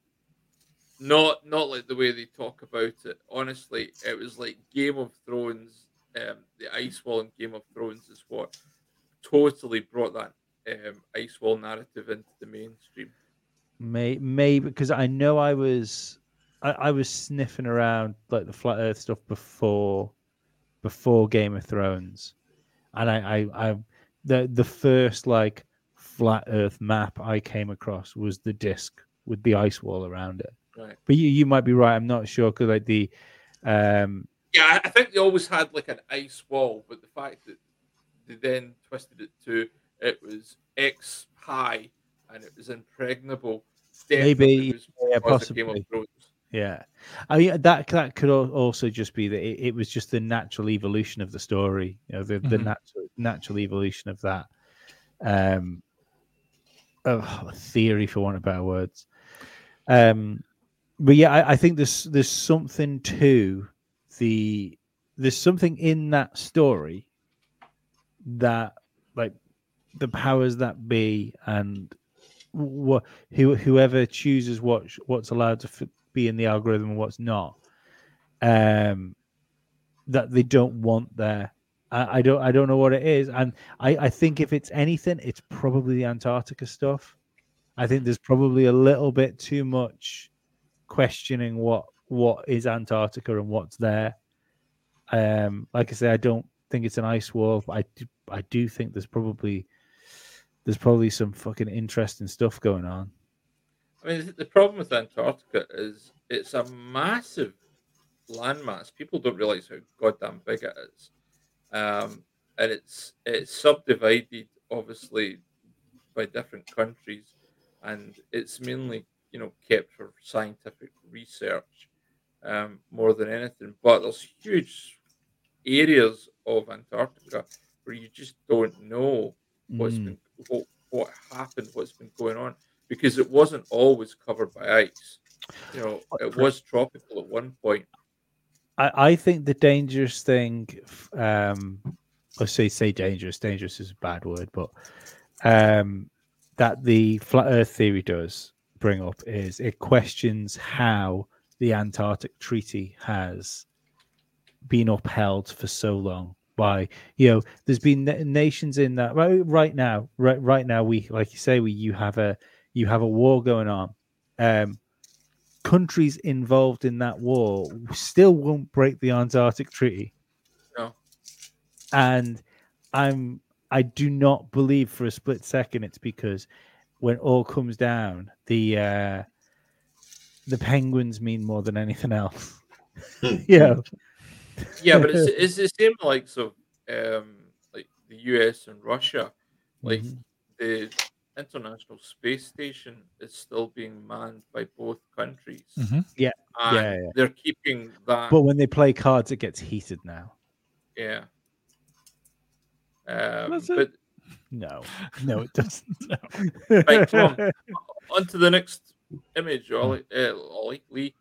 Not not like the way they talk about it. Honestly, it was like Game of Thrones. Um, the ice wall in Game of Thrones is what totally brought that um, ice wall narrative into the mainstream. May maybe because I know I was I, I was sniffing around like the flat Earth stuff before before Game of Thrones, and I I, I the the first like flat Earth map I came across was the disc with the ice wall around it. Right. But you you might be right. I'm not sure because like the um Yeah, I- I think they always had like an ice wall, but the fact that they then twisted it to it was X high and it was impregnable. Maybe, was yeah, because Game possibly. of Thrones. Yeah, I mean that that could also just be that it, it was just the natural evolution of the story, you know, the the Mhm. natural natural evolution of that, um, of theory for want of better words. Um, but yeah, I, I think there's there's something to the there's something in that story that like the powers that be and what who whoever chooses what what's allowed to f- be in the algorithm and what's not um that they don't want there. I, I don't i don't know what it is. And i i think if it's anything it's probably the antarctica stuff. I think there's probably a little bit too much questioning what what is antarctica and what's there. Um like i say i don't think it's an ice wall but i do, i do think there's probably there's probably some fucking interesting stuff going on. I mean, the problem with Antarctica is it's a massive landmass. People don't realize how goddamn big it is, um, and it's it's subdivided obviously by different countries, and it's mainly you know kept for scientific research um, more than anything. But there's huge areas of Antarctica where you just don't know what's Mm. been what, what happened, what's been going on, because it wasn't always covered by ice. You know, it was tropical at one point. I, I think the dangerous thing, um, I say say dangerous. Dangerous is a bad word, but um, that the flat Earth theory does bring up is it questions how the Antarctic Treaty has been upheld for so long. By you know, there's been nations in that right right now. Right right now, we like you say, we you have a you have a war going on. Um, countries involved in that war still won't break the Antarctic Treaty. No. And I'm I do not believe for a split second it's because when all comes down, the uh, the penguins mean more than anything else. yeah, Yeah, but it's it's the same like so um like the US and Russia. Like Mhm. the International Space Station is still being manned by both countries. Mhm. Yeah, And yeah, yeah. they're keeping that but when they play cards, it gets heated now. yeah. Um, but No, no, it doesn't. Right, come on to the next image, Ollie, uh, Ollie Lee.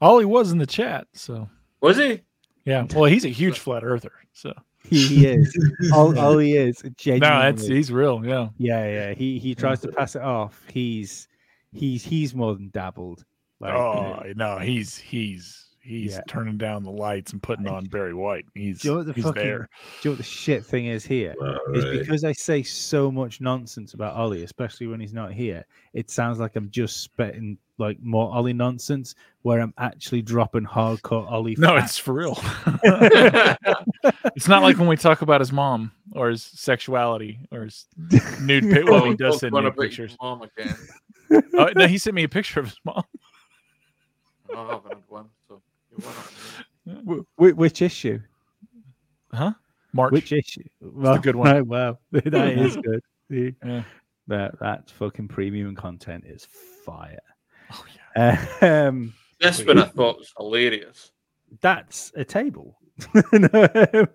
Ollie was in the chat, so Was he? yeah. Well, he's a huge flat earther, so he, he is. All, all he is. no, Genuinely. that's he's real. Yeah, Yeah, yeah. He he tries to pass it off. He's he's he's more than dabbled. Like, oh no, he's he's he's Yeah. turning down the lights and putting on Barry White. He's do you know what the he's fucking there. do you know what the shit thing is here? All Is because I say so much nonsense about Ollie, especially when he's not here. It sounds like I'm just spitting like more Ollie nonsense, where I'm actually dropping hardcore Ollie. No, facts. it's for real. it's not like when we talk about his mom or his sexuality or his nude pic. Well, he does send about me about your pictures. Mom again. Oh, no, he sent me a picture of his mom. I haven't had one, so you want Wh- wh- which issue? Huh? March. Which issue? Well, good one. oh, wow, that is good. See? Yeah. That that fucking premium content is fire. Oh, yeah. Um, This one I thought was hilarious. that's a table. No,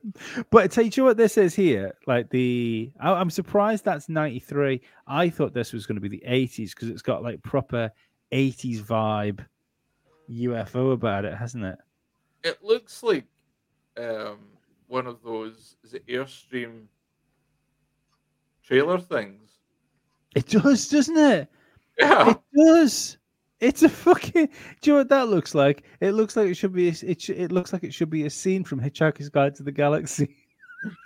but tell you what this is here. Like the, I, I'm surprised that's 93. I thought this was going to be the 80s because it's got like proper 80s vibe UFO about it, hasn't it? It looks like um, one of those is it Airstream trailer things. It does, doesn't it? Yeah. It does. It's a fucking. Do you know what that looks like? It looks like it should be. A, it sh- it looks like it should be a scene from Hitchhiker's Guide to the Galaxy.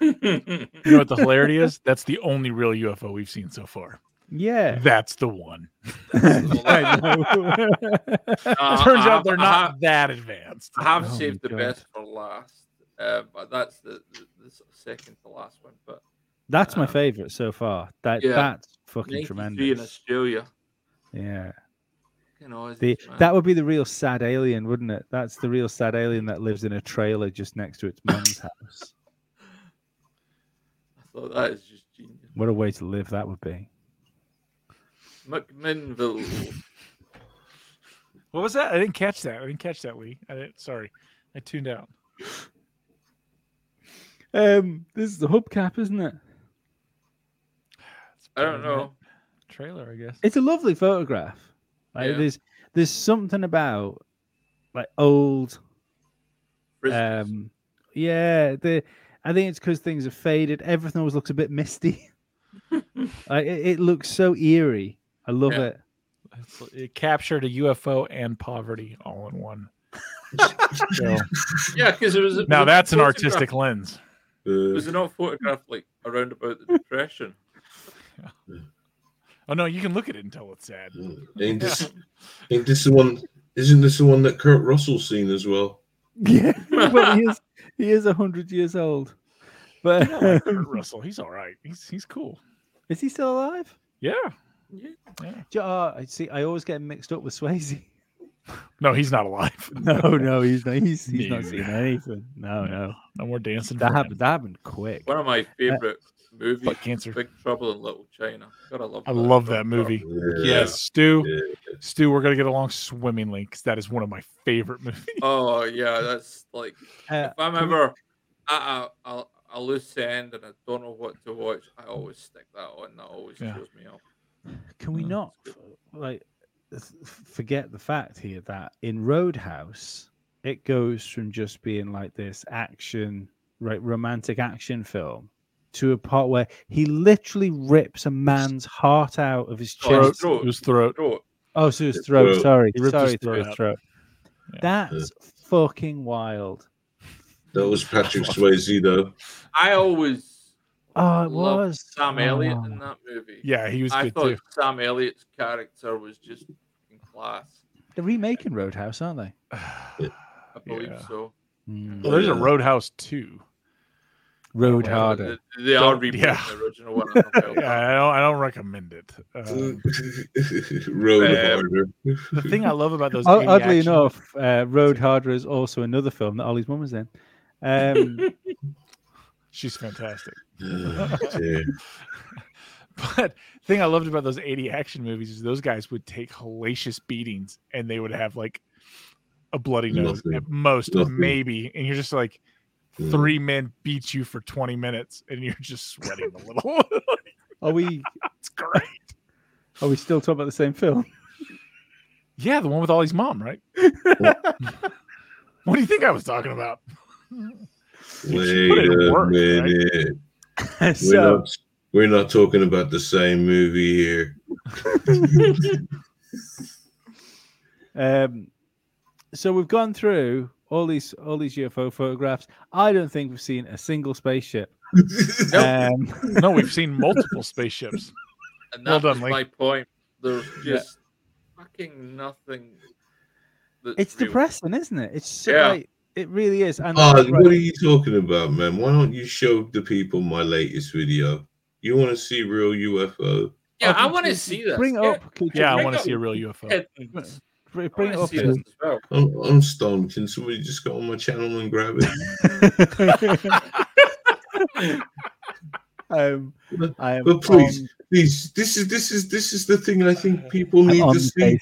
You know what the hilarity is? That's the only real UFO we've seen so far. Yeah. That's the one. I know. Uh, Turns I out they're I not have- that advanced. I have Oh saved the God. best for last, uh, but that's the, the, the second to last one. But That's my Um, favorite so far. That yeah. that's fucking 93 in. Australia, Yeah. you know, The, that would be the real sad alien, wouldn't it? That's the real sad alien that lives in a trailer just next to its mum's house. I thought that is just genius. What a way to live that would be. McMinnville. What was that? I didn't catch that. I didn't catch that, Lee. I didn't, sorry. I tuned out. Um, this is the hubcap, isn't it? I don't part of that know. Trailer, I guess. It's a lovely photograph. Like Yeah. there's there's something about like old Frisbees. um yeah, the I think it's because things have faded. Everything always looks a bit misty. like, it, it looks so eerie. I love Yeah. it. It's, it captured a UFO and poverty all in one. So, yeah, because it was it now was that's an artistic lens. Uh, Was it not photographed like around about the depression? Oh no, you can look at it and tell it's sad. ain't this, ain't this the one? Isn't this the one that Kurt Russell's seen as well? Yeah, well, he is he is hundred years old. But like Kurt Russell, he's all right. He's he's cool. is he still alive? Yeah. Yeah. Yeah. Jo- Oh, I see. I always get him mixed up with Swayze. No, he's not alive. No, no, he's not. He's, he's not seen anything. No, no. No more dancing. That for happened. That happened quick. One of my favorite movies, Butt cancer. Big Trouble in Little China. Gotta love. I love that movie. Yes, Stu. Yeah. Stu, we're gonna get along swimmingly because that is one of my favorite movies. Oh yeah, that's like Uh, if I'm can we- ever at a, a, a loose end and I don't know what to watch, I always stick that on. That always Yeah. cheers me up. Can we not like forget the fact here that in Roadhouse it goes from just being like this action, right, romantic action film to a part where he literally rips a man's heart out of his Throat. chest. throat. It was throat. Throat. Oh, so his His throat. throat. Sorry, He ripped his sorry, throat through his throat. Yeah. That's fucking wild. That was Patrick Swayze, though. I always Oh, it loved was Sam Elliott Oh. in that movie. Yeah, he was I good thought too. Sam Elliott's character was just in class. They're remaking Roadhouse, aren't they? I believe Yeah. so. Mm. Well, there's a Roadhouse too. Road Well, Harder. They, they are Don't- rebooting yeah. the original one. I don't. Yeah, I don't, I don't recommend it. Um, Road Um, harder. the thing I love about those, O- 80 Oddly action- enough, uh, Road Harder is also another film that Ollie's mum was in. Um, she's fantastic. But the thing I loved about those 80 action movies is those guys would take hellacious beatings and they would have like a bloody nose Nothing. at most, Nothing. maybe. And you're just like, Mm. three men beat you for 20 minutes and you're just sweating a little. are we it's great. are we still talking about the same film? Yeah, the one with Ollie's mom, right? what do you think I was talking about? Wait put it in a work, right? minute. We're not we're not talking about the same movie here. um, so we've gone through all these all these UFO photographs. I don't think we've seen a single spaceship. Um, No, we've seen multiple spaceships. And Well done, my point. There's Yeah. just fucking nothing. It's real. depressing, isn't it? It's so, Yeah. like, it really is. And Oh, right, what are you talking about, man? Why don't you show the people my latest video? You want to see real UFO? Yeah, I Okay, want to see this. Bring it Yeah, up. Could you Yeah, I want to see a real UFO. kittens. Bring it up. see Ian. this as well. I'm, I'm stoned. Can somebody just go on my channel and grab it? um, I am But please, on- please, this is this is this is the thing I think people need to see.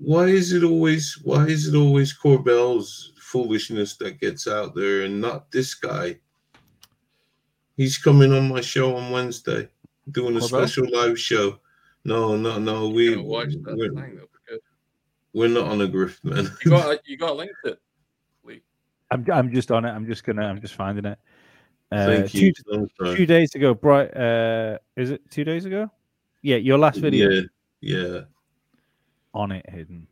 Why is it always why is it always Corbell's foolishness that gets out there and not this guy? He's coming on my show on Wednesday, doing a Corbell? special live show. No, no, no. We watch that we're, thing. Be good. we're not on a grift, man. You got a- you got a link to it. Lee. I'm, I'm just on it. I'm just gonna. I'm just finding it. Uh, Thank two, you. so two days ago, bright. Uh, is it two days ago? Yeah, your last video Yeah, yeah. on it hidden.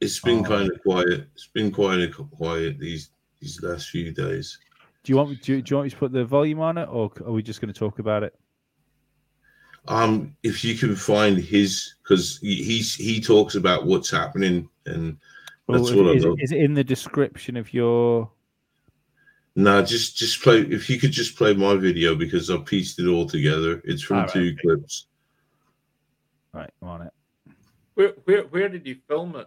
It's been Oh. kind of quiet. It's been quite quiet these these last few days. Do you want me? Do you, do you want me to put the volume on it, or are we just going to talk about it? Um, if you can find his, because he, he's he talks about what's happening, and that's Or what I is, love. it, is it in the description of your? No, just just play. If you could just play my video because I pieced it all together. It's from All right, two okay. clips. Right, I'm on it. Where where where did you film it?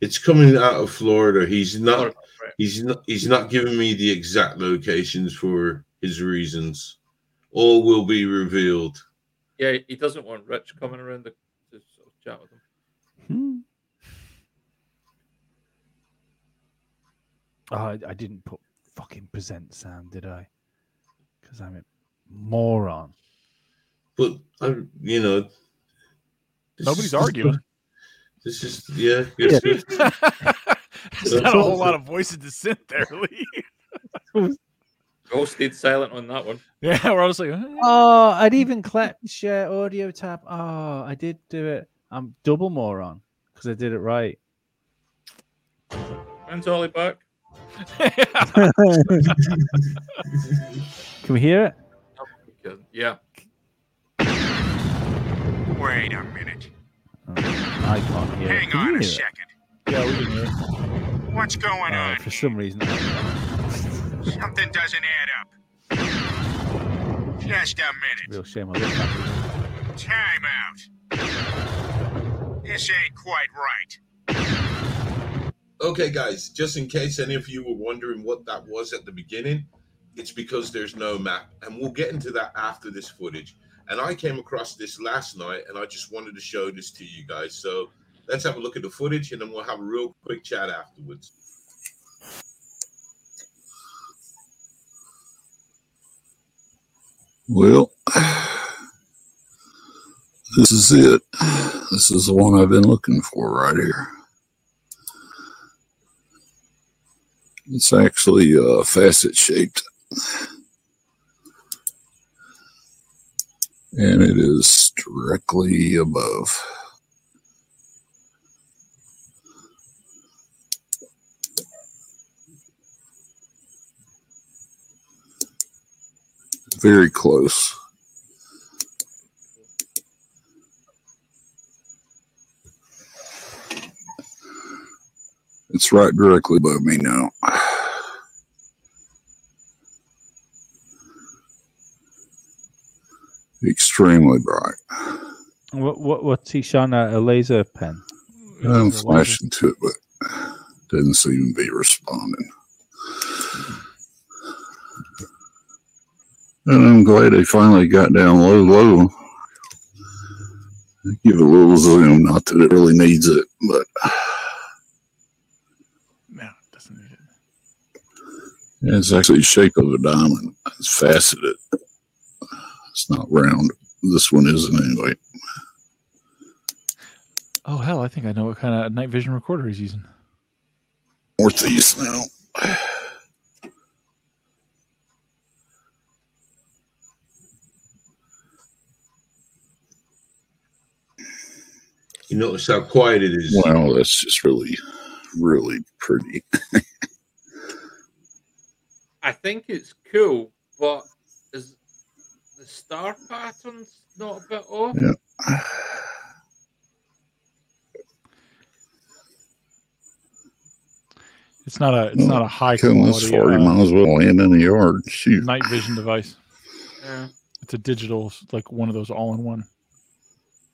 Ed? It's coming out of Florida. He's not. Florida, right. He's not. He's not giving me the exact locations for his reasons. All will be revealed. Yeah, he doesn't want Rich coming around to, to sort of chat with him. Hmm. Oh, I, I didn't put fucking present sound, did I? Because I'm a moron. But I, you know, Nobody's is- arguing. This is yeah. it's good. There's not a whole lot of voices of dissent there, Lee. We all stayed silent on that one. Yeah, we're all just like, "Eh." Oh, I'd even clicked share audio tap. Oh, I did do it. I'm double moron because I did it right. When's Ollie back? Can we hear it? Yeah. Wait a minute. I can't hear it. Hang Can on you a hear it? second. yeah, we can hear. it. What's going Oh, on? for some reason. Something doesn't add up. Just a minute. Real shame on this. Time out. This ain't quite right. Okay, guys, just in case any of you were wondering what that was at the beginning, it's because there's no map. And we'll get into that after this footage. And I came across this last night and I just wanted to show this to you guys. So let's have a look at the footage and then we'll have a real quick chat afterwards. Well, this is it. This is the one I've been looking for right here. It's actually uh, facet shaped. And it is directly above. Very close. It's right directly above me now. Extremely bright. What what what's he shot at? A laser pen. I'm flashing to it, but doesn't seem to be responding. And I'm glad they finally got down low, low. Give it a little zoom, not that it really needs it, but No, it doesn't need it. it's actually the shape of a diamond. It's faceted. It's not round. This one isn't anyway. Oh hell, I think I know what kind of night vision recorder he's using. Northeast now. You notice how quiet it is. Wow, that's just really, really pretty. I think it's cool, but is the star patterns not a bit off? Yeah. It's not a it's Well, not a high Come this quality far, you uh, might as well land in the yard. Shoot. night vision device. Yeah. It's a digital, like one of those all in one.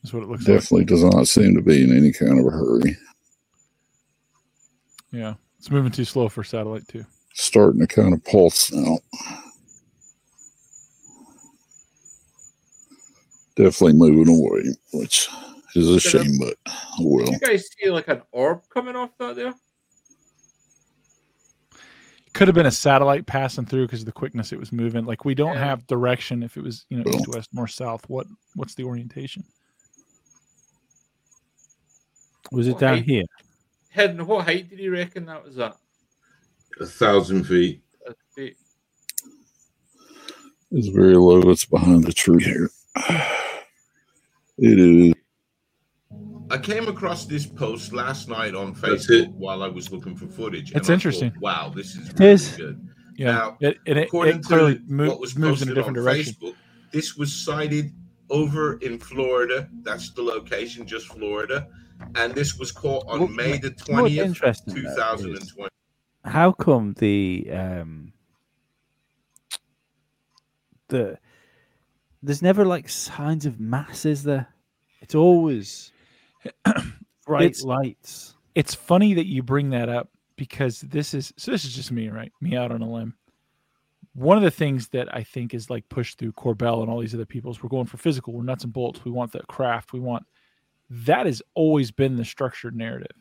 That's what it looks like. Definitely does not seem to be in any kind of a hurry. Yeah, it's moving too slow for satellite too. Starting to kind of pulse now. Definitely moving away, which is a Did I- shame, but oh well. Did you guys see like an orb coming off that there? Could have been a satellite passing through because of the quickness it was moving. Like we don't Yeah. have direction if it was you know Well. east west north south. What what's the orientation? Was it What down height? here? Hidden, what height did you reckon that was at? A thousand feet. Uh, feet. It's very low. It's behind the tree here. It is. I came across this post last night on Facebook while I was looking for footage. It's I thought, interesting. wow, this is It really is. good. Yeah, Now, it, and it, According it clearly to mo- what was moves in a posted different on direction. Facebook, this was cited over in Florida. That's the location, just Florida. And this was caught on What- May the twentieth, interesting though is- thousand and twenty. How come the um the there's never like signs of mass, is there? It's always bright It's- lights. It's funny that you bring that up because this is so this is just me, right? Me out on a limb. One of the things that I think is like pushed through Corbell and all these other people is we're going for physical, we're nuts and bolts, we want that craft, we want that has always been the structured narrative.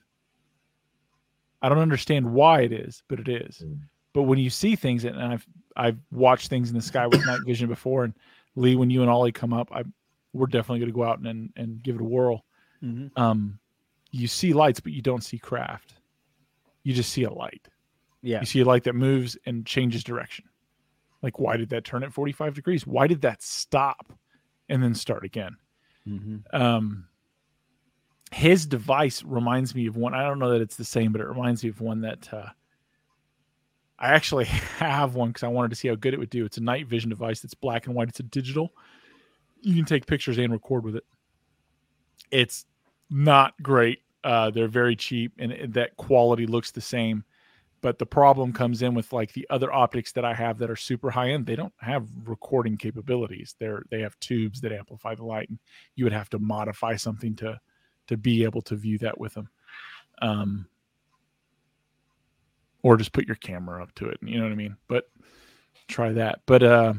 I don't understand why it is, but it is. Mm. But when you see things, and I've I've watched things in the sky with night vision before, and Lee, when you and Ollie come up, I we're definitely going to go out and, and give it a whirl Mhm. um, you see lights, but you don't see craft. You just see a light. Yeah. You see a light that moves and changes direction. Like, why did that turn at 45 degrees? Why did that stop and then start again? hmm Um, his device reminds me of one. I don't know that it's the same, but it reminds me of one that uh, I actually have one because I wanted to see how good it would do. It's a night vision device that's black and white. It's a digital. You can take pictures and record with it. It's not great. Uh, they're very cheap, and that quality looks the same. But the problem comes in with like the other optics that I have that are super high end. They don't have recording capabilities. They're they have tubes that amplify the light, and you would have to modify something to to be able to view that with them. Um, or just put your camera up to it. You know what I mean? But try that. But uh,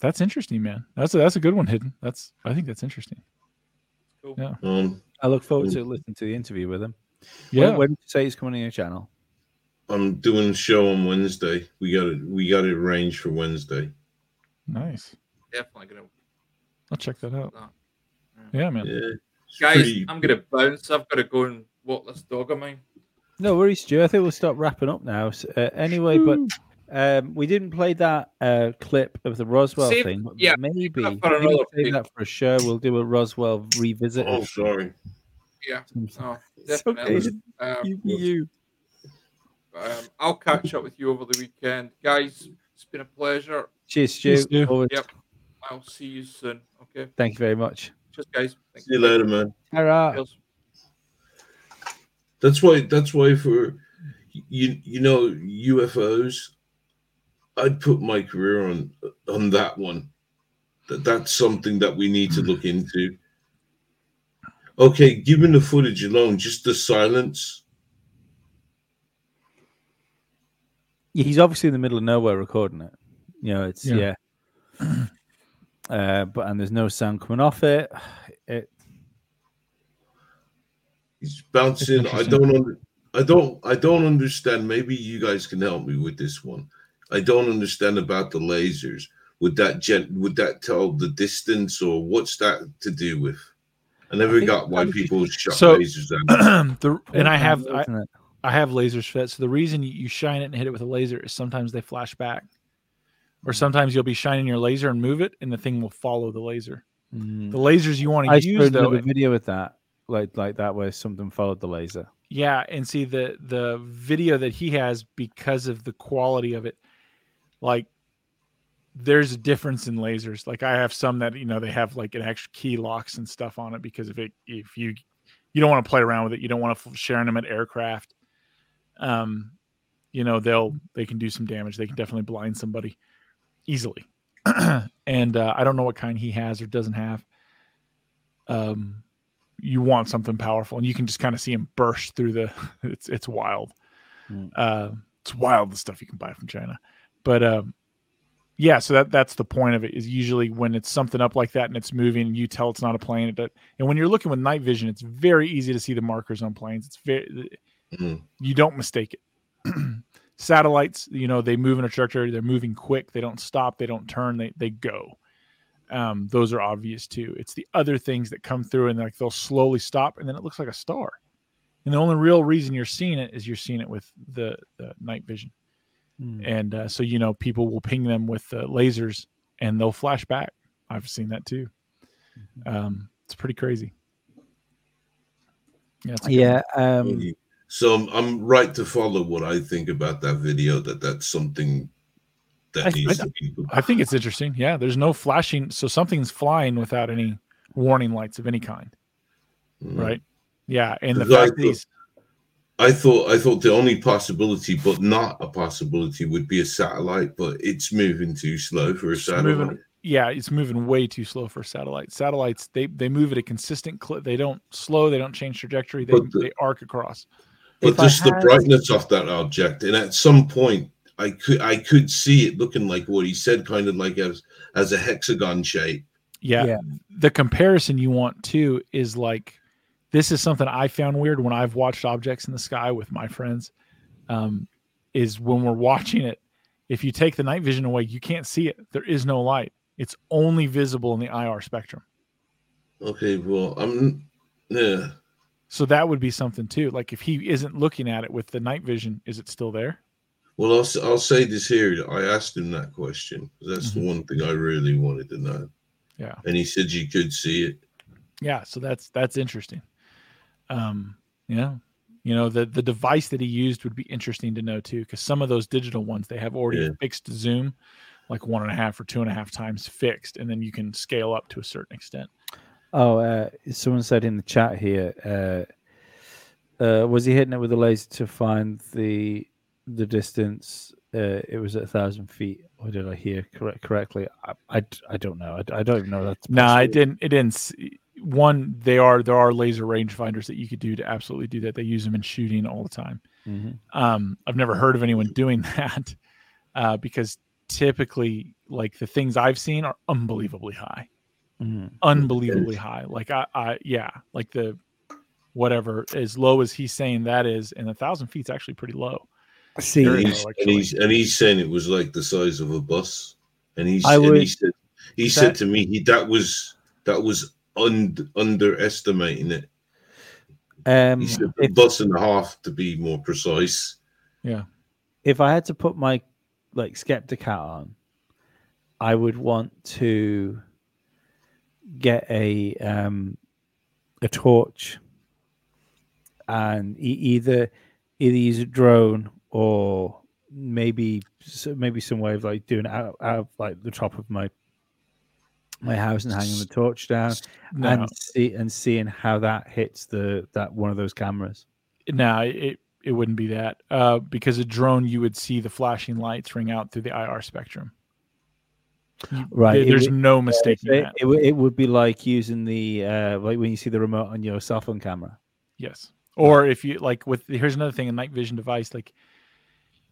that's interesting, man. That's a, that's a good one, hidden. That's I think that's interesting. Cool. Yeah. Um, I look forward to listening to the interview with him. Yeah. When, when did you say he's coming on your channel? I'm doing a show on Wednesday. We got it. We got it arranged for Wednesday. Nice. Definitely gonna I'll check that out. that. Yeah, man. Yeah, Guys, pretty- I'm gonna bounce. I've got to go and walk this dog of mine. No worries, Stu. I think we'll stop wrapping up now. S- Uh, anyway, but um, we didn't play that uh, clip of the Roswell Save- thing. yeah, maybe, that for maybe another save that for a show. We'll do a Roswell revisit. Oh, sorry. Yeah, no, It's definitely. okay. Um, You you. um, I'll catch up with you over the weekend, guys. It's been a pleasure. Cheers, Stu. Cheers, Stu. Yep. I'll see you soon. Okay, Thank you very much. cheers, guys. Thank See you later, man. Ta-ra. Cheers. That's why. That's why for you. You know UFOs. I'd put my career on on that one. That that's something that we need to look into. Okay, given the footage alone, just the silence. Yeah, He's obviously in the middle of nowhere recording it. You know, it's Yeah. yeah. Uh, but and there's no sound coming off it. It He's bouncing. I don't under, I don't I don't understand. Maybe you guys can help me with this one. I don't understand about the lasers. Would that gen would that tell the distance or what's that to do with? I never think got why people shot So- lasers at. the, and I have I. I have lasers for that. So the reason you- you shine it and hit it with a laser is sometimes they flash back, or Mm. sometimes you'll be shining your laser and move it, and the thing will follow the laser. Mm. The lasers you want I to use showed though, another video with that, like like that, where something followed the laser. yeah, and see the the video that he has because of the quality of it, like there's a difference in lasers. Like I have some that you know they have like an extra key locks and stuff on it because if it if you you don't want to play around with it, you don't want to sharing them at aircraft. Um, you know they'll they can do some damage. They can definitely blind somebody easily. and uh, I don't know what kind he has or doesn't have. Um, you want something powerful, and you can just kind of see him burst through the. It's it's wild. Mm. Uh, it's wild the stuff you can buy from China, but um, yeah. So that that's the point of it. Is usually when it's something up like that and it's moving, you tell it's not a plane. It, and when you're looking with night vision, it's very easy to see the markers on planes. It's very Mhm. you don't mistake it. Satellites, you know, they move in a trajectory. They're moving quick. They don't stop. They don't turn. They they go. Um, those are obvious too. It's the other things that come through and like they'll slowly stop, and then it looks like a star. And the only real reason you're seeing it is you're seeing it with the, the night vision. Mm. And uh, so you know, people will ping them with uh, lasers, and they'll flash back. I've seen that too. Um, it's pretty crazy. Yeah, it's Yeah. Um, So I'm, I'm right to follow what I think about that video. That that's something that I- needs I- to be. I think it's interesting. Yeah, there's no flashing, so something's flying without any warning lights of any kind, Mhm. right? Yeah, and the fact that he's I thought I thought the only possibility, but not a possibility, would be a satellite. But it's moving too slow for a It's satellite. moving- yeah, it's moving way too slow for satellites. Satellites they they move at a consistent clip. They don't slow. They don't change trajectory. They the- they arc across. but If just the brightness of that object, and at some point, I could I could see it looking like what he said, kind of like as as a hexagon shape. Yeah. Yeah. The comparison you want too is like this is something I found weird when I've watched objects in the sky with my friends. Um, is when we're watching it, if you take the night vision away, you can't see it. There is no light. It's only visible in the IR spectrum. Okay, well, I'm yeah. So that would be something too. Like if he isn't looking at it with the night vision, is it still there? Well, I'll s- I'll say this here. I asked him that question. That's Mm-hmm. the one thing I really wanted to know, Yeah. and he said you could see it. Yeah. So that's that's interesting. Um, yeah. You know, the the device that he used would be interesting to know too, because some of those digital ones they have already Yeah. fixed zoom, like one and a half or two and a half times fixed, and then you can scale up to a certain extent. Oh, uh, someone said in the chat here, uh, uh, was he hitting it with a laser to find the the distance? Uh, it was at a thousand feet, or did I hear correct correctly? I, I, I don't know. i, I don't even know that's No, possible. it didn't. It didn't. One, they are there are laser rangefinders that you could do to absolutely do that. They use them in shooting all the time. Mhm. Um, I've never heard of anyone doing that uh, because typically, like the things I've seen are unbelievably high, Mhm. unbelievably high. Like I, I, yeah, like the whatever as low as he's saying that is, and a thousand feet's actually pretty low. See, And he's, and he's and he's saying it was like the size of a bus. And he's I and he would- said he that- said to me he that was that was un, underestimating it. um, He said a bus and a half to be more precise. Yeah, if I had to put my like skeptic hat on, I would want to get a um a torch and either either use a drone or maybe maybe some way of like doing it out, out of like the top of my my house and hanging the torch down No, and see and seeing how that hits the that one of those cameras. no, it it wouldn't be that uh, because a drone you would see the flashing lights ring out through the IR spectrum. Right, there- there's would- no mistaking It, it, would- it would be like using the uh, like when you see the remote on your cell phone camera. Yes. Or if you like with here's another thing a night vision device like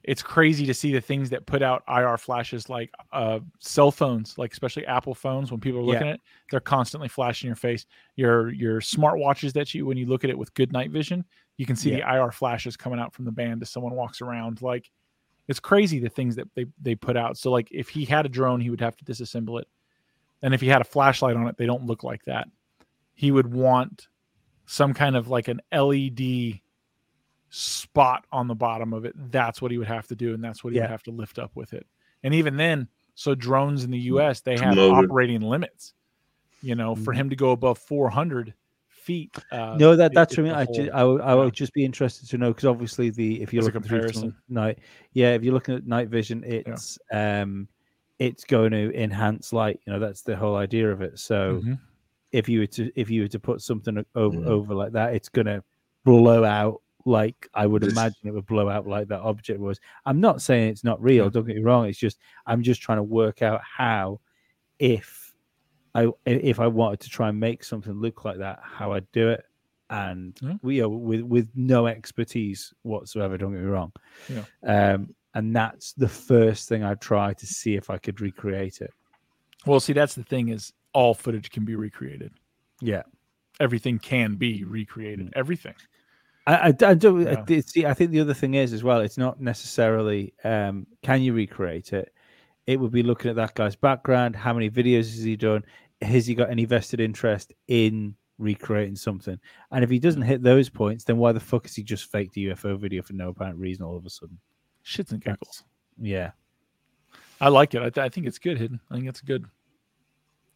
it's crazy to see the things that put out IR flashes like uh cell phones like especially Apple phones when people are looking at it they're constantly flashing your face. Your your smartwatches that you when you look at it with good night vision you can see the IR flashes coming out from the band as someone walks around. Like it's crazy the things that they they put out. So like if he had a drone he would have to disassemble it. And if he had a flashlight on it they don't look like that. He would want some kind of like an LED spot on the bottom of it. That's what he would have to do, and that's what he Yeah. would have to lift up with it. And even then, so drones in the U.S. they have Loaded. operating limits. You know, Mm-hmm. for him to go above 400 feet. Uh, no, that that's it's for me. a I, whole- ju- I, would- I would yeah. just be interested to know because obviously the if you're As a looking through comparison. night, yeah, if you're looking at night vision, it's um, it's going to enhance light. You know, that's the whole idea of it. So Mhm. if you were to if you were to put something over Mhm. over like that, it's going to blow out like I would imagine it would blow out like that object was. I'm not saying it's not real. Yeah. Don't get me wrong. It's just I'm just trying to work out how if I if I wanted to try and make something look like that, how I'd do it, and Yeah. we are with with no expertise whatsoever. Don't get me wrong. Yeah. Um, and that's the first thing I try to see if I could recreate it. Well, see, that's the thing is all footage can be recreated. Yeah. Everything can be recreated. Mm. Everything. I, I, I do Yeah. I, see. I think the other thing is as well. It's not necessarily um, can you recreate it. It would be looking at that guy's background. How many videos has he done? Has he got any vested interest in recreating something? And if he doesn't hit those points, then why the fuck is he just faked a UFO video for no apparent reason all of a sudden? Shits and giggles. Yeah, I like it. I, th- I think it's good hidden. I think it's good.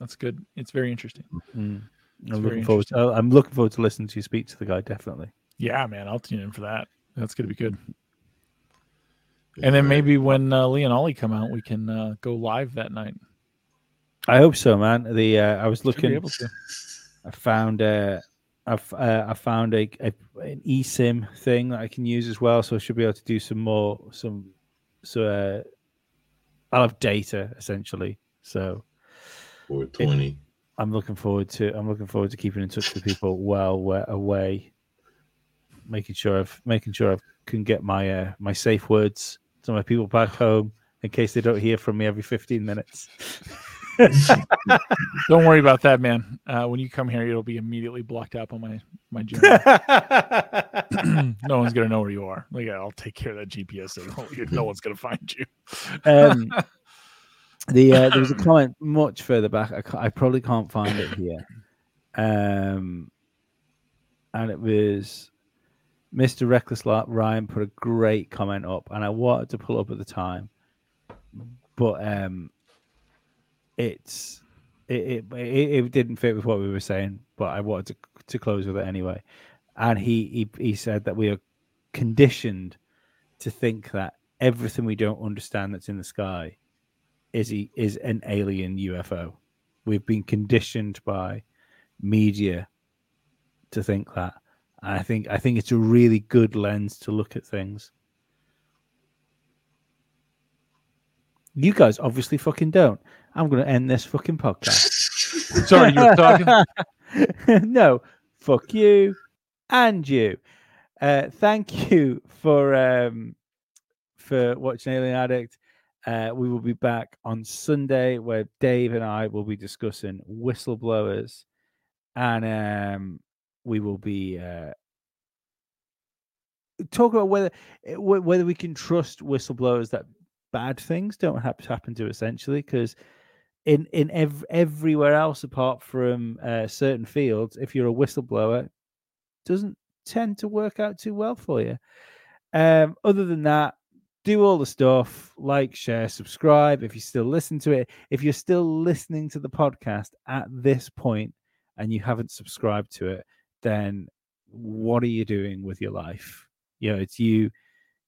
That's good. It's very interesting. Mm. It's I'm very looking forward. To, I'm looking forward to listening to you speak to the guy. Definitely. Yeah, man, I'll tune in for that. That's gonna be good. And then maybe when uh, Lee and Ollie come out, we can uh, go live that night. I hope so, man. The uh, I was looking. able to. I found uh, I've uh, I found a, a an eSIM thing that I can use as well, so I should be able to do some more some so uh, I'll have data essentially. So 420. I'm looking forward to I'm looking forward to keeping in touch with people while we're away, making sure I've making sure I can get my uh, my safe words to my people back home in case they don't hear from me every 15 minutes. Don't worry about that, man. Uh, when you come here, it'll be immediately blocked out on my my journal. no one's gonna know where you are. Like, I'll take care of that GPS signal. No one's gonna find you. um, the uh, there was a comment much further back. I, ca- I probably can't find it here. Um, and it was Mr. Reckless Ryan put a great comment up, and I wanted to pull up at the time, but um, it's it, it it didn't fit with what we were saying. But I wanted to to close with it anyway. And he he, he said that we are conditioned to think that everything we don't understand that's in the sky is he is an alien UFO. We've been conditioned by media to think that. I think I think it's a really good lens to look at things. You guys obviously fucking don't. I'm going to end this fucking podcast. Sorry, you were talking. no, fuck you and you. Uh, thank you for um, for watching Alien Addict. Uh, we will be back on Sunday where Dave and I will be discussing whistleblowers, and um, we will be uh, talk about whether eh, whether we can trust whistleblowers that bad things don't happen to essentially because in in ev- everywhere else apart from uh, certain fields if you're a whistleblower doesn't tend to work out too well for you. Um other than that do all the stuff like share subscribe if you still listen to it. If you're still listening to the podcast at this point and you haven't subscribed to it then what are you doing with your life? You know it's you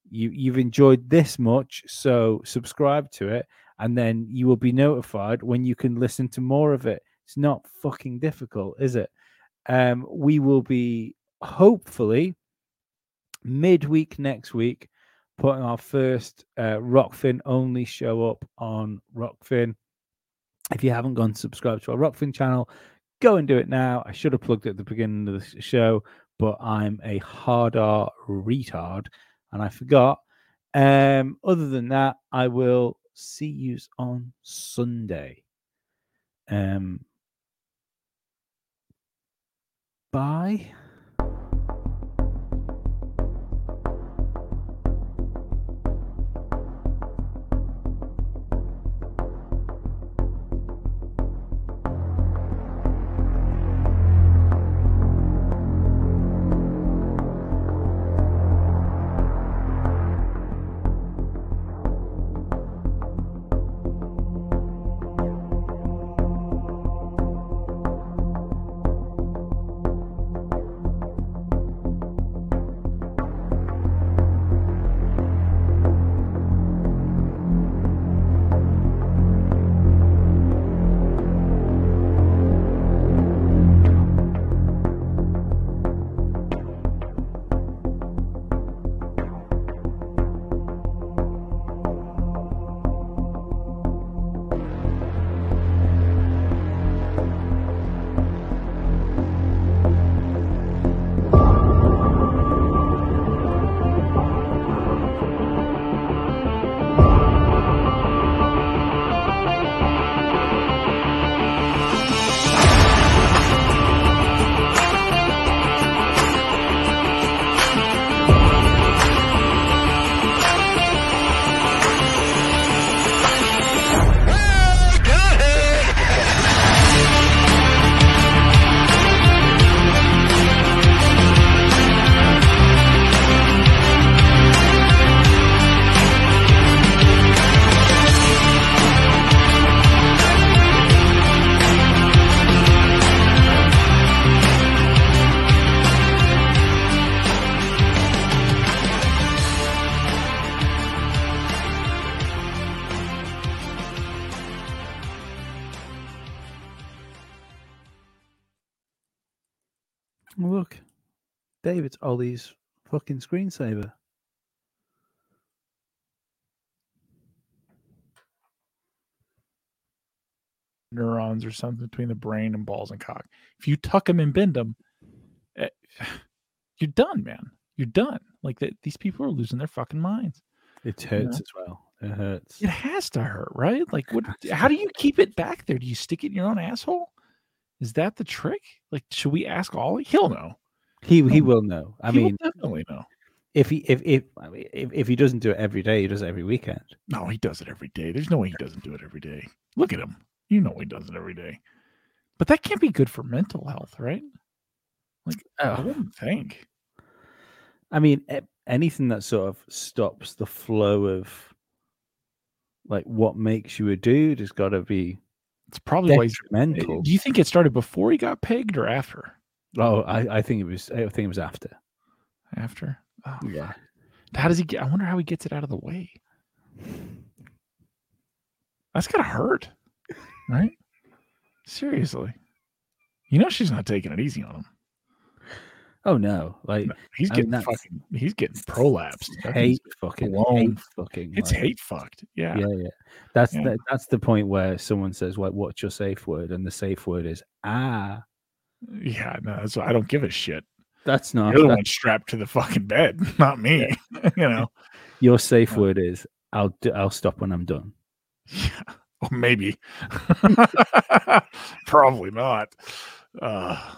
you you've enjoyed this much so subscribe to it and then you will be notified when you can listen to more of it. It's not fucking difficult is it? Um we will be hopefully midweek next week putting our first uh Rokfin only show up on Rokfin. If you haven't gone subscribe to our Rokfin channel, go and do it now. I should have plugged it at the beginning of the show, but I'm a hard R retard and I forgot. Um, other than that, I will see you on Sunday. Um, bye. David's Ollie's fucking screensaver. neurons or something between the brain and balls and cock. If you tuck them and bend them, eh, you're done, man. You're done. Like that, these people are losing their fucking minds. It hurts as well. It hurts. It has to hurt, right? Like, what? How do you keep it back there? Do you stick it in your own asshole? Is that the trick? Like, should we ask Ollie? He'll know. He he um, will know. I He mean, definitely know. if he if if, I mean, if if he doesn't do it every day, he does it every weekend. No, he does it every day. There's no way he doesn't do it every day. Look at him. You know he does it every day. But that can't be good for mental health, right? Like, I Oh, wouldn't think. I mean, anything that sort of stops the flow of like what makes you a dude has got to be It's probably why detrimental. Do you think it started before he got pegged or after? Oh, I, I think it was. I think it was after. After. Oh, Yeah. How does he get? I wonder how he gets it out of the way. That's gotta hurt, right? Seriously, you know she's not taking it easy on him. Oh no! Like No, He's I mean, getting fucking. He's getting prolapsed. Hate fucking hate fucking. It's like, hate fucked. Yeah. Yeah, yeah. That's Yeah. The, that's the point where someone says, "Like, what's your safe word?" And the safe word is ah. Yeah. No, that's I don't give a shit. That's not You're the one strapped to the fucking bed, not me. you know. your safe Yeah. word is I'll do, I'll stop when I'm done. Yeah. Well, maybe. Probably not. Uh,